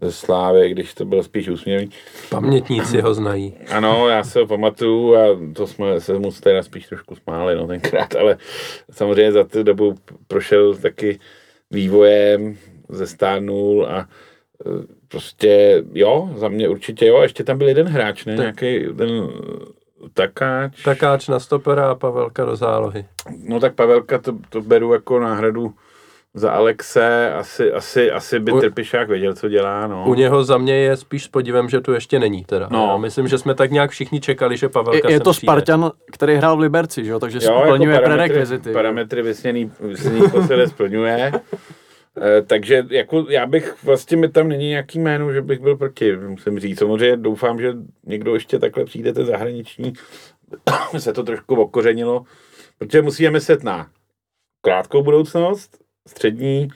ze Slávy, když to bylo spíš úsměvný. Pamětníci ho znají. Ano, já se ho pamatuju a to jsme se mu teda spíš trošku smáli no, tenkrát, ale samozřejmě za tu dobu prošel taky vývojem, zestárnul a e, prostě jo, za mě určitě jo. A ještě tam byl jeden hráč, ne? Nějaký ten takáč. Takáč na stopera a Pavelka do zálohy. No tak Pavelka to, to beru jako náhradu za Alexe. Asi, asi, asi by U- Trpišák věděl, co dělá. No. U něho za mě je spíš s podivem, že tu ještě není teda. No. Já myslím, že jsme tak nějak všichni čekali, že Pavelka Je, je to přijde. Spartan, který hrál v Liberci, že jo? takže Jo, splňuje jako prerekvizity. Parametry vysněný, vysněný posledně splňuje. Eh, takže jako já bych, vlastně mi tam není nějaký jméno, že bych byl proti, musím říct. Samozřejmě doufám, že někdo ještě takhle přijde ten zahraniční, se to trošku okořenilo, protože musíme myslet na krátkou budoucnost, střední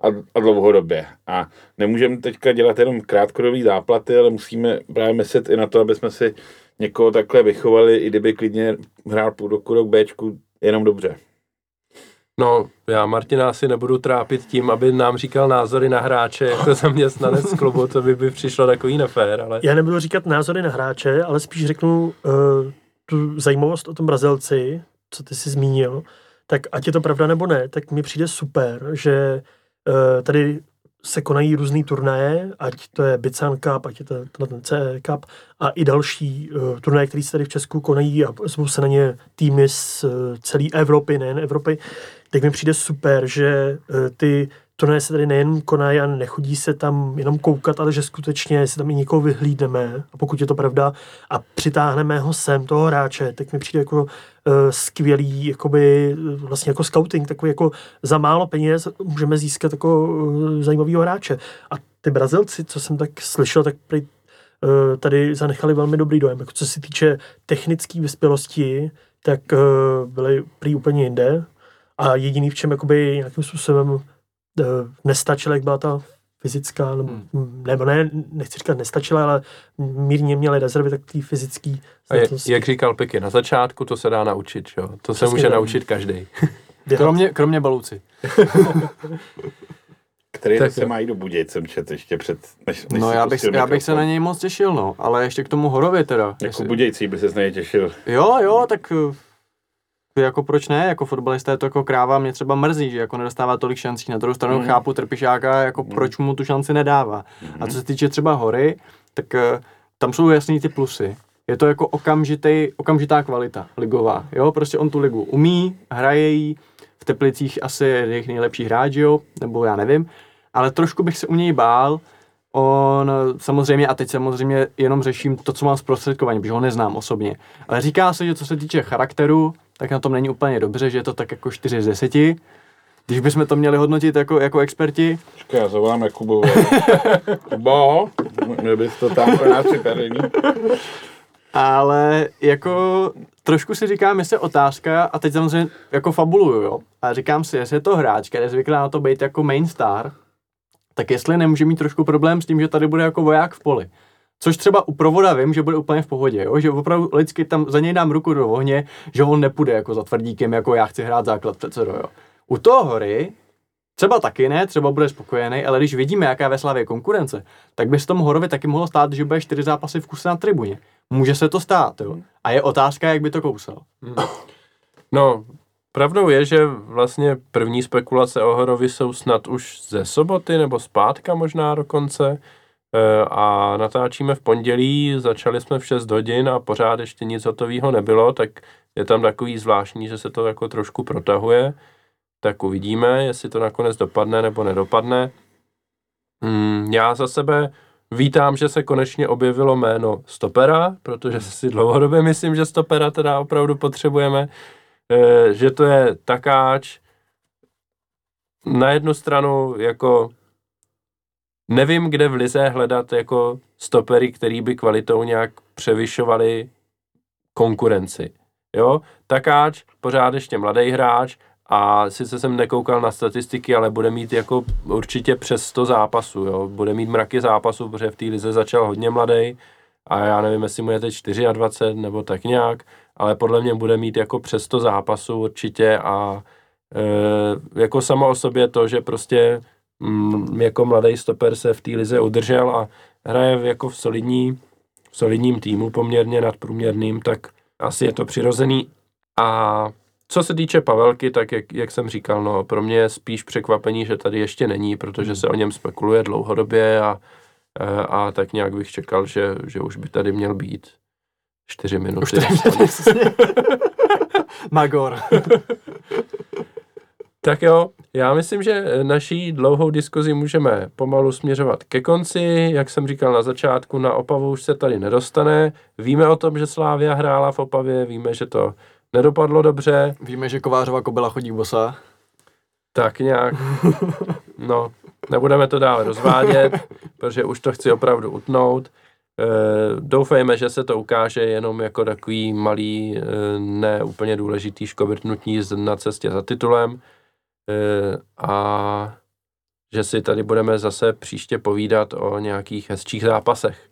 a, a dlouhodobě. A nemůžeme teďka dělat jenom krátkodobý záplaty, ale musíme právě myslet i na to, aby jsme si někoho takhle vychovali, i kdyby klidně hrál půl roku rok Bčku, jenom dobře. No, já Martina asi nebudu trápit tím, aby nám říkal názory na hráče jako zaměstnanec klubu, to by, by přišlo takový nefér, ale Já nebudu říkat názory na hráče, ale spíš řeknu uh, tu zajímavost o tom Brazilci, co ty jsi zmínil, tak ať je to pravda nebo ne, tak mi přijde super, že uh, tady se konají různý turnaje, ať to je Bican Cup, ať je to ten CE Cup a i další uh, turnaje, které se tady v Česku konají a zvou se na ně týmy z uh, celé Evropy, nejen Evropy, tak mi přijde super, že uh, ty turnaje se tady nejen konají a nechodí se tam jenom koukat, ale že skutečně si tam i někoho vyhlídneme, a pokud je to pravda, a přitáhneme ho sem, toho hráče, tak mi přijde jako skvělý, jakoby, eh, vlastně jako scouting, takový jako za málo peněz můžeme získat jako uh, zajímavého hráče. A ty Brazilci, co jsem tak slyšel, tak prý, tady zanechali velmi dobrý dojem. Jako co se týče technické vyspělosti, tak byli prý úplně jinde. A jediný, v čem jakoby nějakým způsobem nestačila, jak byla ta fyzická, nebo, nebo ne, nechci říkat nestačila, ale mírně měli rezervy, tak tý fyzický. a je, jak říkal Piky na začátku, to se dá naučit, jo? to se může tak. naučit každý. Kromě, kromě Baluci. Který Tak se jít do Budějc, jsem čet ještě před, než, než No já bych, já bych se na něj moc těšil, no. Ale ještě k tomu Horovi teda. Jako jestli- Budějcí by se z něj těšil. Jo, jo, tak eh, jako proč ne, jako fotbalista je to jako kráva, mě třeba mrzí, že jako nedostává tolik šancí. Na druhou stranu Mm. chápu Trpišáka, jako proč mu tu šanci nedává. A co se týče třeba Hory, tak eh, tam jsou jasný ty plusy. Je to jako okamžitý, okamžitá kvalita ligová. Jo, prostě on tu ligu umí, hraje jí, v Teplicích asi je jejich nejlepší hráč, jo, nebo já nevím, ale trošku bych se u něj bál, On samozřejmě, a teď samozřejmě jenom řeším to, co mám zprostředkovaně, protože ho neznám osobně. Ale říká se, že co se týče charakteru, tak na tom není úplně dobře, že je to tak jako 4 z 10. Když bychom to měli hodnotit jako, jako experti, Počkej, já zavolám Jakubu. Kubo, měl bys to tam pro nás připravený. ale jako trošku si říkám, jestli je otázka, a teď samozřejmě jako fabuluju, jo, a říkám si, jestli je to hráč, který je zvyklý na to být jako main star, tak jestli nemůže mít trošku problém s tím, že tady bude jako voják v poli. Což třeba u provoda vím, že bude úplně v pohodě, jo? že opravdu lidsky tam za něj dám ruku do ohně, že on nepůjde jako za tvrdíkem, jako já chci hrát základ předsedo. Jo? U toho hory třeba taky ne, třeba bude spokojený, ale když vidíme, jaká je ve Slavě konkurence, tak by se tomu Horovi taky mohlo stát, že bude čtyři zápasy v kuse na tribuně. Může se to stát, jo. A je otázka, jak by to kousal. No, pravdou je, že vlastně první spekulace o Horovi jsou snad už ze soboty nebo zpátka možná dokonce. E, A natáčíme v pondělí, začali jsme v 6 hodin a pořád ještě nic hotového nebylo, tak je tam takový zvláštní, že se to jako trošku protahuje. Tak uvidíme, jestli to nakonec dopadne nebo nedopadne. Mm, já za sebe vítám, že se konečně objevilo jméno stopera, protože si dlouhodobě myslím, že stopera teda opravdu potřebujeme. Eh, že to je takáč na jednu stranu jako nevím, kde v lize hledat jako stopery, který by kvalitou nějak převyšovali konkurenci. Jo, Takáč, pořád ještě mladý hráč a sice jsem nekoukal na statistiky, ale bude mít jako určitě přes 100 zápasů, jo. Bude mít mraky zápasů, protože v té lize začal hodně mladý a já nevím, jestli mu je teď 24 nebo tak nějak, ale podle mě bude mít jako přes 100 zápasů určitě a e, jako samo o sobě to, že prostě mm, jako mladý stoper se v té lize udržel a hraje v, jako v solidní, v solidním týmu poměrně nadprůměrným, tak asi je to přirozený. A co se týče Pavelky, tak jak, jak jsem říkal, no, pro mě je spíš překvapení, že tady ještě není, protože se o něm spekuluje dlouhodobě a, a, a tak nějak bych čekal, že, že už by tady měl být čtyři minuty. Už tady Magor. Tak jo, já myslím, že naší dlouhou diskuzi můžeme pomalu směřovat ke konci. Jak jsem říkal na začátku, na Opavu už se tady nedostane. Víme o tom, že Slávia hrála v Opavě, víme, že to nedopadlo dobře. Víme, že Kovářova kobila chodí bosa. Tak nějak. No, nebudeme to dále rozvádět, protože už to chci opravdu utnout. E, doufejme, že se to ukáže jenom jako takový malý, e, ne úplně důležitý škovrtnutí na cestě za titulem. E, a že si tady budeme zase příště povídat o nějakých hezčích zápasech.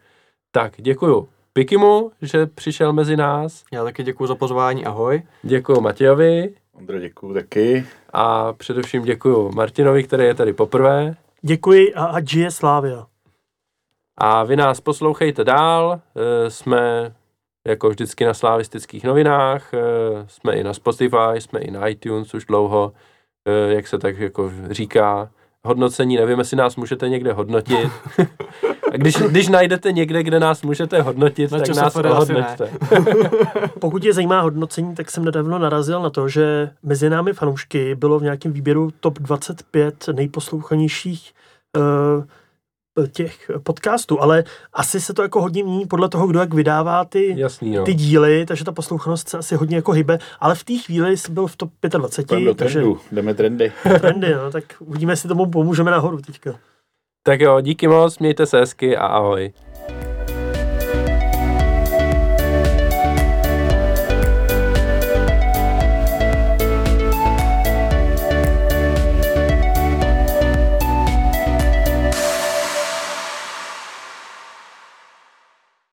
Tak, děkuju Pikimu, že přišel mezi nás. Já taky děkuji za pozvání, ahoj. Děkuju Matějovi. Ondro, děkuju taky. A především děkuju Martinovi, který je tady poprvé. Děkuji a ať žije Slávia. A vy nás poslouchejte dál. Jsme jako vždycky na slavistických novinách, jsme i na Spotify, jsme i na iTunes už dlouho, jak se tak jako říká, hodnocení, nevím, jestli nás můžete někde hodnotit. A když, když najdete někde, kde nás můžete hodnotit, Na tak nás ohodnoťte. Pokud je zajímá hodnocení, tak jsem nedávno narazil na to, že mezi námi fanoušky bylo v nějakém výběru top 25 nejposlouchanějších uh, těch podcastů, ale asi se to jako hodně mění podle toho, kdo jak vydává ty, Jasný, jo. ty díly, takže ta poslouchanost se asi hodně jako hybe, ale v té chvíli jsi byl v top Půjdeme 25, do takže trendu, jdeme trendy. trendy, no, tak uvidíme, jestli tomu pomůžeme nahoru teďka. Tak jo, díky moc, mějte se hezky a ahoj.